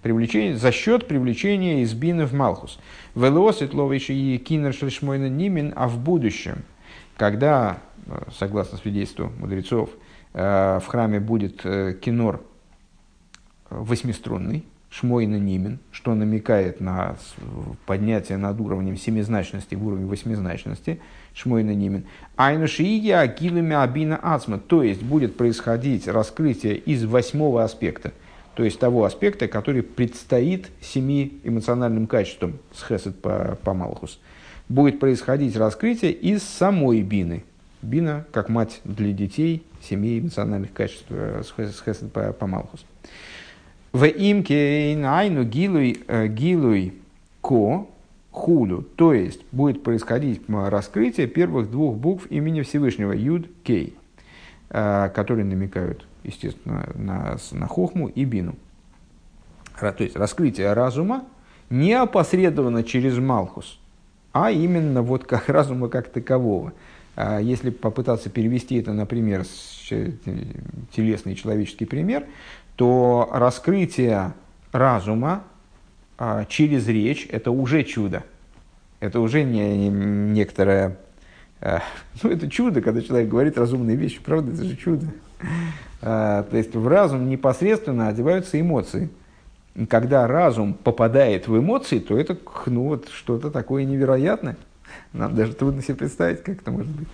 Привлечение, за счет привлечения из бины в Малхус. Велосит ловиши и кинер шлишмойна нимин, а в будущем, когда, э, согласно свидетельству мудрецов, э, в храме будет э, кинор восьмиструнный, шмойна нимин, что намекает на поднятие над уровнем семизначности в уровень восьмизначности, шмойна нимин. Айну шииги акилуми абина ацма, то есть будет происходить раскрытие из восьмого аспекта, то есть того аспекта, который предстоит семи эмоциональным качествам с хесед по, по Малхус. Будет происходить раскрытие из самой бины. Бина как мать для детей семи эмоциональных качеств э, с хесед по, по Малхус. В имке найну гилуй, э, гилуй ко худу. То есть будет происходить раскрытие первых двух букв имени Всевышнего Юд Кей, э, которые намекают, естественно, на, на хохму и бину. То есть раскрытие разума не опосредованно через Малхус, а именно вот как разума как такового. А если попытаться перевести это, например, телесный человеческий пример, то раскрытие разума а, через речь – это уже чудо. Это уже не, не некоторое... А, ну, это чудо, когда человек говорит разумные вещи, правда? Это же чудо. А, то есть в разум непосредственно одеваются эмоции. И когда разум попадает в эмоции, то это ну, вот, что-то такое невероятное. Нам даже трудно себе представить, как это может быть.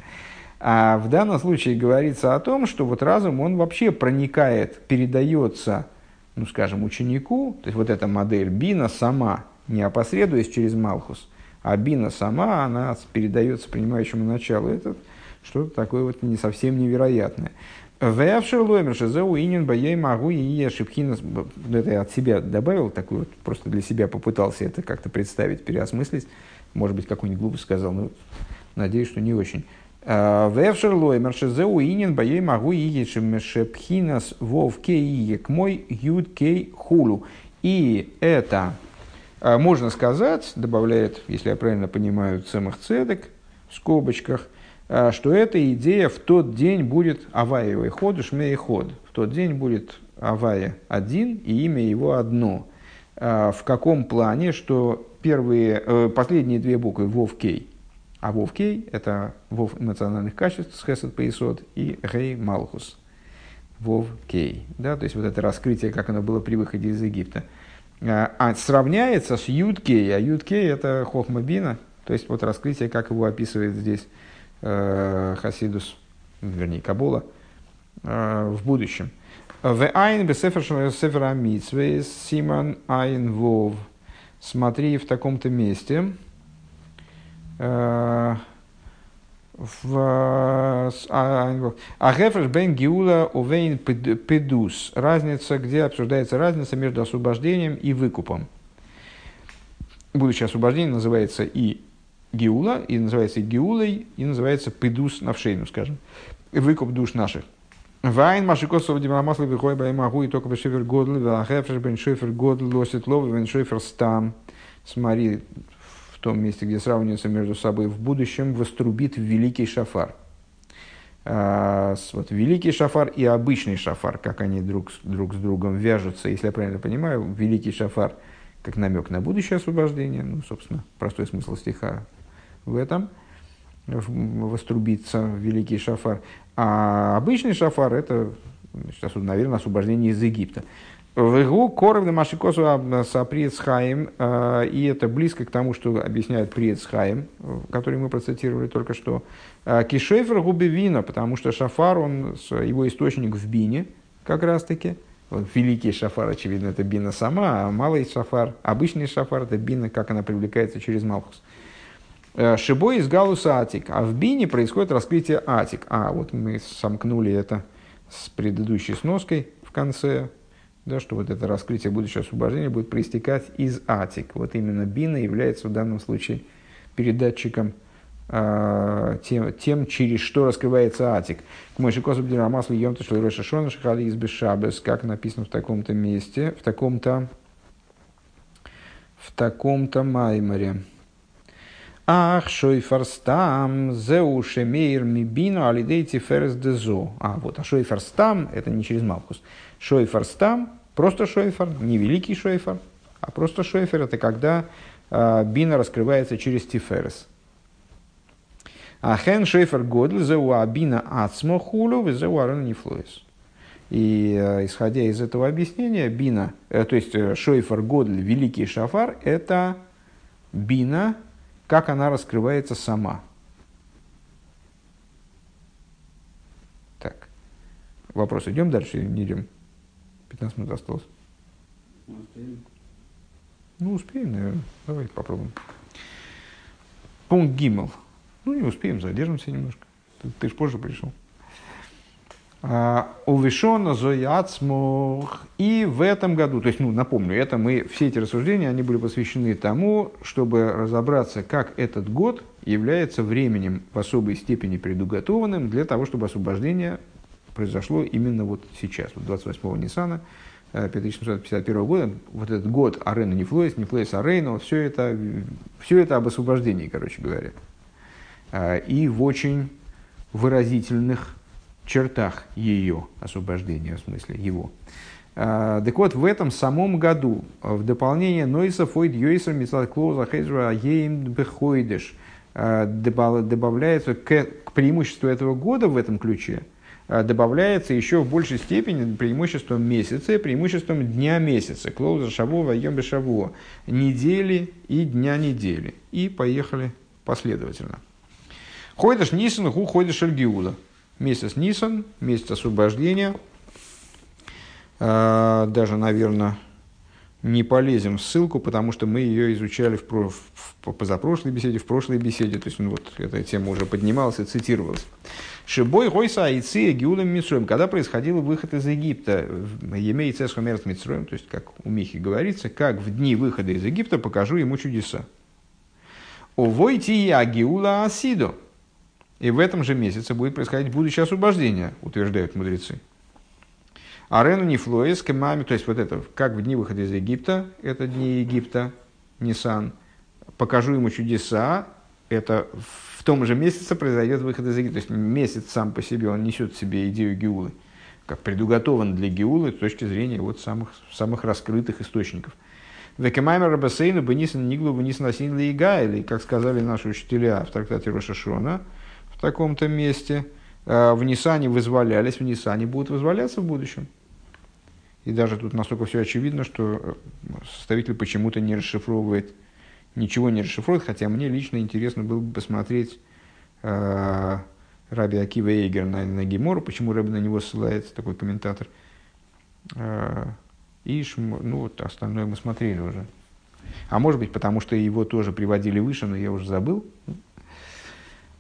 А в данном случае говорится о том, что вот разум, он вообще проникает, передается, ну, скажем, ученику, то есть вот эта модель Бина сама, не опосредуясь через Малхус, а Бина сама, она передается принимающему началу. Это что-то такое вот не совсем невероятное. Вэвшер лоймер шизеу инин баей могу и шипхинас. Это я от себя добавил, такой вот, просто для себя попытался это как-то представить, переосмыслить. Может быть, какую-нибудь глупость сказал, но надеюсь, что не очень. Вевшер лоймер шезеу инин боей могу и шепхинас вов кей мой юд кей хулу. И это а, можно сказать, добавляет, если я правильно понимаю, цемах цедек в скобочках, а, что эта идея в тот день будет аваевый ход, шмей ход. В тот день будет авая один и имя его одно. А, в каком плане, что первые, э, последние две буквы вов кей – а вов кей – это вов эмоциональных качеств с хесед поисот и гей малхус. Вов кей. Да, то есть вот это раскрытие, как оно было при выходе из Египта. А, а сравняется с юд кей, а юд кей – это хохма бина, то есть вот раскрытие, как его описывает здесь э, Хасидус, вернее, Кабула, э, в будущем. В айн бесефер симан айн вов. Смотри в таком-то месте – в Агефреш бен Гиула Увейн Педус. Разница, где обсуждается разница между освобождением и выкупом. Будущее освобождение называется и Гиула, и называется Гиулой, и называется Педус Навшейну, скажем. Выкуп душ наших. Вайн Машикосов Димамаслы Вихой Баймагу и только Бешефер Годл, Агефреш бен Шефер Годл, Лосит Лов, бен Шефер Стам. Смотри, в том месте, где сравниваются между собой в будущем, вострубит великий шафар. А, вот великий шафар и обычный шафар, как они друг, друг с другом вяжутся, если я правильно понимаю, великий шафар как намек на будущее освобождение, ну, собственно, простой смысл стиха в этом, вострубиться великий шафар. А обычный шафар это, значит, наверное, освобождение из Египта. Вегу коров на машикосу саприецхаем, а, и это близко к тому, что объясняет приецхаем, который мы процитировали только что. А, Кишефер губи вина, потому что шафар, он, его источник в бине, как раз таки. Великий шафар, очевидно, это бина сама, а малый шафар, обычный шафар, это бина, как она привлекается через Малхус. А, Шибой из галуса атик, а в бине происходит раскрытие атик. А, вот мы сомкнули это с предыдущей сноской в конце, да, что вот это раскрытие будущего освобождения будет проистекать из атик. Вот именно бина является в данном случае передатчиком, э, тем, тем, через что раскрывается атик. К мой шикосу масло емта шлыроша шона шахали из бешабес, как написано в таком-то месте, в таком-то в таком-то майморе. Ах, шойфарстам, зеу шемейр мибину алидейти ферес дезо. А, вот, а шойфарстам, это не через Малкус. Шойфарстам, просто шойфар, не великий шойфар, а просто шойфер, это когда э, бина раскрывается через тиферес. А хен шойфер годль зеу абина ацмо хулю, зеу арен нефлоис. И э, исходя из этого объяснения, бина, э, то есть э, шойфер годль, великий шафар, это бина, как она раскрывается сама. Так. Вопрос. Идем дальше не идем? 15 минут осталось. Успеем. Ну, успеем, наверное. Давайте попробуем. Пункт Гиммел. Ну, не успеем, задержимся немножко. Ты, ты же позже пришел. Увешона зояцмох. И в этом году, то есть, ну, напомню, это мы, все эти рассуждения, они были посвящены тому, чтобы разобраться, как этот год является временем в особой степени предуготованным для того, чтобы освобождение произошло именно вот сейчас, вот 28-го Ниссана, 5751 э, года, вот этот год Арена Нефлоис, Нефлоис Арейна, все это, все это об освобождении, короче говоря. Э, и в очень выразительных чертах ее освобождения, в смысле его. А, так вот, в этом самом году, в дополнение Нойса Фойд Йойсер Мислат Клоуза Хезра Ейм Бехойдеш добавляется к, к преимуществу этого года в этом ключе, добавляется еще в большей степени преимуществом месяца, преимуществом дня месяца, клоуза шавова, йомбе шавуа, недели и дня недели. И поехали последовательно. Ходишь Нисан, ху ходишь Альгиуда месяц Нисан, месяц освобождения. А, даже, наверное, не полезем в ссылку, потому что мы ее изучали в, про, в позапрошлой беседе, в прошлой беседе. То есть, ну, вот эта тема уже поднималась и цитировалась. Шибой Гойса Айцы Гиулем Митсроем, когда происходил выход из Египта, Емей Цесхомерт Митсроем, то есть, как у Михи говорится, как в дни выхода из Египта покажу ему чудеса. Овойти я Гиула Асидо. И в этом же месяце будет происходить будущее освобождение, утверждают мудрецы. Арену Нефлоис, Кемами, то есть вот это, как в дни выхода из Египта, это дни Египта, Нисан, покажу ему чудеса, это в том же месяце произойдет выход из Египта. То есть месяц сам по себе, он несет в себе идею Геулы, как предуготован для Геулы с точки зрения вот самых, самых раскрытых источников. Векемаймер Рабасейну Бенисан Ниглу Бенисан Асин или, как сказали наши учителя в трактате Рошашона, в таком-то месте, э, в Нисане вызволялись, в Нисане будут вызволяться в будущем. И даже тут настолько все очевидно, что э, составитель почему-то не расшифровывает, ничего не расшифрует, хотя мне лично интересно было бы посмотреть э, Раби Акива Эйгер на, на Гемору, почему Ребе на него ссылается, такой комментатор. Э, и ну вот остальное мы смотрели уже. А может быть, потому что его тоже приводили выше, но я уже забыл.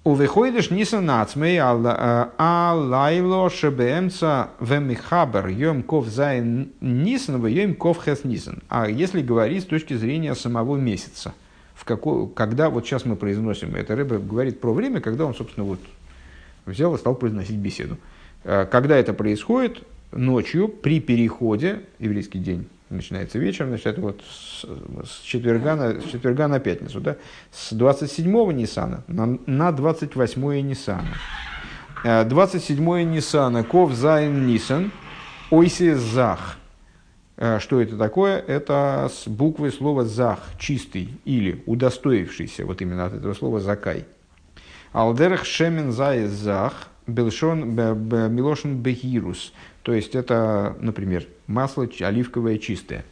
ובחודש ניסן עצמו הלילה שבאמצע ומחבר יום כ"ז ניסן יום כ"ח ניסן. А если говорить с точки зрения самого месяца, в какой, когда вот сейчас мы произносим, это Рэбе говорит про время, когда он, собственно, вот взял и стал произносить беседу. Когда это происходит, ночью при переходе, еврейский день, начинается вечером, значит, это вот с, с, четверга, на, с четверга на пятницу, да, с 27-го Ниссана на, на 28-е Ниссана. 27-е Ниссана, Ков Зайн Нисан, Ойси Зах. Э, что это такое? Это с буквы слова «зах», «чистый» или «удостоившийся», вот именно от этого слова «закай». Алдерах шемен зай зах, белшон милошин бехирус – то есть это, например, масло оливковое чистое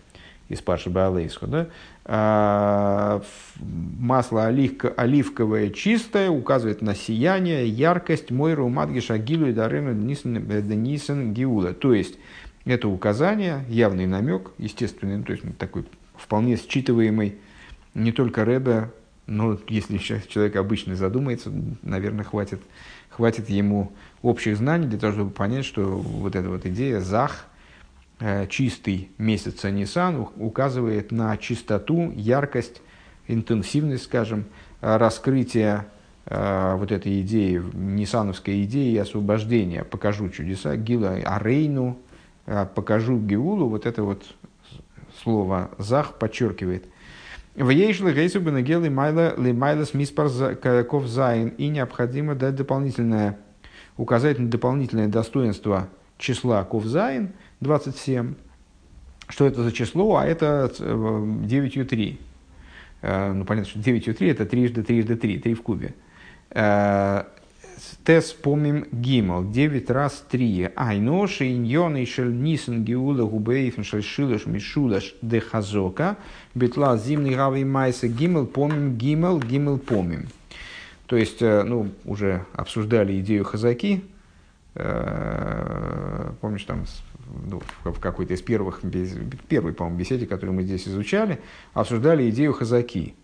из Паши Баалейсху. Да? А, масло оливка, оливковое чистое указывает на сияние, яркость Мойру Мадгиша Агилу и Дарену Денисен Гиула. То есть это указание, явный намек, естественный, ну, то есть такой вполне считываемый не только Рэбе, но если человек обычно задумается, наверное, хватит, хватит ему общих знаний для того, чтобы понять, что вот эта вот идея Зах, э, чистый месяц Нисан, указывает на чистоту, яркость интенсивность, скажем, раскрытия вот этой идеи, ниссановской идеи освобождения. Покажу чудеса, гила арейну, покажу геулу, вот это вот слово «זך» подчеркивает. ויש להוסיף בנוגע למעלה למעלת מספר כ"ז. И необходимо дать дополнительное, указать на дополнительное достоинство числа כ"ז, 27. Что это за число? А это 9 3. Ну, понятно, что 9 3 это трижды трижды 3, 3 в кубе. Тес помим гимал, 9 раз 3. Айно шейньон и шель нисен геула губейфен шель шилаш мишулаш де хазока. Бетла зимний гавый майса гимал помим гимал гимал помим. То есть, ну, уже обсуждали идею хазаки. Помнишь, там ну, в какой-то из первых, первой, по-моему, беседе, которую мы здесь изучали, обсуждали идею хазаки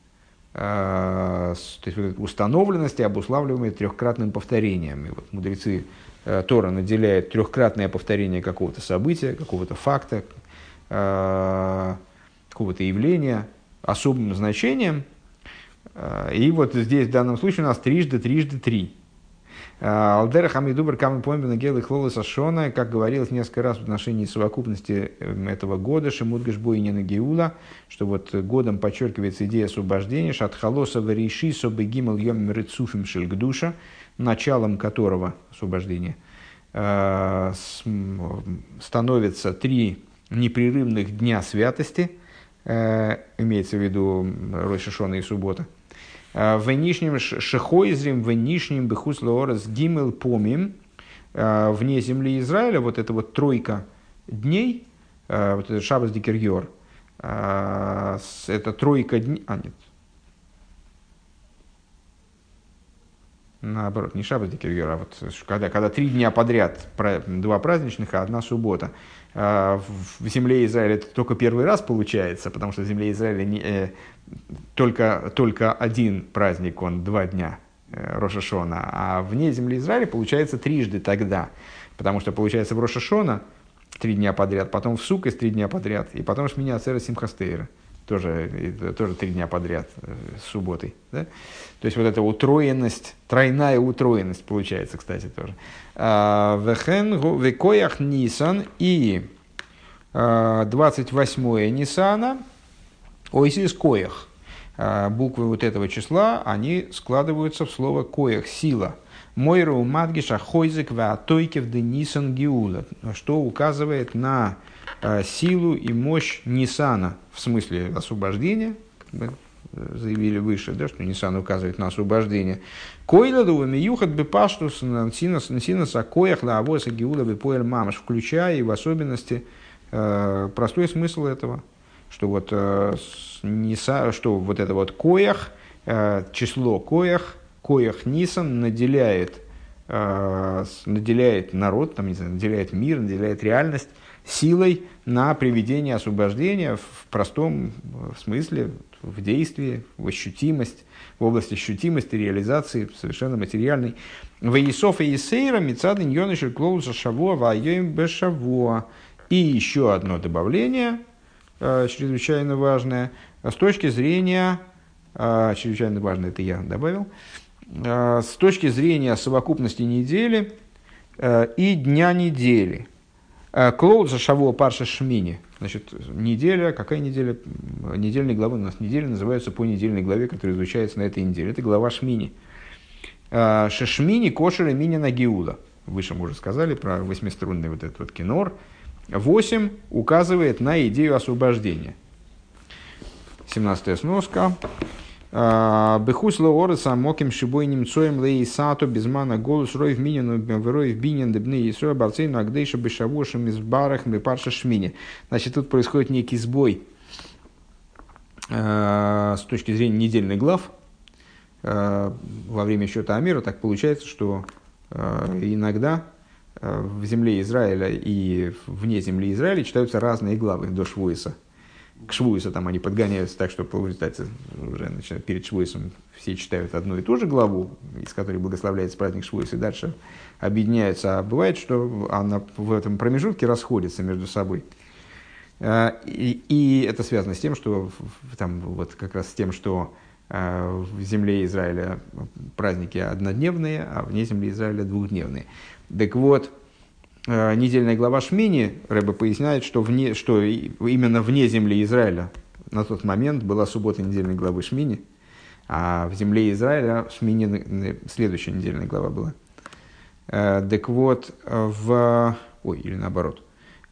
то есть установленности, обуславливаемые трехкратным повторением. И вот мудрецы э, Тора наделяют трехкратное повторение какого-то события, какого-то факта, э, какого-то явления особым значением. И вот здесь в данном случае у нас трижды, трижды, три. Алдера Хамидубр Камен Помбина Гел и Хлолоса Шона, как говорилось несколько раз в отношении совокупности эм, этого года, Шимудгаш Бойнина Геула, что вот годом подчеркивается идея освобождения, Шатхалоса Вариши Собегимал Йом Рецуфим Шельгдуша, началом которого освобождения э, становится три непрерывных дня святости, э, имеется в виду Рошашона и суббота – в нижнем шехойзрим, в нижнем бехус лоорас гимел помим, э, вне земли Израиля, вот эта вот тройка дней, э, вот этот шабас дикерьор, это тройка дней, а нет, наоборот, не шаббат дикерьер, а вот когда, когда три дня подряд, два праздничных, а одна суббота. В земле Израиля это только первый раз получается, потому что в земле Израиля не, только, только один праздник, он два дня, э, Рошашона, а вне земли Израиля получается трижды тогда, потому что получается в Рошашона три дня подряд, потом в Сукас три дня подряд, и потом Шминя Ацера Симхастейра, тоже, тоже три дня подряд, э, с субботой. Да? То есть вот эта утроенность, тройная утроенность получается, кстати, тоже. А, векоях Нисан и 28 а, Нисана – Ойсис коях. А, буквы вот этого числа, они складываются в слово коях, сила. Мойру мадгиша хойзек ваатойкев денисан гиула, что указывает на силу и мощь Нисана, в смысле освобождения, как бы заявили выше, да, что Нисан указывает на освобождение. Койла дувами юхат бы паштус насинас акоях на авоса гиула бы поэль мамаш, включая и в особенности э, простой смысл этого – что вот, э, не, что вот это вот коях, э, число коях, коях Нисан наделяет, э, наделяет народ, там, не знаю, наделяет мир, наделяет реальность силой на приведение освобождения в простом смысле, в действии, в ощутимость, в области ощутимости, реализации, совершенно материальной. Ваисов и Исейра, Мицадын, Йонышель, Клоуса, Шавуа, Вайоим, Бешавуа. И еще одно добавление – Э, чрезвычайно важное, с точки зрения, э, чрезвычайно важное это я добавил, э, с точки зрения совокупности недели и дня недели. Клоуд за шаво парша шмини. Значит, неделя, какая неделя? Недельные главы у нас недели называются по недельной главе, которая изучается на этой неделе. Это глава шмини. Шешмини кошера мини на геула. Выше мы уже сказали про восьмиструнный вот этот вот кинор – 8 указывает на идею освобождения. 17 сноска. А, Бехус лоореса моким шибой немцоем лей сато безмана голос рой в минину в бинин дебны и срой барцейну агдейша бешавошем из барах парша шмини. Значит, тут происходит некий сбой а, с точки зрения недельных глав. А, во время счета Амира так получается, что иногда в земле Израиля и вне земли Израиля читаются разные главы до Швуиса. К Швуису там они подгоняются так, что получается уже начинают, перед Швуисом все читают одну и ту же главу, из которой благословляется праздник Швуис, и дальше объединяются. А бывает, что она в этом промежутке расходится между собой. И, и это связано с тем, что там вот как раз с тем, что в земле Израиля праздники однодневные, а вне земли Израиля двухдневные. Так вот, недельная глава Шмини, Рэба поясняет, что, вне, что именно вне земли Израиля на тот момент была суббота недельной главы Шмини, а в земле Израиля Шмини следующая недельная глава была. Э, так вот, в... Ой, или наоборот.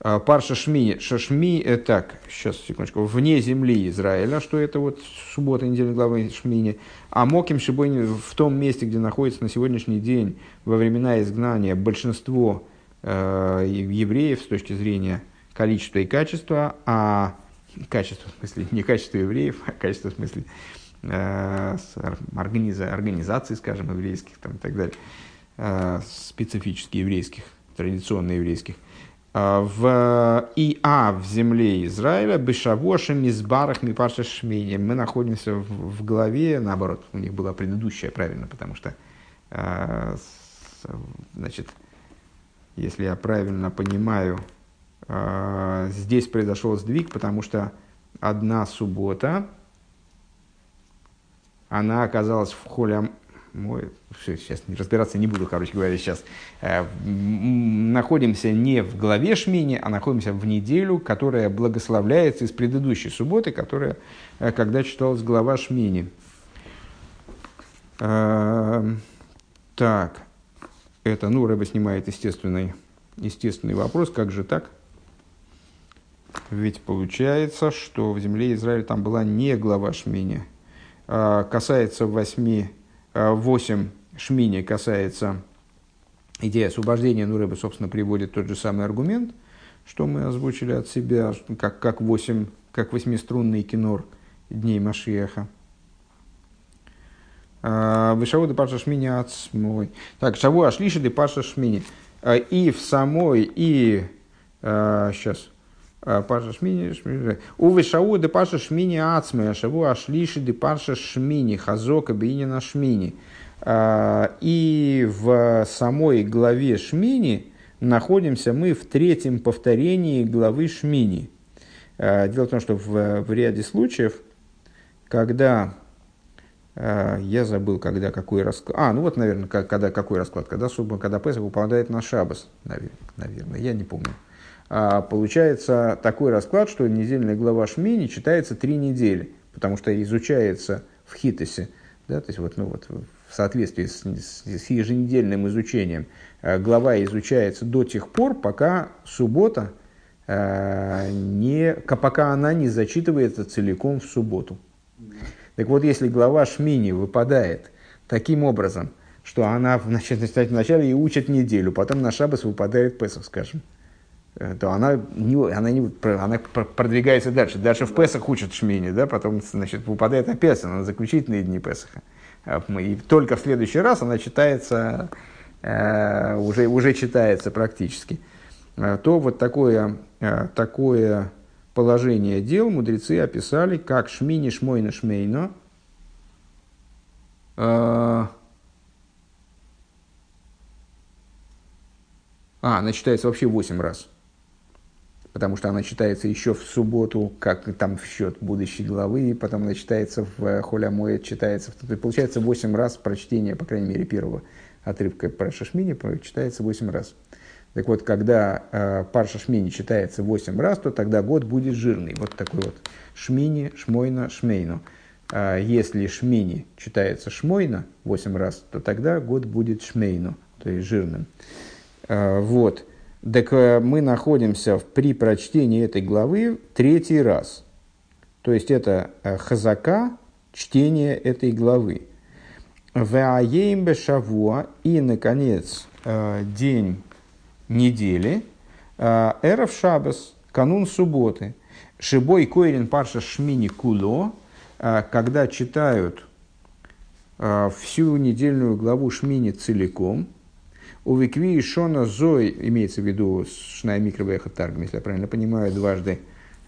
Э, Парша Шмини. Шашми, э, так, сейчас, секундочку. Вне земли Израиля, что это вот суббота недельной главы Шмини. А Моким Шибойни в том месте, где находится на сегодняшний день во времена изгнания большинство э, евреев с точки зрения количества и качества, а качество, в смысле, не качество евреев, а качество, в смысле, э, организа, организаций, скажем, еврейских там, и так далее, э, специфически еврейских, традиционно еврейских, э, в ИА в земле Израиля, Бешавоша, Мизбарах, Мипарша Шмини. Мы находимся в, в главе, наоборот, у них была предыдущая, правильно, потому что, э, значит, если я правильно понимаю, а, здесь произошел сдвиг, потому что одна суббота, она оказалась в холе... Ой, все, сейчас разбираться не буду, короче говоря, сейчас. Э, находимся не в главе Шмини, а находимся в неделю, которая благословляется из предыдущей субботы, которая, э, когда читалась глава Шмини. Э, так, это, ну, Рэба снимает естественный, естественный вопрос, как же так? Ведь получается, что в земле Израиля там была не глава Шмини. А, касается восьми, а, восемь Шмини, касается идеи освобождения, ну, Рэба, собственно, приводит тот же самый аргумент, что мы озвучили от себя, как, как, восемь, как восьмиструнный кинор дней Машиеха. А, Вышаву де Паша Шмини от мой. Так, Шаву Ашлиши де Паша Шмини. И в самой, и сейчас а, Паша Шмини, Увы Шау де Паша Шмини Ацме, Шаву Ашлиши де Паша Шмини, Хазока Бейнина Шмини. А, и в самой главе Шмини находимся мы в третьем повторении главы Шмини. А, дело в том, что в, в ряде случаев, когда я забыл, когда какой расклад. А, ну вот, наверное, когда какой расклад, когда, когда Песах выпадает на Шабас, наверное, я не помню. А получается такой расклад, что недельная глава Шмини читается три недели, потому что изучается в Хитосе, да, то есть вот, ну, вот, в соответствии с, с еженедельным изучением, э, глава изучается до тех пор, пока суббота э, не, пока она не зачитывается целиком в субботу. Так вот, если глава Шмини выпадает таким образом, что она значит, вначале и учит неделю, потом на шабас выпадает Песах, скажем, Э, то она, не, она, не, она продвигается дальше. Дальше в Песах учат Шмини, да, потом значит, выпадает опять на заключительные дни Песаха. А, и только в следующий раз она читается, э, уже, уже читается практически. Э, то вот такое, такое положение дел мудрецы описали как Шмини Шмойна Шмейно. А, она читается вообще 8 раз потому что она читается еще в субботу, как там в счет будущей главы, и потом она читается в э, Холямое, читается. В, получается 8 раз прочтение, по крайней мере, первого отрывка про Шашмини читается 8 раз. Так вот, когда э, пар Шашмини читается 8 раз, то тогда год будет жирный. Вот такой вот Шмини, Шмойна, Шмейну. А если Шмини читается Шмойна 8 раз, то тогда год будет Шмейну, то есть жирным. А, вот. Так э, мы находимся при прочтении этой главы третий раз. То есть это э, хазака, чтение этой главы. Веаеем бешавуа и, наконец, э, день недели, эров шабас, канун субботы, шибой коирин парша шмини куло, когда читают всю недельную главу шмини целиком – у Викви Шона Зой, имеется в виду Шная Микробеха Таргм, если я правильно понимаю, дважды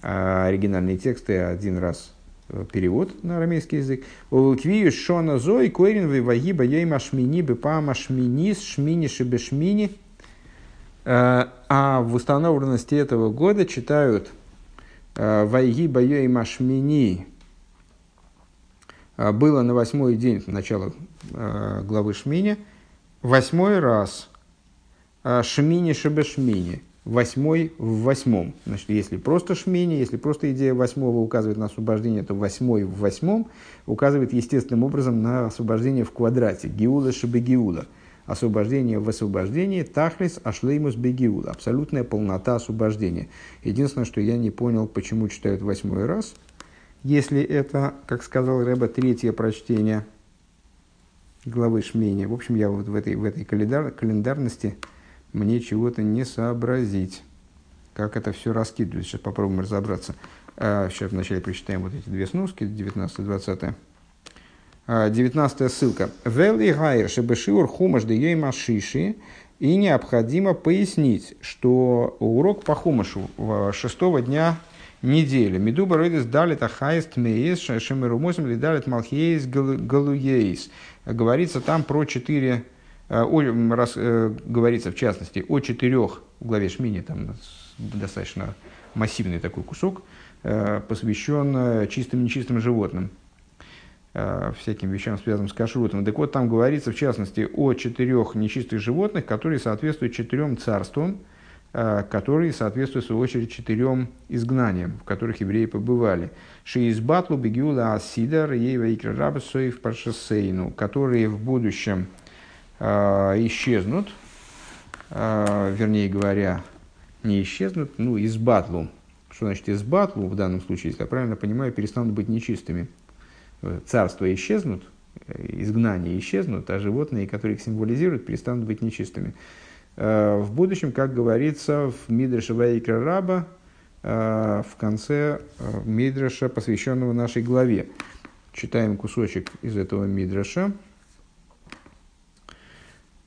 а, оригинальные тексты, один раз э, перевод на арамейский язык. У Викви Шона Зой, Койрин Вивагиба Ей Машмини Бепа Машминис Шмини Шибешмини. А, а в установленности этого года читают Вайги Байой Машмини было на восьмой день начала главы Шмини, восьмой раз Шмини Шебешмини, восьмой в восьмом. Значит, если просто Шмини, если просто идея восьмого указывает на освобождение, то восьмой в восьмом указывает естественным образом на освобождение в квадрате. Гиула Шебегиула. Освобождение в освобождении, тахлис ашлеймус бегиула. Абсолютная полнота освобождения. Единственное, что я не понял, почему читают восьмой раз, если это, как сказал Рэба, третье прочтение главы Шмени. В общем, я вот в этой, в этой календар, календарности мне чего-то не сообразить. Как это все раскидывается. Сейчас попробуем разобраться. А, сейчас вначале прочитаем вот эти две сноски, 19-20. 19 а, ссылка. Вели гайр шебешиур хумаш де машиши. И необходимо пояснить, что урок по хумашу шестого дня недели. Медуба ройдес далит ахайст мейс шемерумосим ли далит малхейс галуейс. Говорится там про четыре Э, о, раз, э, говорится в частности о четырех, в главе Шмини там достаточно массивный такой кусок, э, посвящен чистым и нечистым животным, всяким вещам, связанным с кашрутом. Так вот, там говорится в частности о четырех нечистых животных, которые соответствуют четырем царствам, которые соответствуют, в свою очередь, четырем изгнаниям, в которых евреи побывали. Шиизбатлу, Бегиула, Асидар, Ейва, Икра, Соев, Паршасейну, которые в будущем – Э, исчезнут, э, вернее говоря, не исчезнут, ну, из батлу. Что значит из батлу в данном случае, если я правильно понимаю, перестанут быть нечистыми. Э, царства исчезнут, изгнания исчезнут, а животные, которые их символизируют, перестанут быть нечистыми. В будущем, как говорится в Мидраша Ваикра Раба, в конце Мидраша, посвященного нашей главе. Читаем кусочек из этого Мидраша.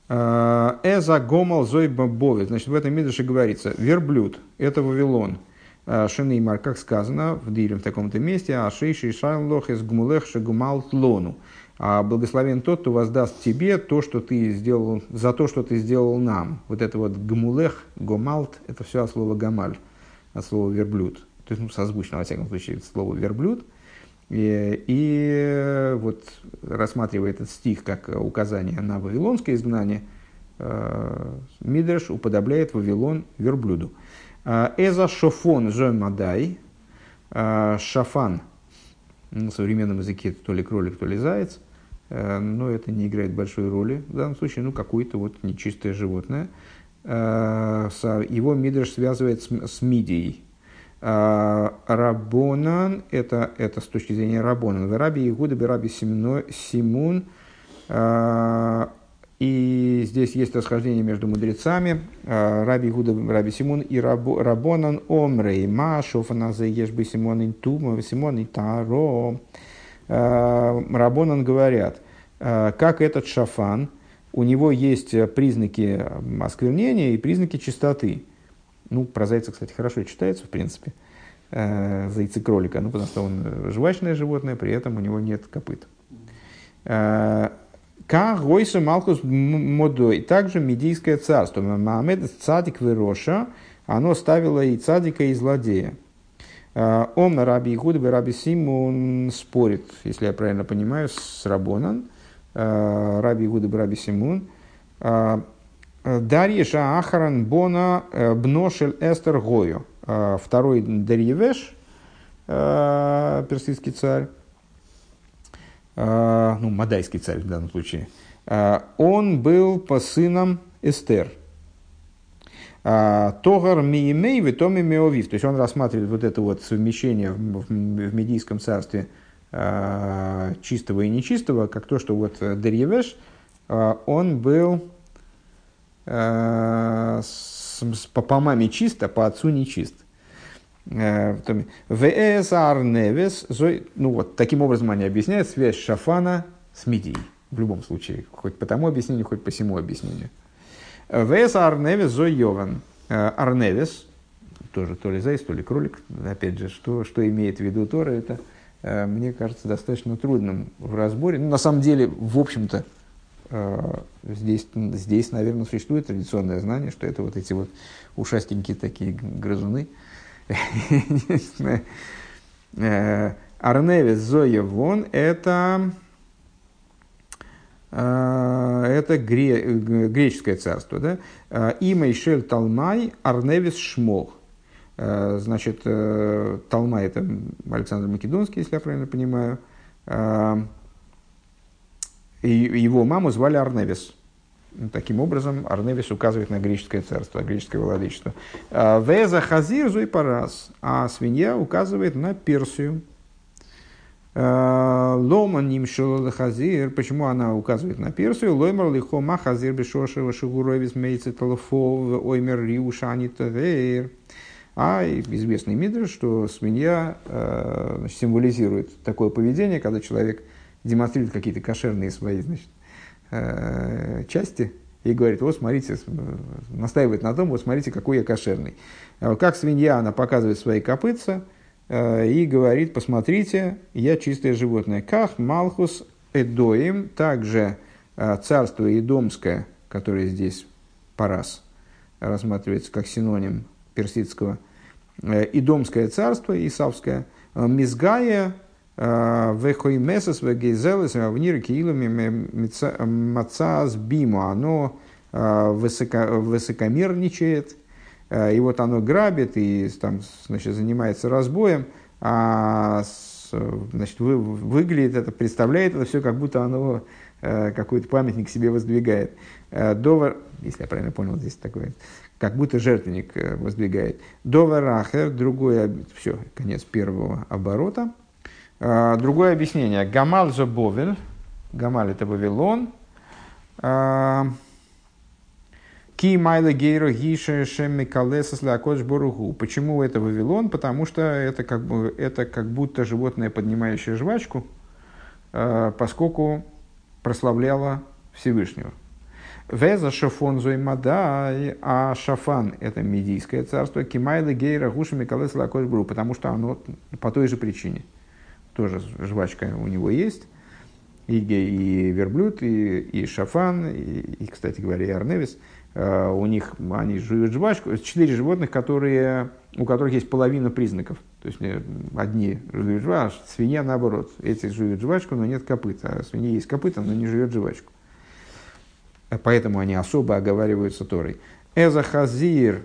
Э, Эза гомал зой бобовит. Значит, в этом мидрше говорится, верблюд – это Вавилон. Э, Шенеймар, как сказано в Дилем в таком-то месте, а шейший шайлох из гмулех шагумал тлону. А благословен тот, кто воздаст тебе то, что ты сделал, за то, что ты сделал нам. Вот это вот гмулех, гомалт, это все от слова гамаль, от слова верблюд. То есть, ну, созвучно, во всяком случае, слово верблюд – и, и вот рассматривая этот стих как указание на вавилонское изгнание, э, Мидреш уподобляет Вавилон верблюду. Э, Эза шофон мадай, э, шафан, на современном языке то ли кролик, то ли заяц, но это не играет большой роли в данном случае, ну, какое-то вот нечистое животное. Его Мидреш связывает с, мидией, Рабонан, это, это с точки зрения Рабонан, в Раби Игуда Раби Симун, а, и здесь есть расхождение между мудрецами. А, Раби Игуда Раби Симун и Рабонан Омрей, Ма, Шофаназе, Ешбы Симон Интума, Симон Итаро. Рабонан говорят, как этот шафан, у него есть признаки осквернения и признаки чистоты. Ну, про зайца, кстати, хорошо читается, в принципе. Э, зайцы кролика, ну, потому что он э, жвачное животное, при этом у него нет копыт. Ка гойса малхус модой. Также медийское царство. Мамед цадик вироша, оно ставило и цадика, и злодея. Ом раби Игуда раби Симон спорит, если я правильно понимаю, с Рабонан. Раби Игуда раби Симон Дарьеша Ахаран Бона Бношель Эстер Гою. Второй Дарьевеш, персидский царь, ну, мадайский царь в данном случае, он был по сынам Эстер. Тогар Миемей Витоми Меовив. То есть он рассматривает вот это вот совмещение в, в, в Медийском царстве чистого и нечистого, как то, что вот Дарьевеш, он был Э, по, маме чисто, по отцу не чист. Э, ВС Арневес, ну вот, таким образом они объясняют связь Шафана с Мидией. В любом случае, хоть по тому объяснению, хоть по всему объяснению. ВС Арневес Зой Йован. Э, Арневес, тоже то ли зайц, то ли кролик, опять же, что, что имеет в виду Тора, это, мне кажется, достаточно трудным в разборе. Ну, на самом деле, в общем-то, Э, здесь, здесь, наверное, существует традиционное знание, что это вот эти вот ушастенькие такие грызуны, Арневис Зоя Вон – это это гре, греческое царство. Да? Имя Ишель Талмай Арневис Шмох. Значит, Талмай – это Александр Македонский, если я правильно понимаю. И его маму звали Арневис. Таким образом, Арневис указывает на греческое царство, греческое владычество. Веза Хазир Зуй Парас, а свинья указывает на Персию. Ломан нимшел хазир. Почему она указывает на Персию? Лоймар лихома хазир бешошева шигуровис мейцы талфов оймер риушани тавейр. А известный мидр, что свинья значит, символизирует такое поведение, когда человек демонстрирует какие-то кошерные свои значит, э, части и говорит, вот смотрите, настаивает на том, вот смотрите, какой я кошерный. Как свинья, она показывает свои копытца – Э, и говорит, посмотрите, я чистое животное. Ках Малхус Эдоим, также э, царство Идомское, которое здесь парас рассматривается как синоним персидского, э, Идомское царство, Исавское, Мизгая, Вехоймесас, Вегейзелес, Авнир, Киилами, Мацаз, Биму, оно высокомерничает, Э, и вот оно грабит и там, значит, занимается разбоем, а значит, вы, выглядит это, представляет это все, как будто оно э, какой-то памятник себе воздвигает. Э, довар, если я правильно понял, здесь такое, как будто жертвенник воздвигает. Доварахер, другое, все, конец первого оборота. Другое объяснение. Гамал Зобовель, Гамаль это Вавилон, Ки майла гейро гиша шемми лакош боругу. Почему это Вавилон? Потому что это как, бы, это как будто животное, поднимающее жвачку, э, поскольку прославляло Всевышнего. Веза шафон зоймадай, а шафан – это медийское царство. Кимайла гейра гуша микалес лакош потому что оно по той же причине. Тоже жвачка у него есть. И, и верблюд, и, и шафан, и, и, кстати говоря, и арневис – Э, у них, они жуют жвачку, четыре животных, которые, у которых есть половина признаков. То есть э, одни жуют жвачку, а свинья наоборот. Эти жуют жвачку, но нет копыт, а свинья есть копыта, но не жует жвачку. Э, поэтому они особо оговариваются Торой. Эза хазир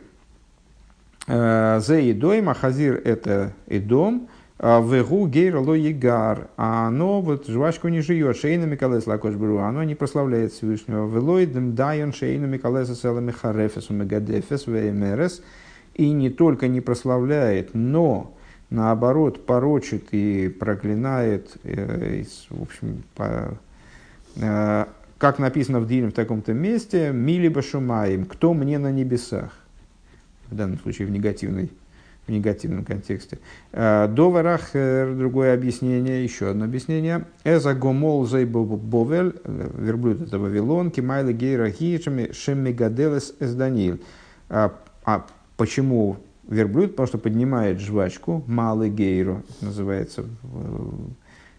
зе идоим, а хазир это идом, а Вегу гейр ло егар. А оно вот жвачку не живет. Шейна микалес лакош беру. Оно не прославляет Всевышнего. Велоидем дайон шейна микалеса селами харефесу мегадефес вемерес. И не только не прославляет, но наоборот порочит и проклинает, э, в общем, по, э, как написано в Диле в таком-то месте, мили башумаем, кто мне на небесах, в данном случае в негативной в негативном контексте. Э, Доварах, э, другое объяснение, еще одно объяснение. Эза гомол бовель, э, верблюд это Вавилон, кимайла гейра шеммегаделес эс Даниил. А, а почему верблюд? Потому что поднимает жвачку, малый гейру, называется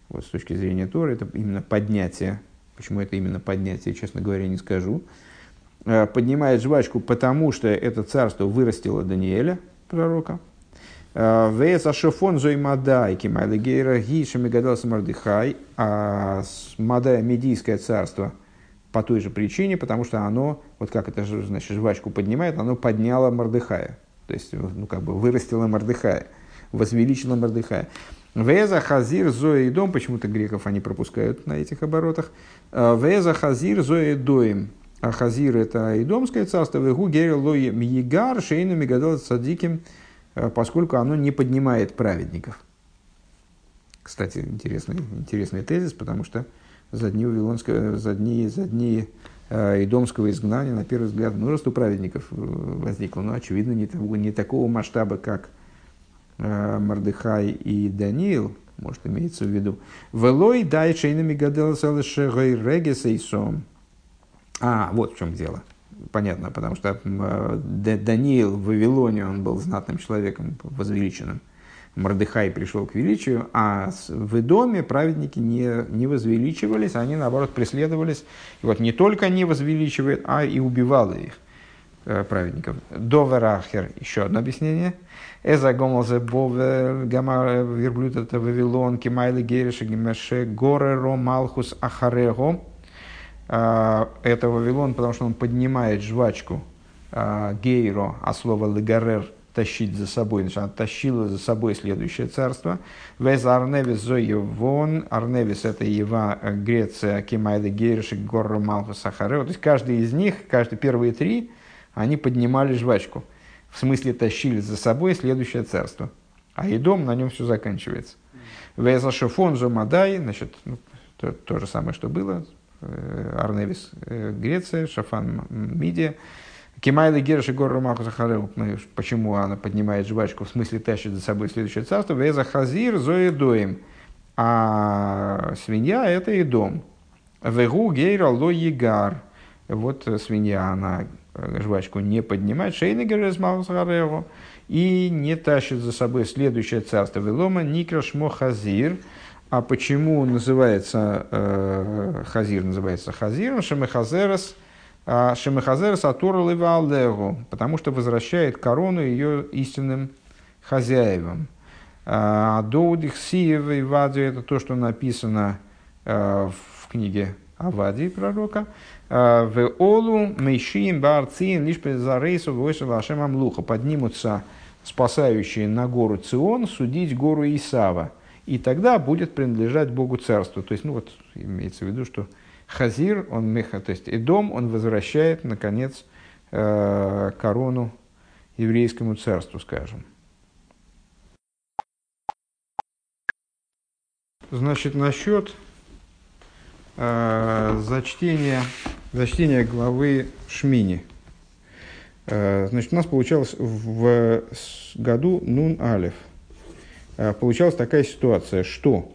вот с точки зрения Тора, это именно поднятие. Почему это именно поднятие, честно говоря, не скажу. Поднимает жвачку, потому что это царство вырастило Даниэля, пророка, Вес ашофон зой мадай, кимайла гейра гиша мегадался мардыхай, а мадая медийское царство по той же причине, потому что оно, вот как это же, значит, жвачку поднимает, оно подняло Мордыхая. То есть, ну, как бы вырастило Мордыхая, возвеличило Мордыхая. Веза хазир зоя и дом, почему-то греков они пропускают на этих оборотах. Веза хазир зоя и доим. А хазир это идомское царство. Вегу герил лои мьегар шейну мигадал садиким. Э, поскольку оно не поднимает праведников. Кстати, интересный, интересный тезис, потому что за дни, Вавилонского, за дни, за дни э, Идомского изгнания, на первый взгляд, множество праведников э, возникло, но, очевидно, не, того, не такого масштаба, как э, Мардыхай и Даниил, может, имеется в виду. Велой дай шейнами гаделса регесейсом. А, вот в чем дело понятно, потому что э, Даниил в Вавилоне, он был знатным человеком, возвеличенным. Мордыхай пришел к величию, а в Идоме праведники не, не возвеличивались, они, наоборот, преследовались. И вот не только не возвеличивает, а и убивало их. э, праведников. Доверахер, еще одно объяснение. Эза гомолзе бове гама верблюд это Вавилон, кимайли гериши гимеше гореро малхус ахарего. А, это Вавилон, потому что он поднимает жвачку а, гейро, а слово легарер тащить за собой, значит, она тащила за собой следующее царство. Вез Арневис Зоевон, Арневис это Ева, э, Греция, Кимайда Гершик, Горро Малхус Сахарео. То есть каждый из них, каждые первые три, они поднимали жвачку. В смысле тащили за собой следующее царство. А и дом на нем все заканчивается. Веза Шифон Мадай, значит, ну, то, то же самое, что было. Э, Арневис э, Греция, Шафан Мидия. Кимайла Герши Гор Ромаху Захарел, почему она поднимает жвачку, в смысле тащит за собой следующее царство, Веза Хазир Зоедоем. А свинья это и дом. Вегу Гейра Ло Егар. Вот свинья, она жвачку не поднимает, Шейна Герши Захарел, и не тащит за собой следующее царство. Велома Никрашмо Хазир. А почему называется э, Хазир, называется Хазиром? Шемехазерас – а Шемахазер Сатура Левалдегу, потому что возвращает корону ее истинным хозяевам. А Доудих Сиев и Вади это то, что написано а, в книге Авади пророка. В Олу Мейшиим Барциин лишь за рейсу Войсу Ашем Амлуха поднимутся спасающие на гору Цион судить гору Исава. И тогда будет принадлежать Богу царству. То есть, ну вот, имеется в виду, что Хазир, он меха, то есть Эдом, он возвращает, наконец, э, корону еврейскому царству, скажем. Значит, насчет э, зачтения, зачтения главы Шмини. Э, значит, у нас получалось в году Нун Алев. Э, получалась такая ситуация, что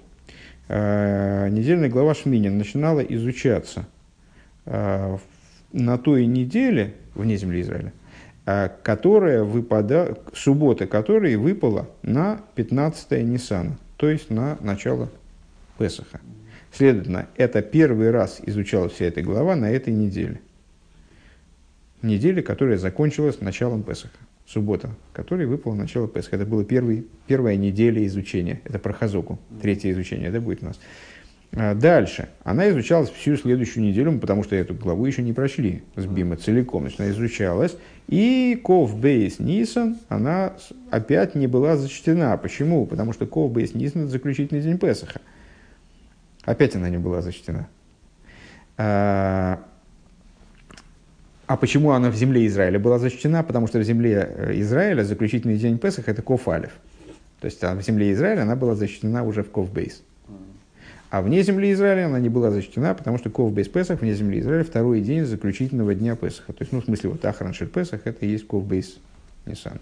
Э, недельная глава Шмини начинала изучаться э, на той неделе вне земли Израиля, которая выпада, суббота которой выпала на 15 Ниссана, то есть на начало Песаха. Следовательно, это первый раз изучалась вся эта глава на этой неделе. Неделе, которая закончилась началом Песаха суббота, который выпал в начало Песха. Это была первая неделя изучения. Это про Хазоку, третье изучение, это будет у нас. А дальше. Она изучалась всю следующую неделю, потому что эту главу еще не прошли с Бима целиком. Значит, она изучалась. И Ков Бейс Нисан, она опять не была зачтена. Почему? Потому что Ков Бейс Нисан – это заключительный день Песаха. Опять она не была зачтена. А, почему она в земле Израиля была защищена? Потому что в земле э, Израиля заключительный день Песах – это Кофалев. То есть а в земле Израиля она была защищена уже в Ковбейс. А вне земли Израиля она не была защищена, потому что Ковбейс Песах вне земли Израиля второй день заключительного дня Песаха. То есть, ну, в смысле, вот Ахран Песах – это и есть Ковбейс Нисан.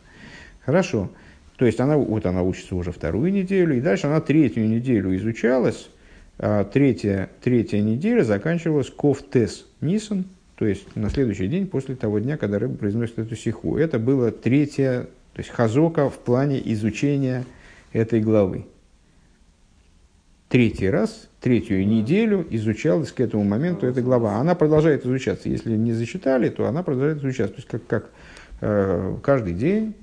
Хорошо. То есть, она, вот она учится уже вторую неделю, и дальше она третью неделю изучалась. А третья, третья неделя заканчивалась Ковтес Нисан – то есть на следующий день после того дня, когда рыба произносит эту сиху. Это было третье, то есть хазока в плане изучения этой главы. Третий раз, третью неделю изучалась к этому моменту эта глава. Она продолжает изучаться. Если не зачитали, то она продолжает изучаться. То есть как, как э, каждый день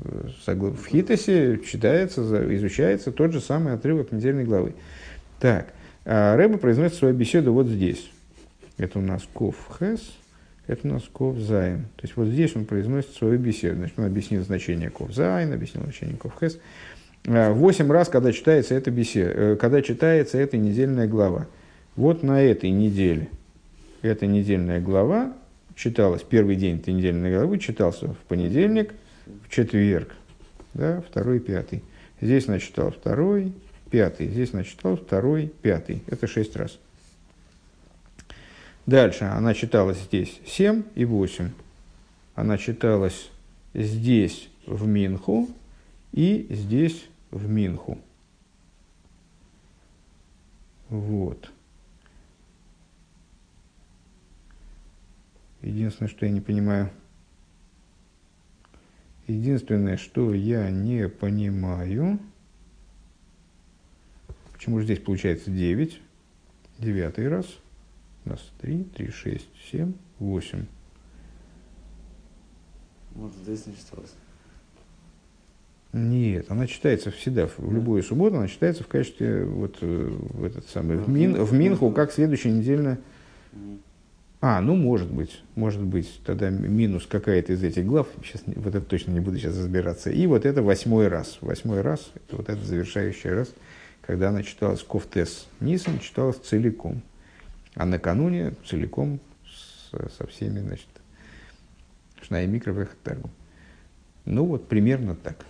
э, в Хитосе читается, изучается тот же самый отрывок недельной главы. Так, э, Рэба произносит свою беседу вот здесь. Это у нас Ков Хес, это у нас כ"ז. То есть вот здесь он произносит свою беседу. Значит, он объяснил значение כ"ז, объяснил значение Ков Хес. А, восемь раз, когда читается эта беседа, э, когда читается эта недельная глава. Вот на этой неделе эта недельная глава читалась, первый день этой недельной главы читался в понедельник, в четверг, да, второй, пятый. Здесь она читала второй, пятый. Здесь она читала второй, пятый. Это шесть раз. Дальше она читалась здесь 7 и 8. Она читалась здесь в Минху и здесь в Минху. Вот. Единственное, что я не понимаю. Единственное, что я не понимаю. Почему же здесь получается 9? Девятый раз – раз, три, три, шесть, семь, восемь. Может, здесь не читалось. Нет, она читается всегда, в любую субботу она читается в качестве вот э, в этот самый в, мин, в Минху, как следующая недельная. А, ну может быть, может быть, тогда минус какая-то из этих глав, сейчас вот это точно не буду сейчас разбираться. И вот это восьмой раз, восьмой раз, это вот это завершающий раз, когда она читалась Кофтес Нисан, читалась целиком. А накануне целиком с, со всеми, значит, Шная Микровых Таргу. Ну вот примерно так.